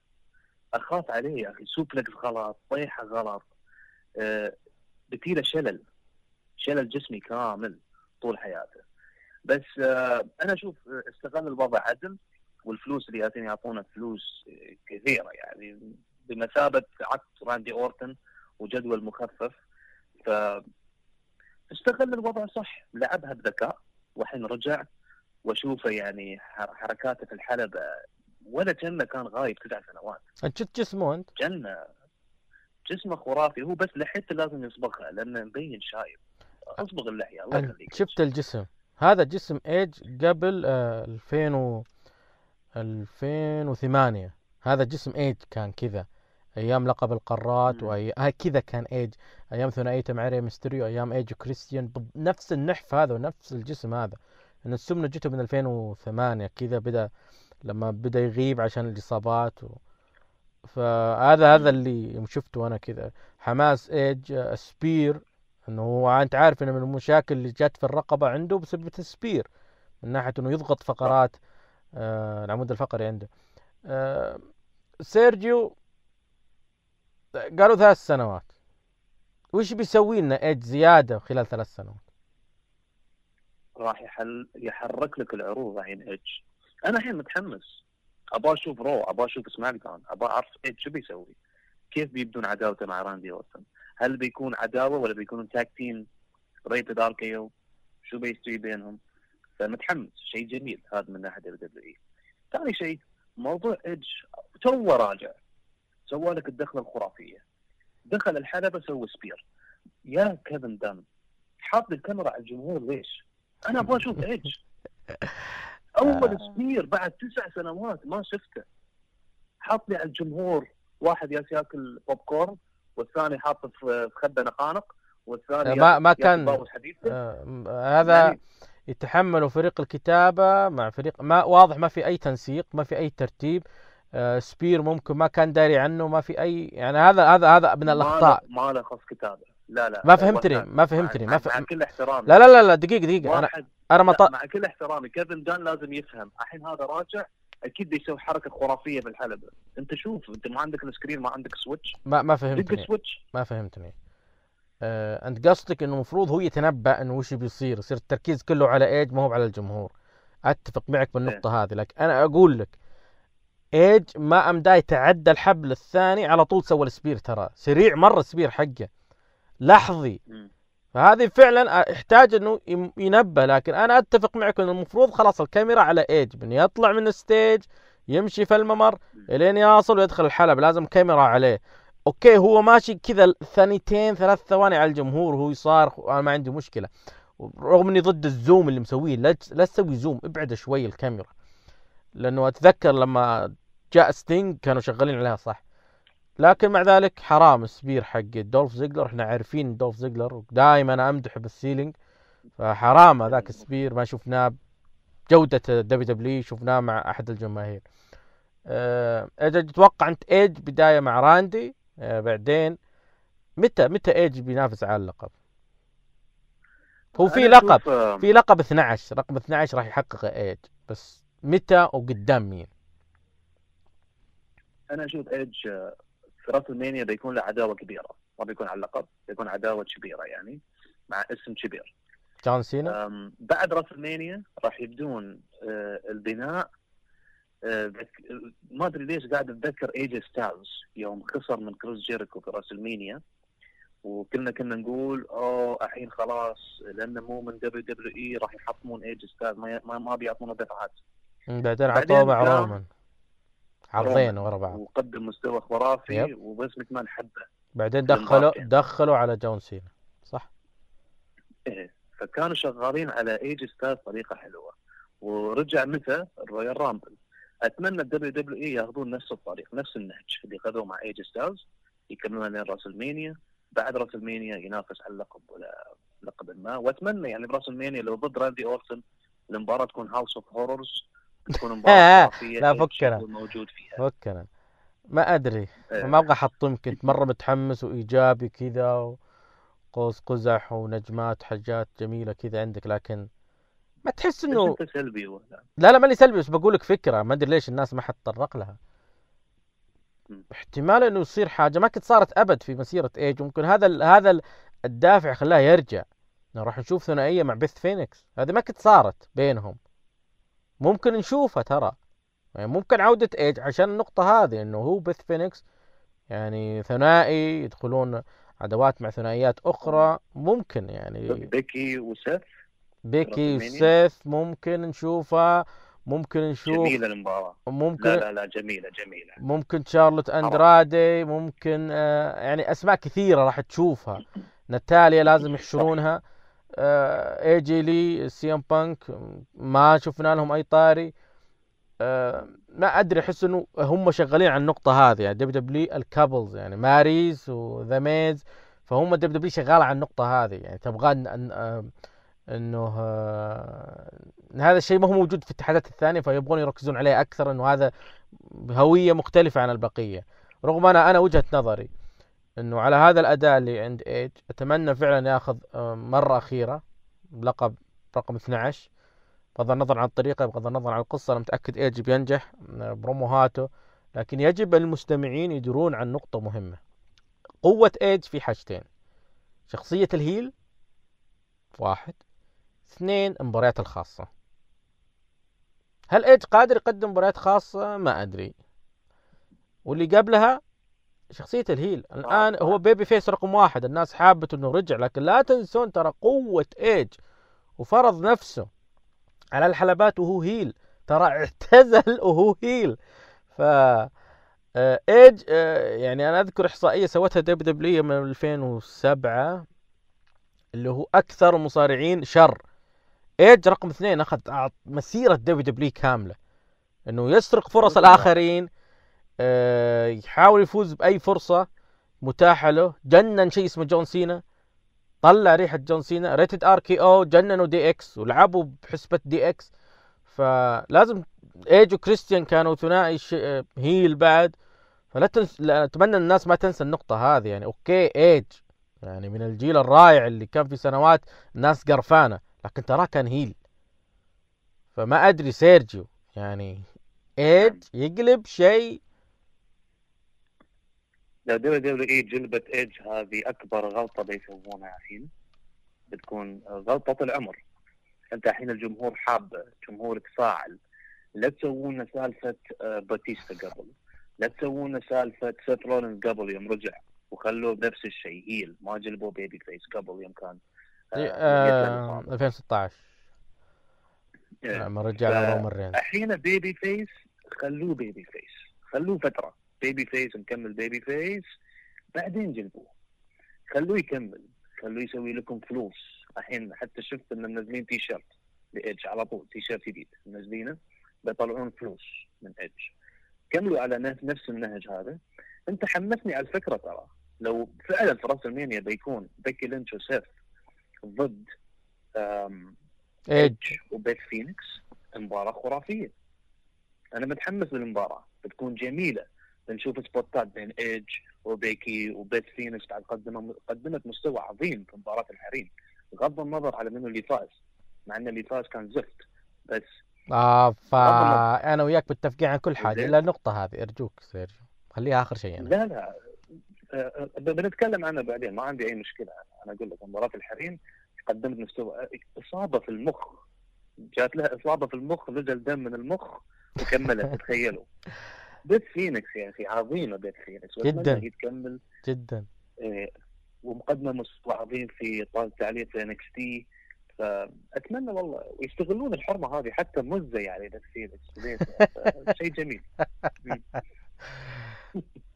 أخاف عليه يا أخي. suplex غلط طيحة غلط. آه بتجيله شلل. شلل جسمي كامل طول حياته. بس آه أنا أشوف آه، استغل الوضع عدل والفلوس اللي جالسين يعطونا فلوس كثيرة يعني. بمثابة عقد راندي أورتن وجدول مخفف. ف استغل الوضع صح. لعبها بذكاء والحين رجع وأشوفه يعني حر- حركاته في الحلبه ولا كانه كان غايب تسع سنوات. أنت شفت جسمه أنت؟ جنة. جسمه خرافي هو بس لحيته لازم يصبغها لأنه مبين شايب. أصبغ اللحية الله يخليك. شفت الجسم؟ هذا جسم إيج قبل آه 2000 و 2008 هذا جسم إيج كان كذا. أيام لقب القارات. واي كذا كان ايج أيام ثنائيته مع ري ميستيريو أيام ايج وكريستيان بض- نفس النحف هذا ونفس الجسم هذا. إن السمنة جته من 2008 كذا بدأ لما بدأ يغيب عشان الإصابات و... فهذا هذا اللي شفته أنا كذا. حماس ايج spear إنه هو أنت عارف إنه من المشاكل اللي جت في الرقبة عنده بسبب ال spear من ناحية إنه يضغط فقرات آه العمود الفقري عنده. آه سيرجيو قالوا ثلاث سنوات. وش بيسوي لنا إيج زيادة خلال ثلاث سنوات؟ راح يحل يحرك لك العروض الحين ايدج أنا الحين متحمس. أبغى أشوف Raw أبغى أشوف SmackDown أبغى أعرف ايدج شو بيسوي. كيف بيبدون عداوته مع راندي اورتن هل بيكون عداوة ولا بيكونون tag team Rated RKO؟ شو بيستوي بينهم؟ فمتحمس. شيء جميل. هذا من ناحية WWE. ثاني شيء موضوع ايدج تو راجع. سوى لك الدخلة الخرافية. دخل الحلبة سوى spear. يا كيفن دان حاط الكاميرا على الجمهور ليش؟ أنا أبغى أشوف إيدج. أول spear بعد تسع سنوات ما شفته. حاط لي على الجمهور واحد جالس ياكل بوب كورن والثاني حاطه في خدة نقانق والثاني ما- ياكل- ما ياكل كان-. آه هذا يعني يتحملوا فريق الكتابة مع فريق ما واضح ما في أي تنسيق ما في أي ترتيب. آه سبير ممكن ما كان داري عنه ما في أي يعني هذا هذا هذا من له- ما له خص كتابه لا لا. ما فهمتني ما فهمتني ما ف... مع كل احترامي. لا لا لا لا دقيقة دقيقة. أنا واحد أنا ما لا، ط... مع كل احترامي. كيفن دان لازم يفهم. الحين هذا راجع أكيد بيسوي حركة خرافية في الحلبه أنت شوف أنت ما عندك ال screen ما عندك switch ما ما فهمتني. switch ما فهمتني. آه أنت قصدك إنه المفروض هو يتنبأ إنه وش بيصير؟ يصير التركيز كله على إيج ما هو على الجمهور. أتفق معك بالنقطة هذه لكن أنا أقول لك إيج ما امداه يتعدى الحبل الثاني على طول سوى ال spear ترى. سريع مرة ال spear حقه. لحظي. فهذه فعلا يحتاج إنه ينبه لكن أنا أتفق معك إنه المفروض خلاص الكاميرا على إيج. من يطلع من ال stage يمشي في الممر إلين يصل ويدخل الحلبة لازم كاميرا عليه. أوكي هو ماشي كذا ثانيتين ثلاث ثواني على الجمهور وهو يصارخ وأنا ما عندي مشكلة. رغم إني ضد ال zoom اللي مسويه لا تسوي zoom ابعد شوي الكاميرا. لأنه أتذكر لما جاء ستينج كانوا شغالين عليها صح. لكن مع ذلك حرام ال spear حق دولف زيجلر. إحنا عارفين دولف زيجلر دائما يمدح بال selling فحرام هذاك ال spear. ما شفناه بجودة WWE شفناه مع أحد الجماهير. أه تتوقع أنت ايج بداية مع راندي أه بعدين متى متى ايج بينافس على اللقب؟ هو في لقب آه، في لقب 12 رقم 12 راح يحققه ايج بس متى وقدام مين؟ أنا أشوف إيدج آه، في WrestleMania بيكون له عداوة كبيرة. ما بيكون على اللقب بيكون عداوة كبيرة يعني مع اسم كبير. جون سينا؟ بعد WrestleMania راح يبدون آه، البناء. آه، ما أدري ليش قاعد أتذكر اي جي ستايلز يوم خسر من كريس جيريكو في WrestleMania. وكلنا كنا نقول أوه الحين خلاص لأنه مو من WWE راح يحطمون اي جي ستايلز ما ما, ما بيعطونا دفعات. بعدين عطوه مع رومان. عرضين ورا بعض. وقدم مستوى خرافي yep. وبس مكمان حبه بعدين دخلوا. دخلوا على جون سينا صح؟ إيه فكانوا شغالين على اي جي ستايلز بطريقه حلوة. ورجع متى؟ ال Royal Rumble. أتمنى ال WWE ياخذون نفس الطريق نفس النهج اللي خذوه مع اي جي ستايلز يكملون لين WrestleMania بعد WrestleMania ينافس على اللقب ولا لقب ما. وأتمنى يعني ب WrestleMania لو ضد راندي أورتن المباراة تكون House of Horrors تكون مباراة خرافية لا، إيج فكنا. موجود فيها. فكنا. ما أدري. إيه. ما أبغى احطمك انت مرة متحمس وإيجابي كذا وقوس قزح ونجمات وحاجات جميلة كذا عندك لكن ما تحس إنه أنت سلبي ولا لا. لا ماني سلبي بس بقول لك فكرة. ما أدري ليش الناس ما حتطرق لها. مم. احتمال إنه يصير حاجة. ما كنت صارت أبد في مسيرة إيج. ممكن هذا ال- هذا ال- الدافع خلاه يرجع. راح نشوف ثنائية مع بيث فينيكس هذه ما كنت صارت بينهم. ممكن نشوفها ترى. يعني ممكن عودة إيج عشان النقطة هذه إنه هو بيث فينيكس يعني ثنائي يدخلون عدوات مع ثنائيات أخرى ممكن يعني. بيكي وسيث. بيكي؟ وسيث ممكن نشوفها ممكن نشوف جميلة المباراة. ممكن لا لا لا جميلة جميلة. ممكن شارلوت أندرادي ممكن آه يعني أسماء كثيرة راح تشوفها. ناتاليا لازم يحشرونها. اي جي لي سي ام بانك ما شفنا لهم أي طاري. آه ما أدري أحس إنه هم شغالين على النقطة هذه يعني WWE ال couples يعني ماريس وذا ميز فهم WWE شغاله على النقطة هذه يعني تبغى آه، إنه آه، إن هذا الشيء ما هو موجود في الاتحادات الثانية فيبغون يركزون عليه أكثر إنه هذا هوية مختلفة عن البقية. رغم أنا أنا وجهة نظري إنه على هذا الأداء اللي عند إيج أتمنى فعلا ياخذ آه، مرة أخيرة لقب رقم 12 بغض النظر عن الطريقة بغض النظر عن القصة أنا متأكد إيج بينجح بروموهاته. لكن يجب المستمعين يدرون عن نقطة مهمة. قوة إيج في حاجتين. شخصية الهيل واحد. اثنين المباريات الخاصة. هل إيج قادر يقدم مباريات خاصة؟ ما أدري. واللي قبلها شخصية ال heel. الآن هو babyface رقم واحد. الناس حابته إنه رجع لكن لا تنسون ترى قوة إيج وفرض نفسه على الحلبات وهو heel. ترى اعتزل وهو heel. ف آه، إيج آه، يعني أنا أذكر إحصائية سوتها WWE من 2007 اللي هو أكثر مصارعين شر. إيج رقم اثنين أخذ مسيرة WWE كاملة. إنه يسرق فرص الآخرين آه، يحاول يفوز بأي فرصة متاحة له. جنن شيء اسمه جون سينا. طلع ريحة جون سينا. Rated RKO جننوا DX ولعبوا بحسبة DX فلازم ايج وكريستيان كانوا ثنائي ش... آه، heel بعد. فلا تنس... أتمنى الناس ما تنسى النقطة هذه يعني. أوكي ايج يعني من الجيل الرائع اللي كان في سنوات الناس قرفانة. لكن تراه كان heel فما أدري سيرجيو. يعني ايج يقلب شيء WWE جلبت ايج هذه أكبر غلطة بيسوونها الحين. بتكون غلطة العمر أنت الحين الجمهور حابه جمهورك فاعل. لا تسوون سالفة آه، باتيستا قبل. لا تسوون سالفة سيث رولينز قبل يوم رجع. وخلوه بنفس الشيء heel. ما جلبوه babyface قبل يوم كان آه، آه يطلع 2016 إيه. لما رجع على رومان رينز الحين babyface خلوه babyface. خلوه فترة. babyface مكمل babyface بعدين جلبوه. خلوه يكمل خلوه يسوي لكم فلوس. الحين حتى شفت ان منزلين تي شيرت لإيدج على طول تي شيرت جديد. منزلينه بيطلعون فلوس من إيدج. كملوا على نفس النهج هذا. أنت حمسني على الفكرة ترى. لو فعلا في WrestleMania بيكون؟ بيكي لينش وسيث ضد ايج وبيت فينيكس. مباراة خرافية. أنا متحمس للمباراة. بتكون جميلة. بنشوف سبوتات بين ايج وبيكي وبيت فينيكس بعد قدمت قدمت مستوى عظيم في مباراة الحريم بغض النظر على منو اللي فاز مع إن اللي فاز كان زفت بس آه فانا وياك متفقين عن كل حاجة. إلا النقطة هذه أرجوك سيرجيو. خليها آخر شيء أنا. لا لا. آه، آه، بنتكلم عنها بعدين ما عندي أي مشكلة. أنا أقول لك مباراة الحريم قدمت مستوى إصابة في المخ. جات لها إصابة في المخ نزل دم من المخ وكملت تخيلوا. بيت فينيكس يا أخي عظيمة بيت فينيكس. جداً. تكمل. جدا. إيه، ومقدمة مستوى عظيم في طاقه التعليق في NXT. فأتمنى والله ويستغلون الحرمة هذه حتى مزة يعني نفسيا شيء جميل.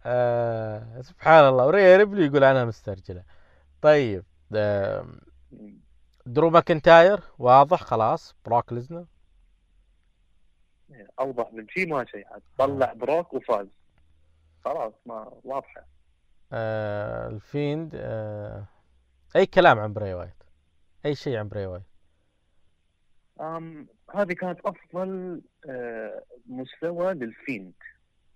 آه سبحان الله. وريا ريبلي يقول عنها مسترجلة. طيب درو ماكنتاير واضح خلاص بروك ليزنر. أوضح من شيء ما شيء طلع بروك وفاز. خلاص ما واضحة. آه الفيند آه أي كلام عن براي وايت؟ أي شيء عن براي وايت؟ أم هذه كانت أفضل آه مستوى للفيند.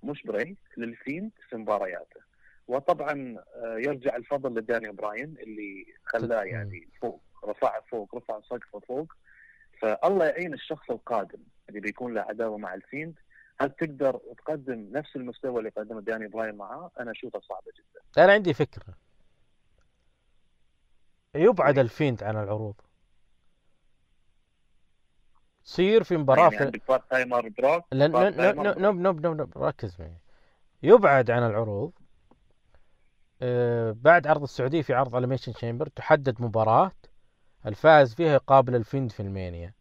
مش براي للفيند في مبارياته. وطبعا آه يرجع الفضل لداني براين اللي خلاه يعني فوق رفعه فوق رفع سقفه فوق. فالله يعين الشخص القادم. اللي بيكون له عداوة مع الفيند هل تقدر تقدم نفس المستوى اللي قدمه داني براين معاه؟ أنا اشوفها صعبه جدا. أنا عندي فكرة. يبعد الفيند عن العروض. تصير في مباراة يعني في part timer بروك لن... نب نب نب نب نب ركز معي. يبعد عن العروض آه بعد عرض السعوديه في عرض Elimination Chamber تحدد مباراة الفائز فيها يقابل الفيند في WrestleMania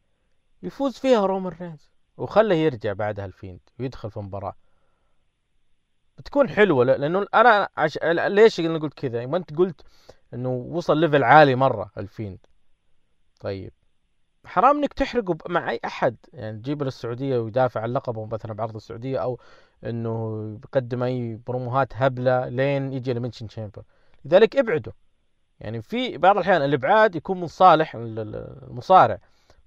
يفوز فيها رومان رينز. وخله يرجع بعدها الفيند ويدخل في مباراة. بتكون حلوة لأنه أنا عش... ليش أنا قلت كذا؟ ما أنت قلت أنه وصل level عالي مرة الفيند. طيب. حرام إنك تحرقه مع أي أحد. يعني تجيبه للسعودية ويدافع عن لقبه مثلا بعرض السعودية أو إنه يقدم أي بروموهات هبلة لين يجي Elimination Chamber لذلك ابعده. يعني في بعض الأحيان الإبعاد يكون من صالح المصارع.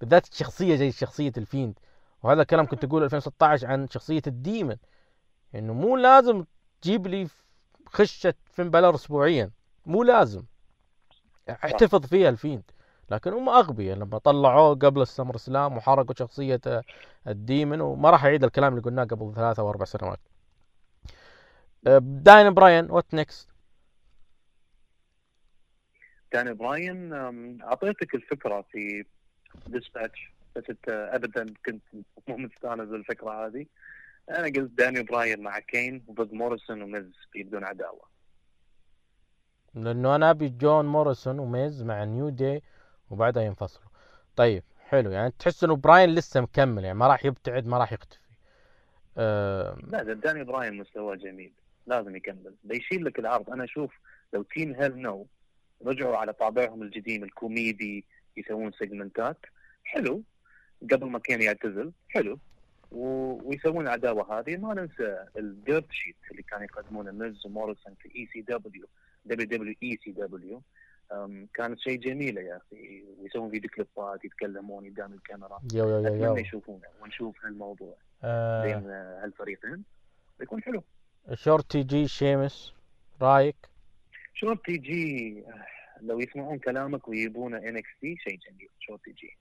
بالذات شخصيه زي شخصية الفيند. وهذا الكلام كنت أقوله 2016 عن شخصية الديمن. إنه مو لازم تجيب لي خشة فين بالر اسبوعيا. مو لازم. احتفظ فيها الفيند. لكن هم أغبياء لما طلعوه قبل ال SummerSlam وحرقوا شخصية الديمن وما راح أعيد الكلام اللي قلناه قبل ثلاثة أو أربع سنوات. داين براين what next داين براين أعطيتك الفكرة في ديسباتش بس انت ابدا كنت مو مستانس بالفكرة هذه. أنا قلت داني براين مع كين ضد موريسون وميز يبدون عداوه لأنه أنا ابي جون موريسون وميز مع New Day وبعدها ينفصلوا. طيب حلو. يعني تحس انه براين لسه مكمل يعني ما راح يبتعد ما راح يختفي. أه لا داني براين مستواه جميل لازم يكمل. بيشيل لك العرض. أنا أشوف لو Team Hell No رجعوا على طابعهم القديم الكوميدي يسوون سيجمنتات حلو. قبل ما كان يعتزل حلو. و... ويسوون العداوة هذه. ما ننسى ال Dirt Sheet اللي كانوا يقدمونه ميز وموريسون في اي سي دبليو دبليو دبليو اي سي دبليو كانت شيء جميلة يا أخي. ويسوون فيديو كليبات يتكلمون قدام الكاميرا. يو يو يو أتمنى يشوفونه ونشوف هالموضوع آه. بين هالفريقين. بيكون حلو. شورتي جي شيمس رايك؟ شورتي جي لو يسمعون كلامك ويجيبونه NXT شيء جميل. شورتي جي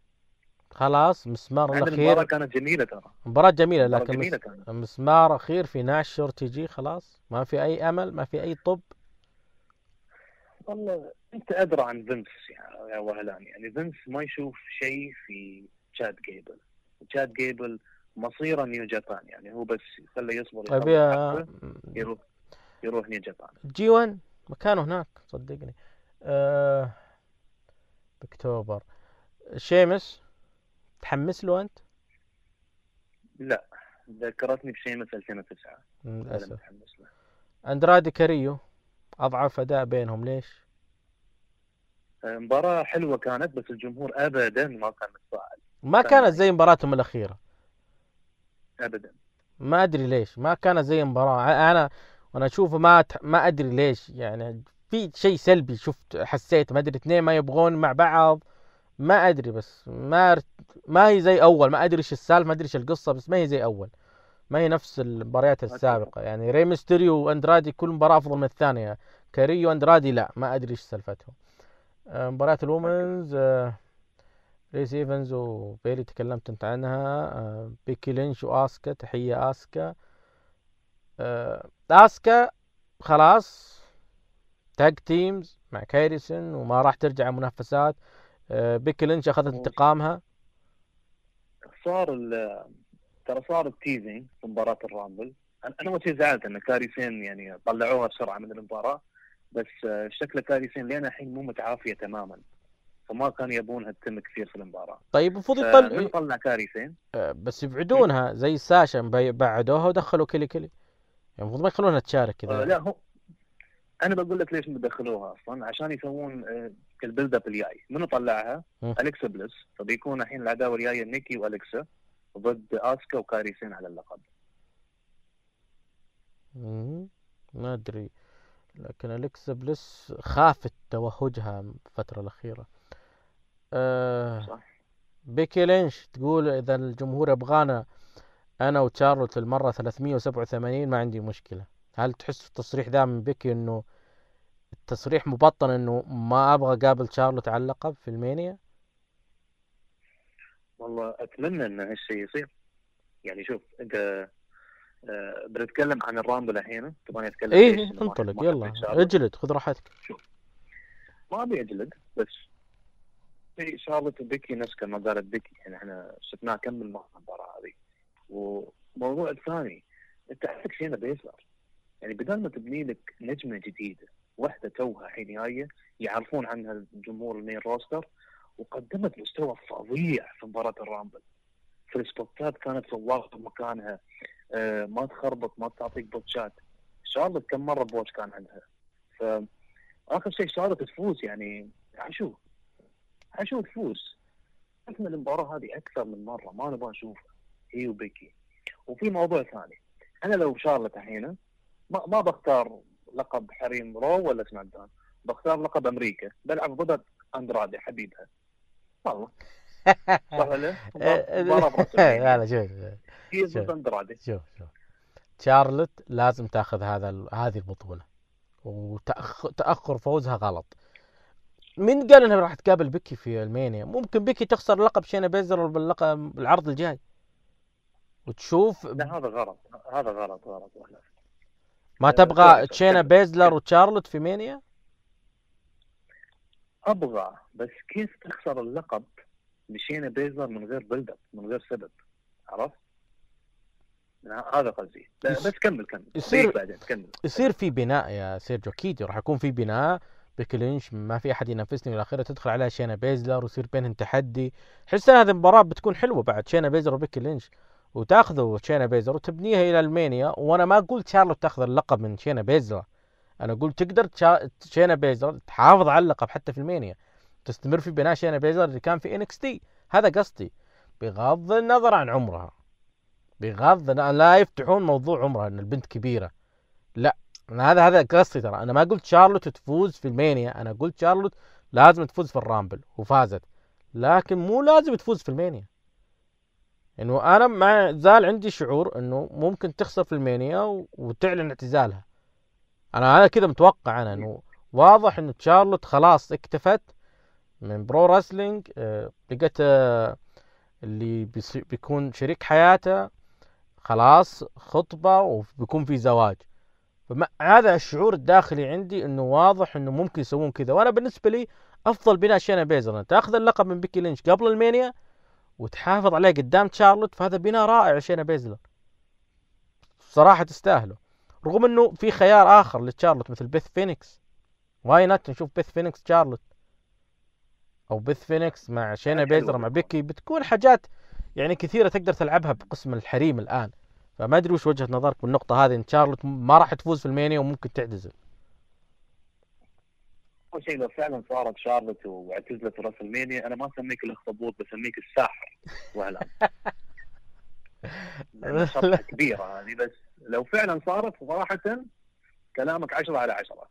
خلاص مسمار الأخير. المباراة كانت جميلة ترى. مباراة جميلة لكن جميلة. كانت. مسمار اخير في نعش شورتي جي خلاص. ما في أي أمل ما في أي طب. والله أنت أدرى عن فينس يا وهلان. يعني فينس ما يشوف شيء في تشاد جيبل تشاد جيبل مصيره New Japan يعني هو بس خليه يصبر طيب يروح يروح New Japan G1 مكانه هناك صدقني. أه... باكتوبر شيمس تحمس له أنت؟ لا ذكرتني بشيمس 2009 هذا للأسف. متحمس له. أندرادي كاريو أضعف أداء بينهم ليش؟ مباراة حلوة كانت بس الجمهور ابدا ما كان متفاعل ما كان كانت زي مباراتهم الأخيرة. ابدا. ما أدري ليش ما كانت زي مباراة. أنا وأنا أشوفه ما ما أدري ليش يعني في شيء سلبي شفت حسيت ما أدري اثنين ما يبغون مع بعض ما أدري بس ما رت- ما هي زي أول ما أدري إيش السالفة ما أدري إيش القصة بس ما هي زي أول. ما هي نفس المباريات السابقة. يعني ري ميستيريو وأندرادي كل مباراة أفضل من الثانية. كاريو وأندرادي لا ما أدري إيش سالفتهم. آه، مباريات ال women's آه، ليسي إيفنز وبيلي تكلمت أنت عنها. آه، بيكي لينش وآسكا تحية آسكا. آسكا خلاص. tag teams مع كايري سين وما راح ترجع منافسات آه، بيكي لينش أخذت انتقامها. صار ال- ترى صار ال teasing في مباراة ال Rumble. أنا اول شيء زعلت إن كايري سين يعني طلعوها بسرعة من المباراة بس آه، شكل كايري سين لين الحين مو متعافية تماما فما كانوا يبونها تتم كثير في المباراة. طيب المفروض فمن يطلع طلع كايري سين آه، بس يبعدونها زي ساشا بعدوها ودخلوا كلي كلي يعني المفروض ما يخلونها تشارك آه، كذا لا هو أنا بقول لك ليش بدخلوها أصلا؟ عشان يسوون ال build up الجاي منو طلعها؟ مم. أليكسا بلس فبيكون الحين العداوة الجايه نيكي وأليكسا ضد آسكا وكايري سين على اللقب. ما أدري. لكن أليكسا بلس خافت توهجها الفترة الأخيرة. أه صح. بيكي لينش تقول إذا الجمهور يبغانا أنا وتشارلوت المرة 387 ما عندي مشكلة. هل تحس في التصريح ذا من بيكي إنه التصريح مبطن إنه ما أبغى أقابل تشارلوت على اللقب في ال Mania؟ والله أتمنى إن هالشيء يصير. يعني شوف أنت آه، بنتكلم عن الرامبل الحين تبغاني اتكلم ليش إيه انطلق يلا شارلوت؟ أجلد خذ راحتك. ما أبي أجلد بس في شارلوت وبيكي نفس كما قالت بيكي يعني إحنا شفناه كم مرة المباراة هذه. وموضوع الثاني أنت عندك شينا بيسلر يعني بدل ما تبني لك نجمة جديدة واحدة توها الحين جاية يعرفون عنها الجمهور ال main roster وقدمت مستوى فظيع في مباراة ال Rumble. في ال spot ات كانت سواقه مكانها. آه ما تخربط ما تعطيك botch ات شارلوت كم مرة botch كان عندها. ف آخر شيء شارلوت تفوز يعني حشوف حشوف تفوز. شفنا المباراة هذه أكثر من مرة ما نبغى نشوفها. هي وبيكي. وفي موضوع ثاني. أنا لو شارلوت الحين ما ما بختار لقب حريم Raw ولا SmackDown بختار لقب أمريكا. بلعب ضد أندرادي حبيبها. والله. صح ولا؟ لا لا شوف هي شوف. ضد أندرادي. شوف شوف. شارلوت لازم تأخذ هذا هذه البطولة. وتأخر فوزها غلط. مين قال إنها راح تقابل بيكي في ال Mania؟ ممكن بيكي تخسر لقب شينا بيزلر باللقب العرض الجاي. وتشوف لا هذا غلط. هذا غلط غلط. ما تبغى شينا. بيزلر وتشارلوت في Mania؟ أبغى بس كيف تخسر اللقب لشينا بيزلر من غير build up من غير سبب؟ عرفت؟ هذا قصدي. بس كمل كمل. يصير- بعدين كمل. يصير في بناء يا سيرجو أكيد راح يكون في بناء بيكي لينش ما في أحد ينافسني والاخيره تدخل عليها شينا بيزلر ويصير بينهم تحدي. حس هذه المباراة بتكون حلوة بعد شينا بيزلر وبيكي لينش وتاخذوا شينا بيزلر وتبنيها إلى ال Mania وأنا ما قلت شارلوت تاخذ اللقب من شينا بيزلر أنا قلت تقدر. شينا بيزلر تحافظ على اللقب حتى في ال Mania. تستمر في بناء شينا بيزلر اللي كان في NXT. هذا قصدي. بغض النظر عن عمرها. بغض لا يفتحون موضوع عمرها إن البنت كبيرة. لا. هذا هذا قصدي ترى. أنا ما قلت شارلوت تفوز في ال Mania. أنا قلت شارلوت لازم تفوز في ال Rumble وفازت. لكن مو لازم تفوز في ال Mania. إنه أنا ما زال عندي شعور إنه ممكن تخسر في ال Mania وتعلن اعتزالها. أنا هذا كذا متوقع أنا إنه واضح إنه شارلوت خلاص اكتفت من pro wrestling آه، لقت آه، اللي بيكون شريك حياتها خلاص خطبة وبيكون في زواج. فما هذا الشعور الداخلي عندي إنه واضح إنه ممكن يسوون كذا. وأنا بالنسبة لي أفضل بناء شينا بيزلر تأخذ اللقب من بيكي لينش قبل ال Mania وتحافظ عليه قدام تشارلوت فهذا بناء رائع شينا بيزلر. صراحة تستاهله رغم إنه في خيار آخر لتشارلوت مثل بيث فينيكس. why not نشوف بيث فينيكس تشارلوت. أو بيث فينيكس مع شينا بيزلر مع. بيكي. بتكون حاجات يعني كثيرة تقدر تلعبها بقسم الحريم الآن. فما أدري وش وجهة نظرك بالنقطة هذه. إن شارلوت ما راح تفوز في ال Mania وممكن تعتزل. أول شيء لو فعلا صارت شارلوت واعتزلت WrestleMania أنا ما اسميك الأخطبوط بسميك الساحر. شطحة كبيرة هذه بس لو فعلا صارت صراحة كلامك 10 على 10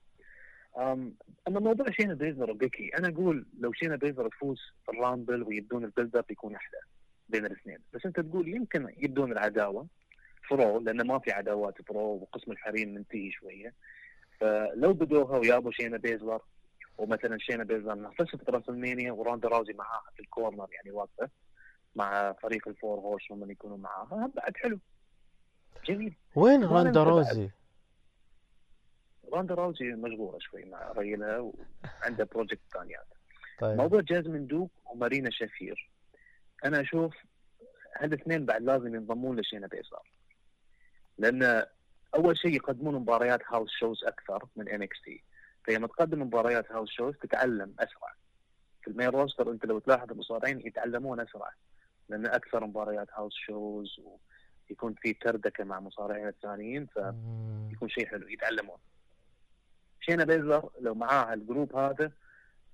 أم، أما موضوع شينا بيزلر وبيكي أنا أقول لو شينا بيزلر تفوز في ال Rumble ويبدون ال build up يكون أحلى بين الاثنين. بس أنت تقول يمكن يبدون العداوة ف Raw لأن ما في عداوات ب Raw وقسم الحريم منتهي شوية. فلو بدوها ويابوا شينا بيزلر ومثلا شينا نفست في راسلمانيا وروندا راوزي معاها في ال corner يعني واقفة مع فريق ال Four Horsewomen يكونوا معاها. بعد حلو. جميل. وين راندا. روزي روندا راوزي مشغولة شوي مع ريلها وعندها projects ثانيات طيب. موضوع جازمين دوك ومارينا شافير أنا أشوف هالاثنين بعد لازم ينضمون لشينا بيزلر لأن أول شيء يقدمون مباريات house shows أكثر من NXT فلما تقدم مباريات house shows تتعلم أسرع. في ال main roster أنت لو تلاحظ المصارعين يتعلمون أسرع لأن أكثر مباريات house shows ويكون في تردكة مع مصارعين الثانيين فيكون شيء حلو يتعلمون. شينا بيزلر لو معاه ال group هذا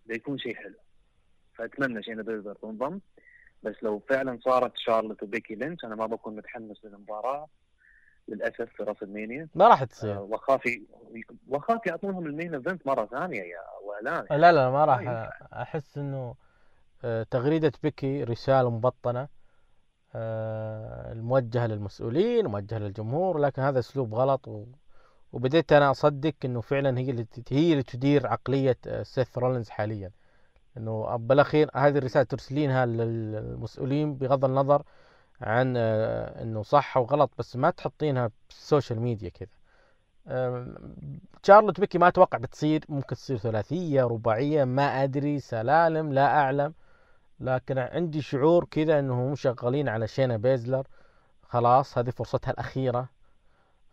بيكون شيء حلو. فأتمنى شينا بيزلر تنضم. بس لو فعلا صارت شارلوت وبيكي لينش أنا ما بكون متحمس للمباراة. للأسف في راسلمانيا ما راح تصير. واخاف واخاف يعطونهم ال main event مرة ثانية يا ولان لا لا ما راح. أحس إنه آه، تغريدة بيكي رسالة مبطنة آه، الموجهة للمسؤولين وموجهة للجمهور لكن هذا أسلوب غلط و... وبديت أنا أصدق إنه فعلا هي اللي هي اللي تدير عقلية آه، سيث رولينز حاليا. إنه بالاخير هذه الرسالة ترسلينها للمسؤولين بغض النظر عن إنه صح أو غلط بس ما تحطينها بال social media كذا. شارلوت بيكي ما أتوقع بتصير ممكن تصير ثلاثية رباعية ما أدري سلالم لا أعلم. لكن عندي شعور كذا انهم شغالين على شينا بيزلر. خلاص هذه فرصتها الأخيرة.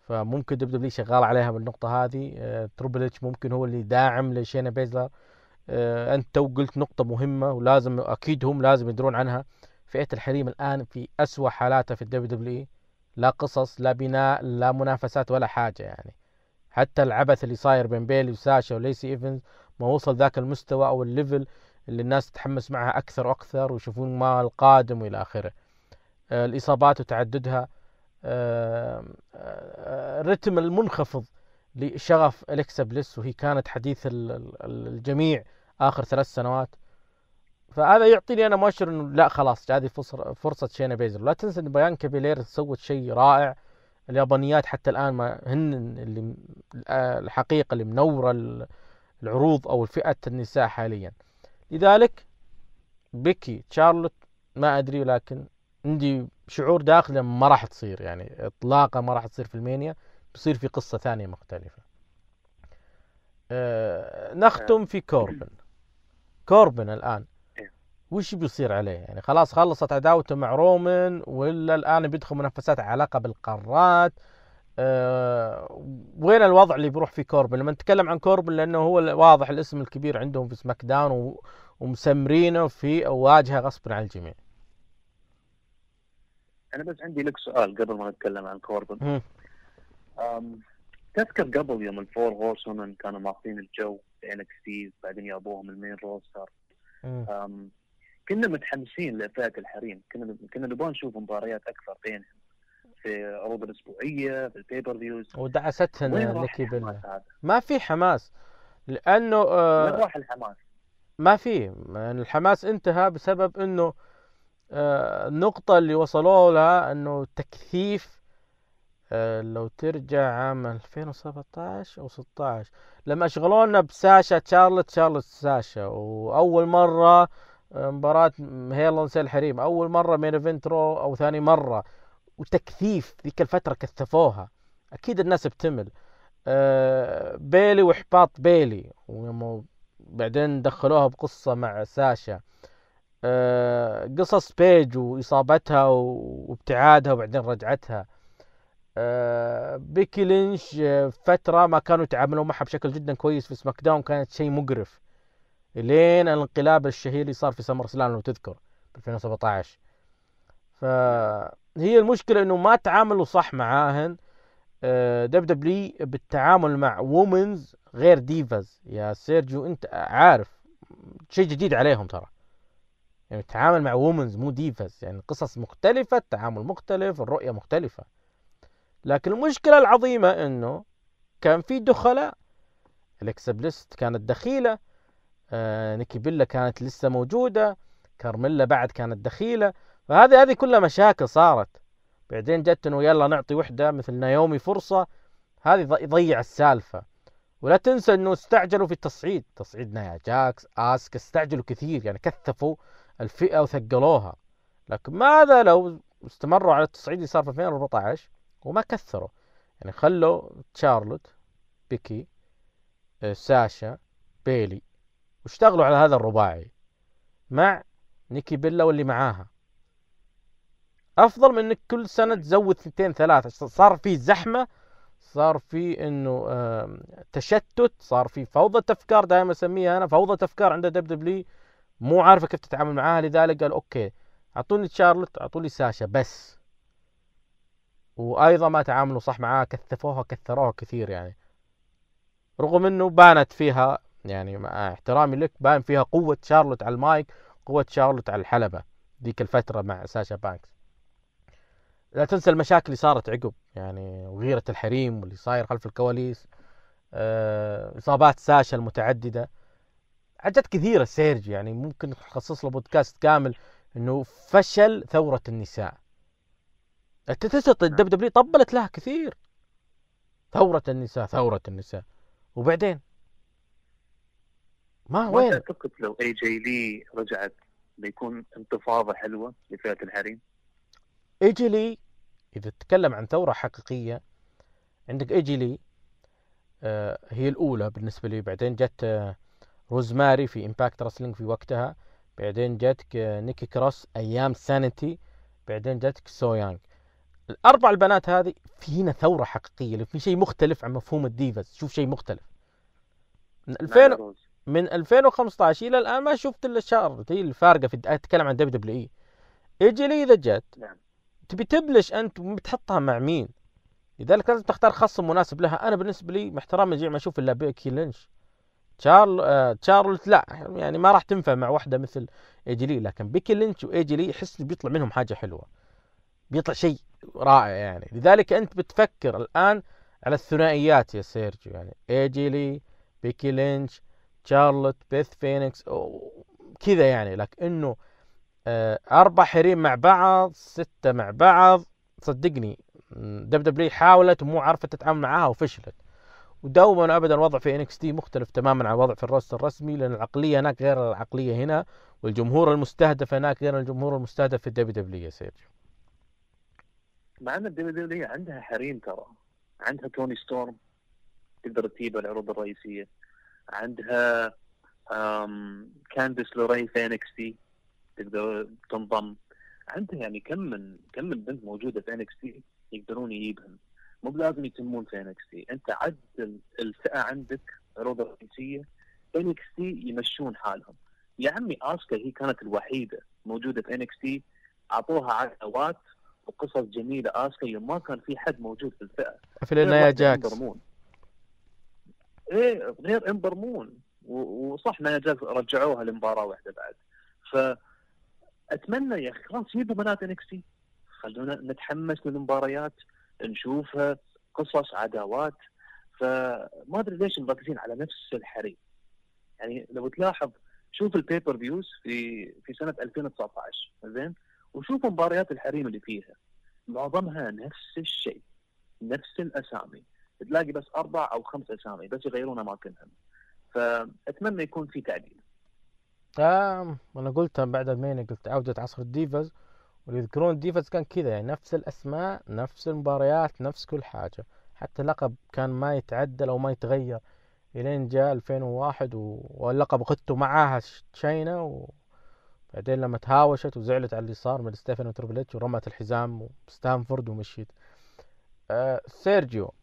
فممكن WWE شغال عليها بالنقطة هذه. أه Triple H ممكن هو اللي داعم لشينا بيزلر. أه أنت تو قلت نقطة مهمة ولازم أكيد هم لازم يدرون عنها. فئة الحريم الآن في أسوأ حالاتها في ال WWE لا قصص لا بناء لا منافسات ولا حاجة يعني. حتى العبث اللي صاير بين بيلي وساشا وليسي إيفنز ما وصل ذاك المستوى أو ال level اللي الناس تتحمس معها أكثر وأكثر ويشوفون ما القادم وإلى آخره. آه، الإصابات وتعددها آه، آه، الرتم المنخفض لشغف أليكسا بليس وهي كانت حديث الجميع آخر ثلاث سنوات. فهذا يعطيني أنا مؤشر إنه لا خلاص هذه فرصة شينا بيزلر. لا تنسى إن بيانكا بيلير سوت شيء رائع. اليابانيات حتى الآن ما هن اللي الحقيقة اللي منورة العروض أو فئه النساء حاليا. لذلك بيكي تشارلوت ما أدري لكن عندي شعور داخلي ما راح تصير. يعني اطلاقا ما راح تصير في ألمانيا بيصير في قصة ثانية مختلفة. أه نختم في كوربن. كوربن الآن. وش بيصير عليه؟ يعني خلاص خلصت عداوته مع رومان ولا الآن بيدخل منافسات علاقه بالقارات أه وين الوضع اللي بيروح فيه كوربن؟ لما نتكلم عن كوربن لأنه هو واضح الاسم الكبير عندهم في SmackDown ومسمرينه في واجهة غصبا عن الجميع. أنا بس عندي لك سؤال قبل ما نتكلم عن كوربن. تذكر قبل يوم ال Four Horse كانوا ماخذين الجو في NXT بعدين جابوهم ال main roster. كنا متحمسين لفئه الحريم. كنا كنا نبغى نشوف مباريات أكثر بينهم. في عروض الأسبوعية في ال pay-per-views ودعستهن نيكي بيلا ما في حماس. لأنه آه وين راح الحماس؟ ما في. الحماس انتهى بسبب إنه آه النقطة اللي وصلوا لها إنه تكثيف آه لو ترجع عام 2017 أو 16 لما اشغلونا بساشا تشارلت شارلت ساشا. وأول مرة مباراة Hell in a Cell حريم. أول مرة main event Raw أو ثاني مرة. وتكثيف ذيك الفترة كثفوها. أكيد الناس بتمل. أه بيلي وإحباط بيلي. بعدين دخلوها بقصة مع ساشا. أه قصص بيج وإصابتها وابتعادها وبعدين رجعتها. أه بيكي لينش فترة ما كانوا يتعاملوا معها بشكل جدا كويس في SmackDown. كانت شيء مقرف. لين الانقلاب الشهير اللي صار في SummerSlam لو تذكر في 2017 فهي المشكلة إنه ما تعاملوا صح معاهن. WWE بالتعامل مع women's غير Divas يا سيرجيو أنت عارف شيء جديد عليهم ترى. يعني التعامل مع women's مو Divas يعني قصص مختلفة التعامل مختلف الرؤية مختلفة. لكن المشكلة العظيمة إنه كان في دخلاء. الكسا بليس كانت دخيلة. آه نيكي بيلا كانت لسه موجودة كارميلا بعد كانت دخيلة. فهذه هذه كلها مشاكل صارت. بعدين جت انه يلا نعطي وحدة مثل نايومي فرصة. هذه يضيع السالفة. ولا تنسى إنه استعجلوا في التصعيد. تصعيد نايا جاكس آسك استعجلوا كثير يعني كثفوا الفئة وثقلوها. لكن ماذا لو استمروا على التصعيد اللي صار في 2014 وما كثروا؟ يعني خلوا تشارلوت بيكي آه، ساشا بيلي واشتغلوا على هذا الرباعي مع نيكي بيلا واللي معاها. أفضل من إنك كل سنة تزود اثنتين ثلاثة. صار في زحمة صار في إنه تشتت صار في فوضى افكار دائما أسميها أنا فوضى افكار عند WWE مو عارفة كيف تتعامل معاها لذلك قال okay أعطوني شارلوت أعطوني ساشا بس. وأيضا ما تعاملوا صح معاها كثفوها كثروها كثير يعني. رغم إنه بانت فيها يعني مع احترامي لك بان فيها قوة شارلوت على المايك قوة شارلوت على الحلبة ذيك الفترة مع ساشا بانكس. لا تنسى المشاكل اللي صارت عقب يعني وغيرة الحريم واللي صاير خلف الكواليس آه، إصابات ساشا المتعددة. حاجات كثيرة سيرج يعني ممكن نخصص له بودكاست كامل إنه فشل ثورة النساء. انت الدبليو دبليو طبلت لها كثير. ثورة النساء ثورة النساء. وبعدين؟ ما وين؟ تعتقد لو ايجي لي رجعت بيكون انتفاضة حلوة لفئة الحريم؟ ايجي لي إذا تتكلم عن ثورة حقيقية عندك ايجي لي آه هي الأولى بالنسبة لي. بعدين جت آه روزماري في امباكت ريسلنج في وقتها. بعدين جتك آه نيكي كروس أيام سانيتي بعدين جتك سو يونج الأربع البنات هذه في هنا ثورة حقيقية. في شيء مختلف عن مفهوم ال Divas شوف شيء مختلف. من 2000 روز. من 2015 إلى الآن ما شفت إلا شارلوت هي الفارقة في اتكلم عن دبليو دبليو إي. ايجي لي إذا جت. نعم. تبي تبلش أنت بتحطها مع مين؟ لذلك لازم تختار خصم مناسب لها. أنا بالنسبة لي محترم الجميع ما أشوف إلا بيكي لينش. شارل آه شارلوت لا يعني ما راح تنفع مع واحدة مثل إيجي لي. لكن بيكي لينش وإيجي لي احس بيطلع منهم حاجة حلوة. بيطلع شيء رائع يعني. لذلك أنت بتفكر الآن على الثنائيات يا سيرجيو. يعني إيجي لي بيكي لينش شارلوت بيث فينيكس كذا يعني. لكن إنه آه، أربع حريم مع بعض ستة مع بعض. صدقني دبليو دبليو حاولت ومو عارفة تتعامل معاها وفشلت. ودوما ابدا الوضع في إنكس تي مختلف تماما عن الوضع في ال roster الرسمي لأن العقلية هناك غير العقلية هنا والجمهور المستهدف هناك غير الجمهور المستهدف في الدبليو دبليو يا سيرجيو. مع إن الدبليو دبليو عندها حريم ترى. عندها توني ستورم تقدر تجيب العروض الرئيسية. عندها كانديس لوري في انكس تي تقدر تنضم. عندها يعني كم من كم من بنت موجودة في انكس تي يقدرون يجيبهم. مو بلازم يتمون في انكس تي انت عدل الفئة عندك عروض رئيسيه انكس تي يمشون حالهم. يا عمي آسكا هي كانت الوحيدة موجودة في انكس تي اعطوها عداوات وقصص جميلة آسكا يوم ما كان في حد موجود في الفئة. في غير جاكس. إيه غير إمبر مون. وصح نايا جاكس رجعوها لمباراة واحدة بعد. فاتمنى يا أخي خلاص جيبوا بنات انكس خلونا نتحمس للمباريات نشوفها قصص عداوات. فما أدري ليش مركزين على نفس الحريم. يعني لو تلاحظ شوف ال pay-per-views في في سنة 2019 زين؟ وشوف مباريات الحريم اللي فيها. معظمها نفس الشيء نفس الأسامي. تلاقي بس أربع أو خمس اسامي بس يغيرون أماكنهم. فأتمنى يكون في تعديل. آه أنا قلتها بعد المين قلت عودة عصر الديفز واللي يذكرون الديفز كان كذا يعني نفس الأسماء نفس المباريات نفس كل حاجة. حتى اللقب كان ما يتعدل أو ما يتغير. إلين جاء 2001 و... واللقب اخذته معاها ش- شاينا وبعدين لما تهاوشت وزعلت على اللي صار من ستيفن وتربل إتش ورمت الحزام وستانفورد ومشيت. آه سيرجيو.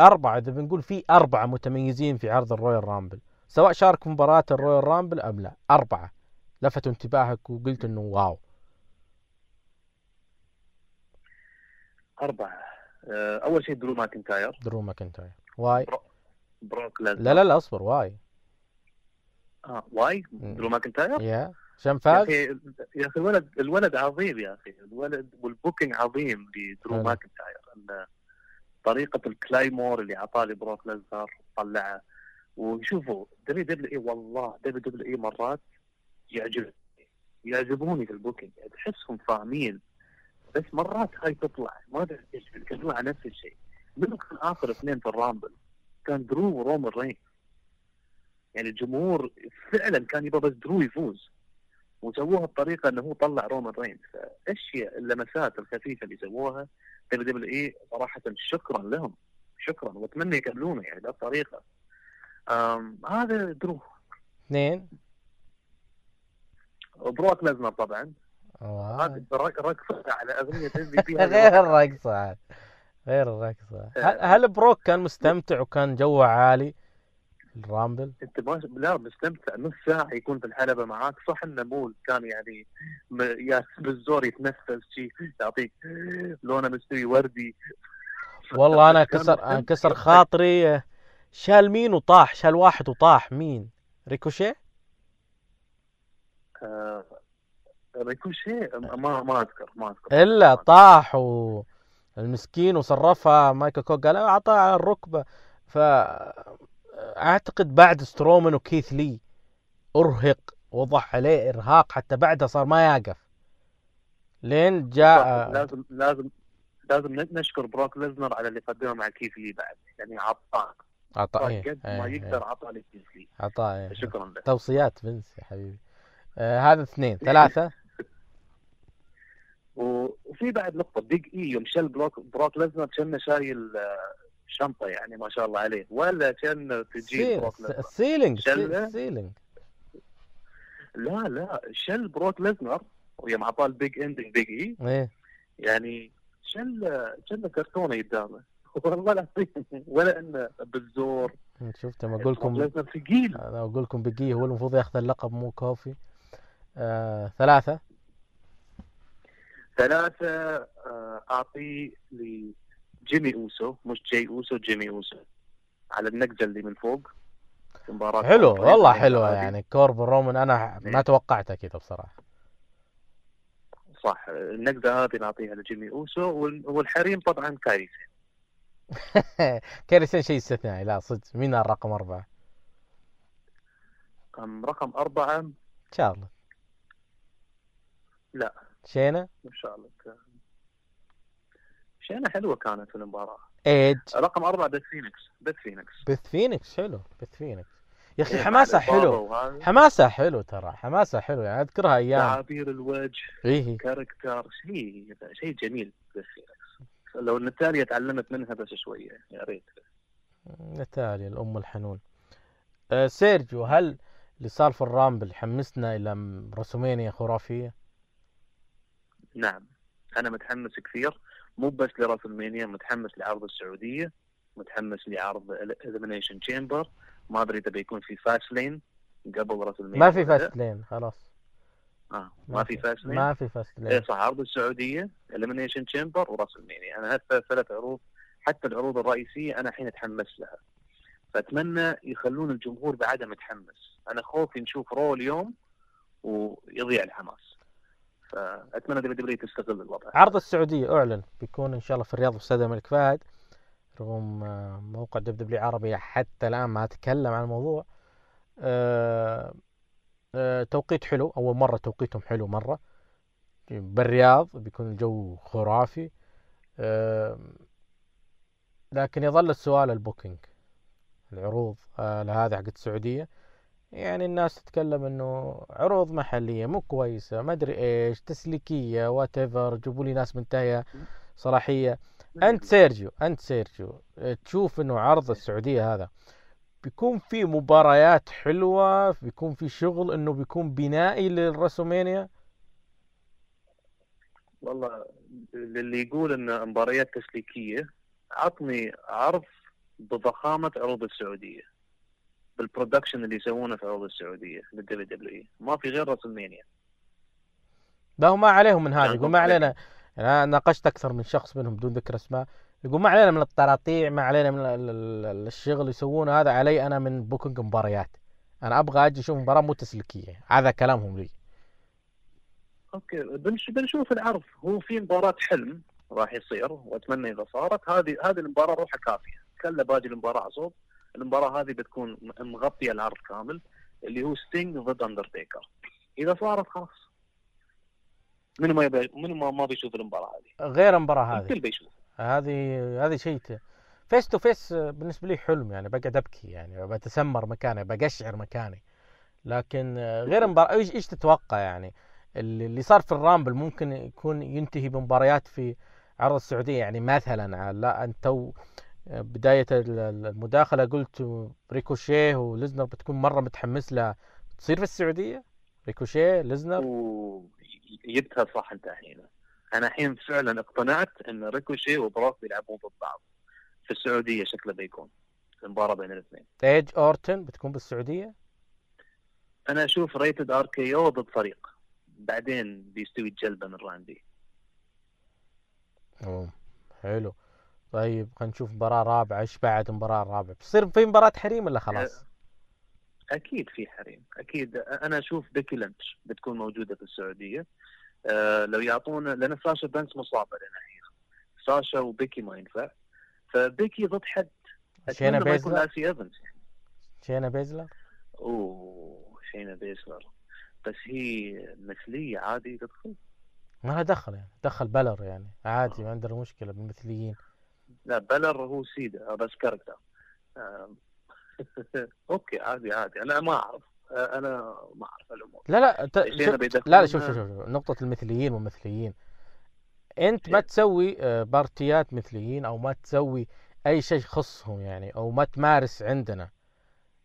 أربعة إذا بنقول في أربعة متميزين في عرض الرويال رامبل سواء شارك في مباراة الرويال رامبل أم لا أربعة. لفتوا انتباهك وقلت إنه wow. أربعة. آه، أول شيء درو ماكنتاير. درو ماكنتاير. why. بروك ليزنر. لا لا لا أصبر why. آه why؟ درو ماكنتاير؟ يا. عشان يا فاز؟ أخي يا أخي الولد الولد عظيم يا أخي. الولد وال booking عظيم لدرو. ماكنتاير. طريقة الكلايمور اللي أعطاه لبروك ليزنر طلعه. وشوفوا دبليو دبليو إي والله دبليو دبليو إي مرات يعجب يعجبوني في ال booking. تحسهم فاهمين بس مرات هاي تطلع. ما أدري إيش عن نفس الشيء. منو كان آخر اثنين في الرامبل. كان درو ورومان رين يعني الجمهور فعلا كان يبغى بس درو يفوز. وسووها بطريقة إنه هو طلع رومان رينز فاشياء اللمسات الخفيفة اللي سووها؟ دبليو دبليو اي صراحة شكرا لهم. شكرا وأتمنى يكملونه يعني بهذه الطريقة. آم، هذا درو. اثنين. بروك ليزنر طبعا. why. هذا رق- رقصه على أغنية إم في بي؟ غير الرقصة عاد غير الرقصة هل, هل بروك كان مستمتع وكان جوه عالي؟ الرامبل؟ أنت ما لا مستمتع. نص ساعة يكون في الحلبة معاك. صح إنه مو كان يعني م- يا بالزور يتنفس شي يعطيك لونه مستوي وردي. والله أنا كسر. كسر خاطري آه، شال مين وطاح؟ شال واحد وطاح. مين؟ ريكوشيه؟ آه ريكوشي ما ما أذكر ما أذكر. إلا طاح والمسكين وصرفها مايكل كول قال اعطاه على الركبة. ف أعتقد بعد سترومان وكيث لي أرهق وضح عليه إرهاق حتى بعدها صار ما يقف لين جاء لازم لازم لازم نشكر بروك ليزنر على اللي قدمه مع كيث لي بعد. يعني عطاه عطى إيه، قد ما إيه، يقدر إيه. عطاه لكيث لي. عطاه إيه. شكرا له. توصيات فينس يا حبيبي. آه هذا اثنين. ثلاثة. و- وفي بعد نقطة. بيج اي يوم شل بروك بروك ليزنر كان شايل شنطة يعني ما شاء الله عليه ولا كأن تجي sell- بروك ليزنر ال selling شلة؟ ال selling لا لا شل بروك ليزنر ويوم عطاه ال Big Ending بيج اي إيه. يعني شل شل كرتونة قدامه. والله العظيم ولا إنه بالزور. شفت لما أقول لكم ثقيل. أنا أقول لكم بقيه هو المفروض ياخذ اللقب مو كوفي آه ثلاثة. ثلاثة آه، أعطيه لجيمي أوسو مش جاي أوسو جيمي أوسو. على النقزة اللي من فوق. مباراة حلو والله هذه. يعني. كوربن رومان أنا ما إيه. توقعتها كذا بصراحة. صح. النقزة هذه نعطيها لجيمي وال- والحريم طبعا كايري كايري سين شيء استثنائي. لا صدق. مين الرقم أربعة؟ رقم أربعة. شارلوت لا. شينا الله. شينا حلوة كانت في المباراة. إيج. رقم أربعة بيث فينيكس. بيث فينيكس. بث فينيكس حلو بث فينيكس. يا أخي إيه، الإصابة حلو. حماسة حلو ترى حماسة حلو. يعني أذكرها أيام. تعابير الوجه إيه character شيء شيء جميل. بيث فينيكس. لو نتاليا تعلمت منها بس شوية يا ريت. نتاليا الأم الحنون. آه سيرجيو هل اللي صار في ال Rumble حمسنا إلى WrestleMania خرافية؟ نعم. أنا متحمس كثير. مو بس ل WrestleMania متحمس لعرض السعودية متحمس لعرض Elimination Chamber ما أدري إذا بيكون في Fastlane قبل WrestleMania ما في. فاست لين خلاص. آه. ما في Fastlane ما في Fast إيه lane صح عرض السعودية Elimination Chamber و WrestleMania أنا هالثلاث عروض حتى العروض الرئيسية أنا الحين أتحمس لها. فأتمنى يخلون الجمهور بعدها متحمس. أنا خوفي نشوف Raw اليوم ويضيع الحماس. فأتمنى W تستغل الوضع عرض السعودية أعلن بيكون إن شاء الله في الرياض في استاد الملك فهد رغم آه، موقع دب W عربي حتى الآن ما تكلم عن الموضوع. آه، آه، توقيت حلو أول مرة توقيتهم حلو مرة. بالرياض بيكون الجو خرافي. آه، لكن يظل السؤال ال booking العروض آه، لهذا حق السعودية. يعني الناس تتكلم إنه عروض محلية مو كويسة ما أدري إيش تسليكية whatever جيبوا لي ناس منتهية صلاحية. أنت سيرجيو أنت سيرجيو تشوف إنه عرض السعودية هذا بيكون في مباريات حلوة بيكون في شغل إنه بيكون بنائي لل WrestleMania؟ والله للي يقول ان مباريات تسليكية عطني عرض بضخامة عروض السعودية. بال production اللي يسوونه في عروض السعودية لل WWE. ما في غير WrestleMania لا هو ما عليهم من هذا. يعني يقول ما علينا. أنا ناقشت أكثر من شخص منهم بدون ذكر أسماء. يقول ما علينا من الطراطيع ما علينا من ال- ال- ال- الشغل يسوونه. هذا علي أنا من booking مباريات. أنا أبغى أجي أشوف مباراة مو تسليكية. هذا كلامهم لي. أوكي. بنش- بنشوف العرض. هو في مباراة حلم راح يصير وأتمنى إذا صارت. هذه هذه المباراة روحها كافية. كلا باقي المباراه على صوب. المباراة هذه بتكون مغطية العرض كامل اللي هو ستينج ضد اندرتيكر إذا صارت خلاص. منو ما يبي منو ما, ما بيشوف المباراة هذه؟ غير المباراة هذه. الكل بيشوف. هذه هذه شيء face to face بالنسبة لي حلم يعني بقعد أبكي يعني بتسمر مكاني بقشعر مكاني. لكن غير المباراة إيش إيش تتوقع يعني؟ اللي اللي صار في ال Rumble ممكن يكون ينتهي بمباريات في عرض السعودية يعني مثلا على- لا أنت تو آه، بداية ال- ال- المداخلة قلت ريكوشيه وليزنر بتكون مرة متحمس لها. تصير في السعودية؟ ريكوشيه ليزنر؟ وجبتها صح انت الحين. أنا الحين فعلا اقتنعت إن ريكوشيه وبروك بيلعبون ضد بعض. في السعودية شكله بيكون. المباراة بين الاثنين. إيج أورتن بتكون بالسعودية؟ أنا أشوف Rated RKO ضد فريق. بعدين بيستوي القلبة من راندي. أوه حلو. طيب خلينا نشوف مباراة رابعة إيش بعد مباراة رابعة؟ بتصير في مباراة حريم ولا خلاص؟ أكيد في حريم أكيد. أنا أشوف بيكي لينش بتكون موجودة في السعودية. أه لو يعطونا لأن ساشا بانكس مصابة لنا هي ساشا وبيكي ما ينفع. فبيكي ضد حد. شينا بيزلر؟ شينا بيزلر؟ أوه شينا بيزلر بس هي مثلية عادي تدخل. ما لها دخل يعني دخل بلر يعني عادي ما عندنا مشكلة بالمثليين. لا بلر هو سيدا بس character. أوكي عادي عادي. أنا ما أعرف. آه، أنا ما أعرف الأمور. لا لا ت... شوف... لا لا شوف شوف شوف نقطة المثليين والمثليين. أنت ما تسوي آه، بارتيات مثليين أو ما تسوي أي شيء يخصهم يعني أو ما تمارس عندنا.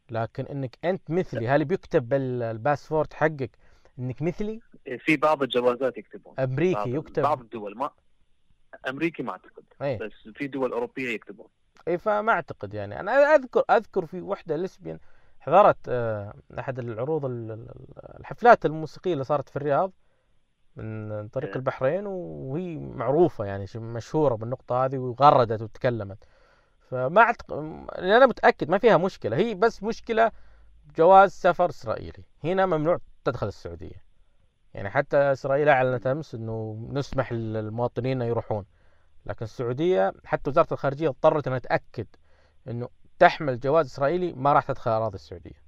لكن إنك أنت مثلي هل بيكتب بالباسبورت حقك إنك مثلي؟ في بعض الجوازات يكتبون. أمريكي بعض يكتب. بعض الدول ما أمريكي ما أعتقد إيه. بس في دول أوروبية يكتبون. اي فما أعتقد يعني. أنا أذكر أذكر في وحدة لسبيان حضرت آه، أحد العروض ال- ال- الحفلات الموسيقية اللي صارت في الرياض من طريق إيه. البحرين وهي معروفة يعني مشهورة بالنقطة هذه وغردت وتكلمت. فما اعتقد أنا متأكد ما فيها مشكلة هي بس مشكلة جواز سفر إسرائيلي. هنا ممنوع تدخل السعودية. يعني حتى إسرائيل أعلنت أمس إنه نسمح للمواطنين يروحون. لكن السعودية حتى وزارة الخارجية اضطرت انها تأكد إنه تحمل جواز إسرائيلي ما راح تدخل أراضي السعودية.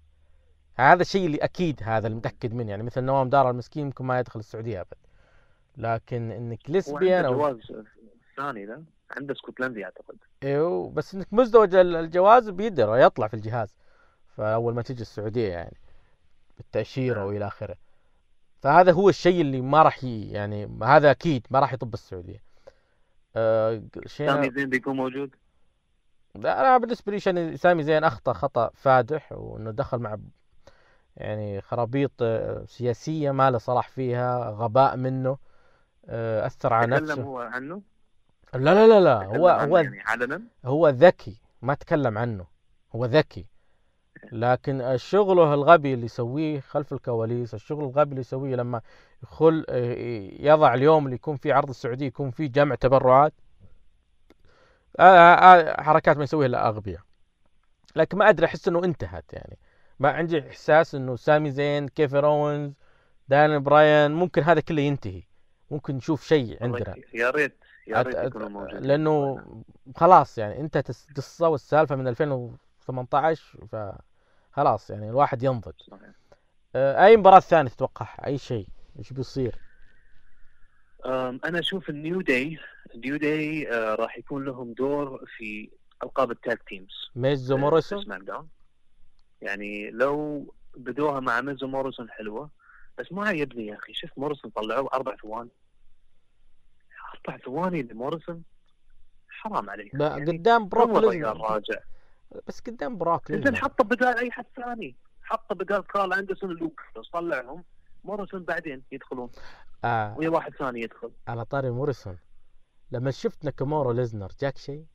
هذا الشيء اللي أكيد هذا اللي متأكد منه. يعني مثل نوام دار المسكين ممكن ما يدخل السعودية أبد. لكن إنك لسبيان وعنده أو جواز ثاني لا؟ عنده اسكتلندي أعتقد. إيوه بس إنك مزدوج ال- الجواز بيقدر يطلع في الجهاز. فأول ما تيجي السعودية يعني بالتأشيرة نعم. وإلى آخره. فهذا هو الشيء اللي ما راح يعني هذا أكيد ما راح يطب السعودية. أه شيء سامي زين بيكون موجود؟ لا أنا بالنسبة لي شان سامي زين أخطأ خطأ فادح وإنه دخل مع يعني خرابيط آه، سياسية ما له صلاح فيها غباء منه آه، أثر على تكلم نفسه. هو عنه؟ لا لا لا لا تكلم هو هو يعني علنا هو ذكي ما تكلم عنه هو ذكي. لكن الشغله الغبي اللي يسويه خلف الكواليس الشغل الغبي اللي يسويه لما يخل يضع اليوم اللي يكون فيه عرض السعودية يكون فيه جمع تبرعات آه، آه، آه، حركات ما يسويها إلا أغبياء. لكن ما أدري أحس إنه انتهت يعني. ما عندي إحساس إنه سامي زين كيفن اونز دانيال براين ممكن هذا كله ينتهي. ممكن نشوف شيء عندنا. يا ريت يا ريت يكونوا موجودين. لأنه خلاص يعني انتهت القصة والسالفه من 2018 فخلاص يعني الواحد ينضج. آه، أي مباراة ثانية تتوقعها؟ أي شيء؟ إيش بيصير؟ أنا أشوف ال New Day ال New Day آه، راح يكون لهم دور في ألقاب ال tag teams. ميز في وموريسون SmackDown يعني لو بدوها مع ميز وموريسون حلوة. بس ما يبني يا أخي. شوف موريسون طلعوه أربع ثواني. أربع ثواني لموريسون؟ حرام عليك. يعني قدام بروك ليزنر. راجع. بس قدام انزين ليزنر حطه بدال أي حد ثاني. حطه بدال كارل أندرسون لوك بس طلعهم موريسون بعدين يدخلون. آه. ويا واحد ثاني يدخل. على طاري موريسون. لما شفت ناكامورا ليزنر جاك شيء؟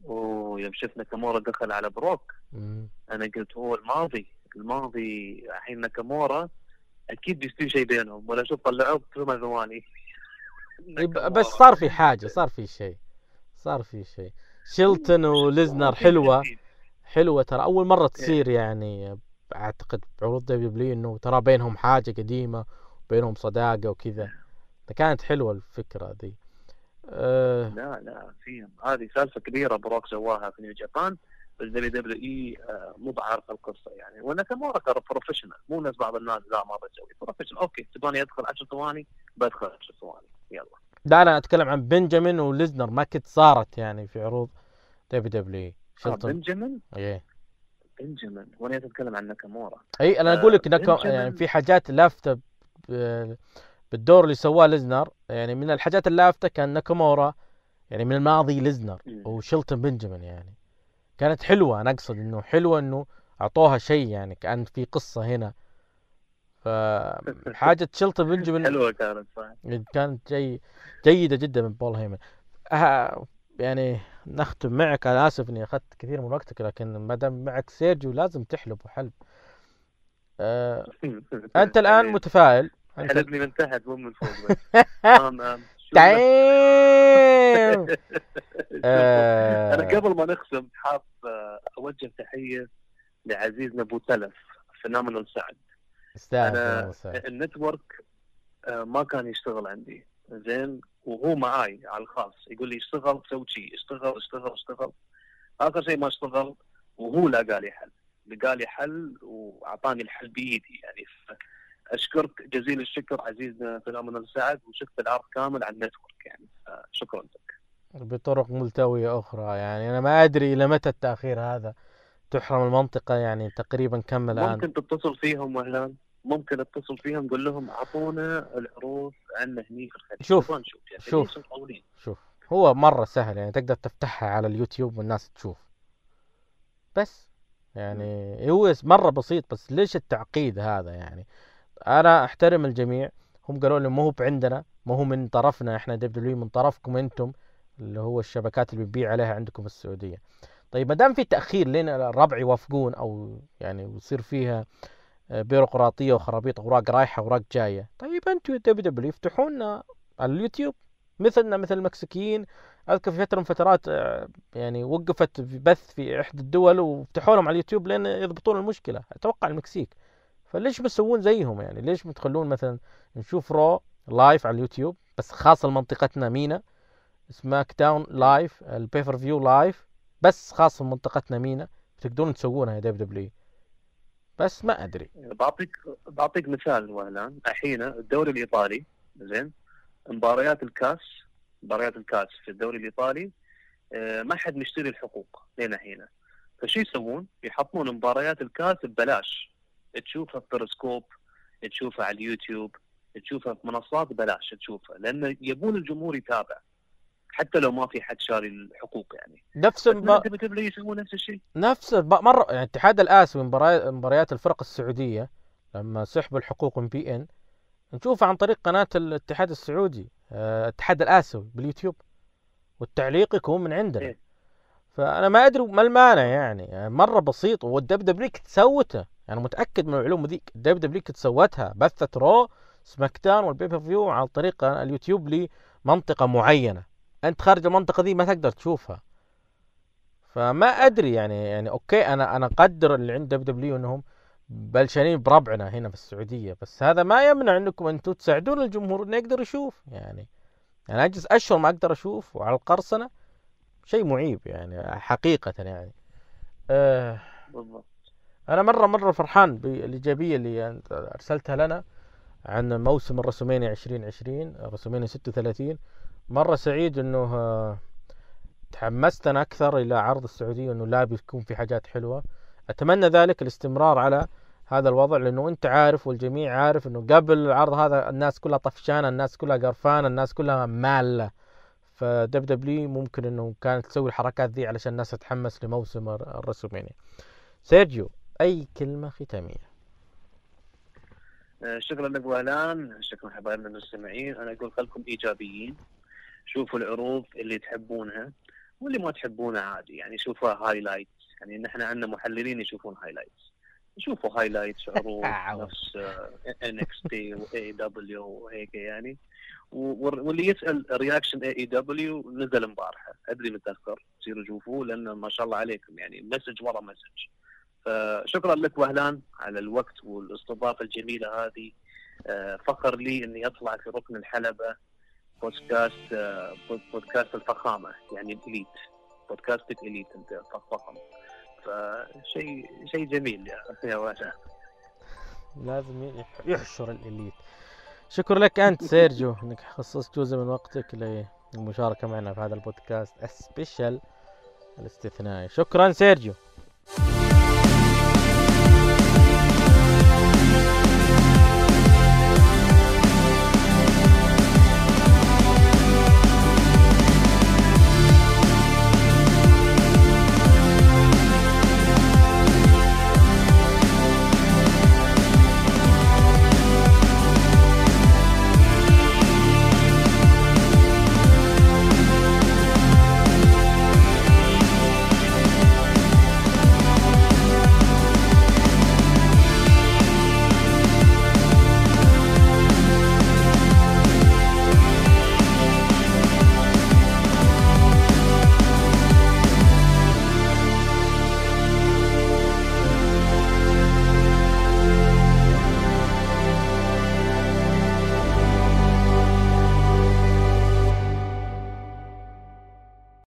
ويوم شفنا ناكامورا دخل على بروك مم. أنا قلت هو الماضي. الماضي الحين ناكامورا أكيد بيستوي شيء بينهم. ولا شوف طلعوه بثمان ثواني. إيه، بس صار في حاجة صار في شيء. صار في شيء. شيلتون وليزنر حلوة. حلوة ترى. أول مرة تصير يعني أعتقد بعروض WWE إنه ترى بينهم حاجة قديمة بينهم صداقة وكذا. كانت حلوة الفكرة ذي. أه لا لا فيهم هذه سالفة كبيرة بروك سواها في New Japan بس WWE آه، مو بعارف القصة يعني. وناكامورا كان professional مو ناس بعض الناس لا ما بسوي professional okay تبغاني أدخل 10 ثواني بدخل 10 ثواني. يلا. لا أنا أتكلم عن بنجامين وليزنر ما كنت صارت يعني في عروض WWE آه شيلتون بنجامين؟ إيه. بنجامين. وأنا أتكلم عن ناكامورا. إي أنا آه، أقول لك ناكا يعني في حاجات لافتة بالدور اللي سواه ليزنر يعني من الحاجات اللافتة كان ناكامورا يعني من الماضي ليزنر مم. وشيلتون بنجامين يعني. كانت حلوة أنا أقصد إنه حلوة إنه أعطوها شيء يعني كأن في قصة هنا. فحاجة شيلتون بنجامين حلوة كانت صح كانت جي جيدة جدا من بول هيمن. أه يعني نختم معك أنا آسف إني أخذت كثير من وقتك لكن ما دام معك سيرجيو لازم تحلب وحلب. أه أنت الآن متفائل. أنت حلبني من تحت مو من فوق. دايم أنا قبل ما نختم حاب آه، أوجه تحية لعزيزنا أبو تلف فينومينال سعد أنا. ال network آه، ما كان يشتغل عندي. زين وهو معاي على الخاص. يقول لي اشتغل سوي شيء اشتغل اشتغل اشتغل. آخر شيء ما اشتغل وهو لقى لي حل. لقى لي حل وأعطاني الحل بايدي يعني أشكرك جزيل الشكر عزيزنا فينومينال سعد وشفت العرض كامل على ال network. يعني شكرا لك. بطرق ملتوية أخرى. يعني أنا ما أدري إلى متى التأخير هذا. تحرم المنطقة يعني تقريبا كم الآن؟ ممكن تتصل فيهم وهلان ممكن اتصل فيهم قول لهم اعطونا العروض عنا هني في الخليج شوف، نشوف يعني شوف. شوف هو مرة سهل يعني تقدر تفتحها على اليوتيوب والناس تشوف. بس يعني هو مرة بسيط بس ليش التعقيد هذا يعني؟ أنا أحترم الجميع هم قالوا لي ما هو عندنا ما هو من طرفنا إحنا دبليو من طرفكم أنتم اللي هو الشبكات اللي بتبيع عليها عندكم في السعودية. طيب ما دام في تأخير لين الربع يوافقون أو يعني ويصير فيها آه، بيروقراطية وخرابيط أوراق رايحة أوراق جاية. طيب أنتوا WWE على اليوتيوب. مثلنا مثل المكسيكيين. أذكر في فترة من فترات آه، يعني وقفت بث في إحدى الدول وفتحوا لهم على اليوتيوب لين يضبطون المشكلة. أتوقع المكسيك. فليش بتسوون زيهم يعني؟ ليش بتخلون مثلا نشوف Raw live على اليوتيوب؟ بس خاصة لمنطقتنا MENA. SmackDown live ال pay-per-view live. بس خاص لمنطقتنا MENA. تقدرون تسوونها يا WWE بس ما أدري. بعطيك بعطيك مثال وهلان. الحين الدوري الإيطالي زين. مباريات الكاس مباريات الكاس في الدوري الإيطالي آه، ما حد مشتري الحقوق لين الحين. فشو يسوون؟ يحطون مباريات الكاس ببلاش. تشوفها في بيرسكوب تشوفها على اليوتيوب تشوفها في منصات ببلاش تشوفها. لأن يبون الجمهور يتابع. حتى لو ما في حد شاري الحقوق يعني. نفس الب... يسوون نفس الشيء. نفس الب... مرة يعني الاتحاد الآسيوي مباريات مباريات الفرق السعودية لما سحبوا الحقوق من beIN نشوفها عن طريق قناة الاتحاد السعودي آه، الاتحاد الآسيوي باليوتيوب والتعليق يكون من عندنا. إيه. فأنا ما أدري ما المانع يعني, يعني مرة بسيط وال WWE قد سوته. يعني متأكد من المعلومة ذيك. ال WWE قد سوتها بثت Raw SmackDown وال pay-per-view عن طريق اليوتيوب لمنطقة معينة. أنت خارج المنطقة دي ما تقدر تشوفها. فما أدري يعني يعني okay أنا أنا أقدر اللي عند WWE إنهم بلشانين بربعنا هنا في السعودية بس هذا ما يمنع إنكم أنتم تساعدون الجمهور إنه يقدر يشوف يعني. يعني أجلس أشهر ما أقدر أشوف وعلى القرصنة شيء معيب يعني حقيقة يعني. آه أنا مرة مرة فرحان بالإيجابية اللي أنت أرسلتها لنا عن موسم الرسومينيا 2020 رسومينيا 36 مرة سعيد إنه آه، تحمست أنا أكثر إلى عرض السعودية إنه لا بيكون في حاجات حلوة. أتمنى ذلك الاستمرار على هذا الوضع لأنه أنت عارف والجميع عارف إنه قبل العرض هذا الناس كلها طفشانة الناس كلها قرفانة الناس كلها مالة. فدب دبليو ممكن إنه كانت تسوي الحركات ذي علشان الناس تتحمس لموسم الر- الرسومينيا سيرجيو أي كلمة ختامية؟ آه، شكرا لك وهلان شكرا حبايبنا المستمعين. أنا أقول خلكم إيجابيين. شوفوا العروض اللي تحبونها واللي ما تحبونها عادي. يعني شوفوها highlights يعني نحن عندنا محللين يشوفون highlights شوفوا highlights عروض نفس NXT و AEW وهيك يعني. واللي يسأل reaction AEW نزل البارحة. أدري متأخر تصيروا شوفوه لأن ما شاء الله عليكم. يعني message ورا message فشكرا لك وهلان على الوقت والإستضافة الجميلة هذه. آه، فخر لي إني أطلع في ركن الحلبة. بودكاست آه، بود- بودكاست الفخامة يعني ال elite. بودكاستك elite أنت فخم. فشيء شيء جميل يا وهلان لازم يح- يحشر ال elite. شكرا لك أنت سيرجيو إنك خصصت جزء من وقتك للمشاركة معنا في هذا البودكاست ال special الاستثنائي. شكرا سيرجيو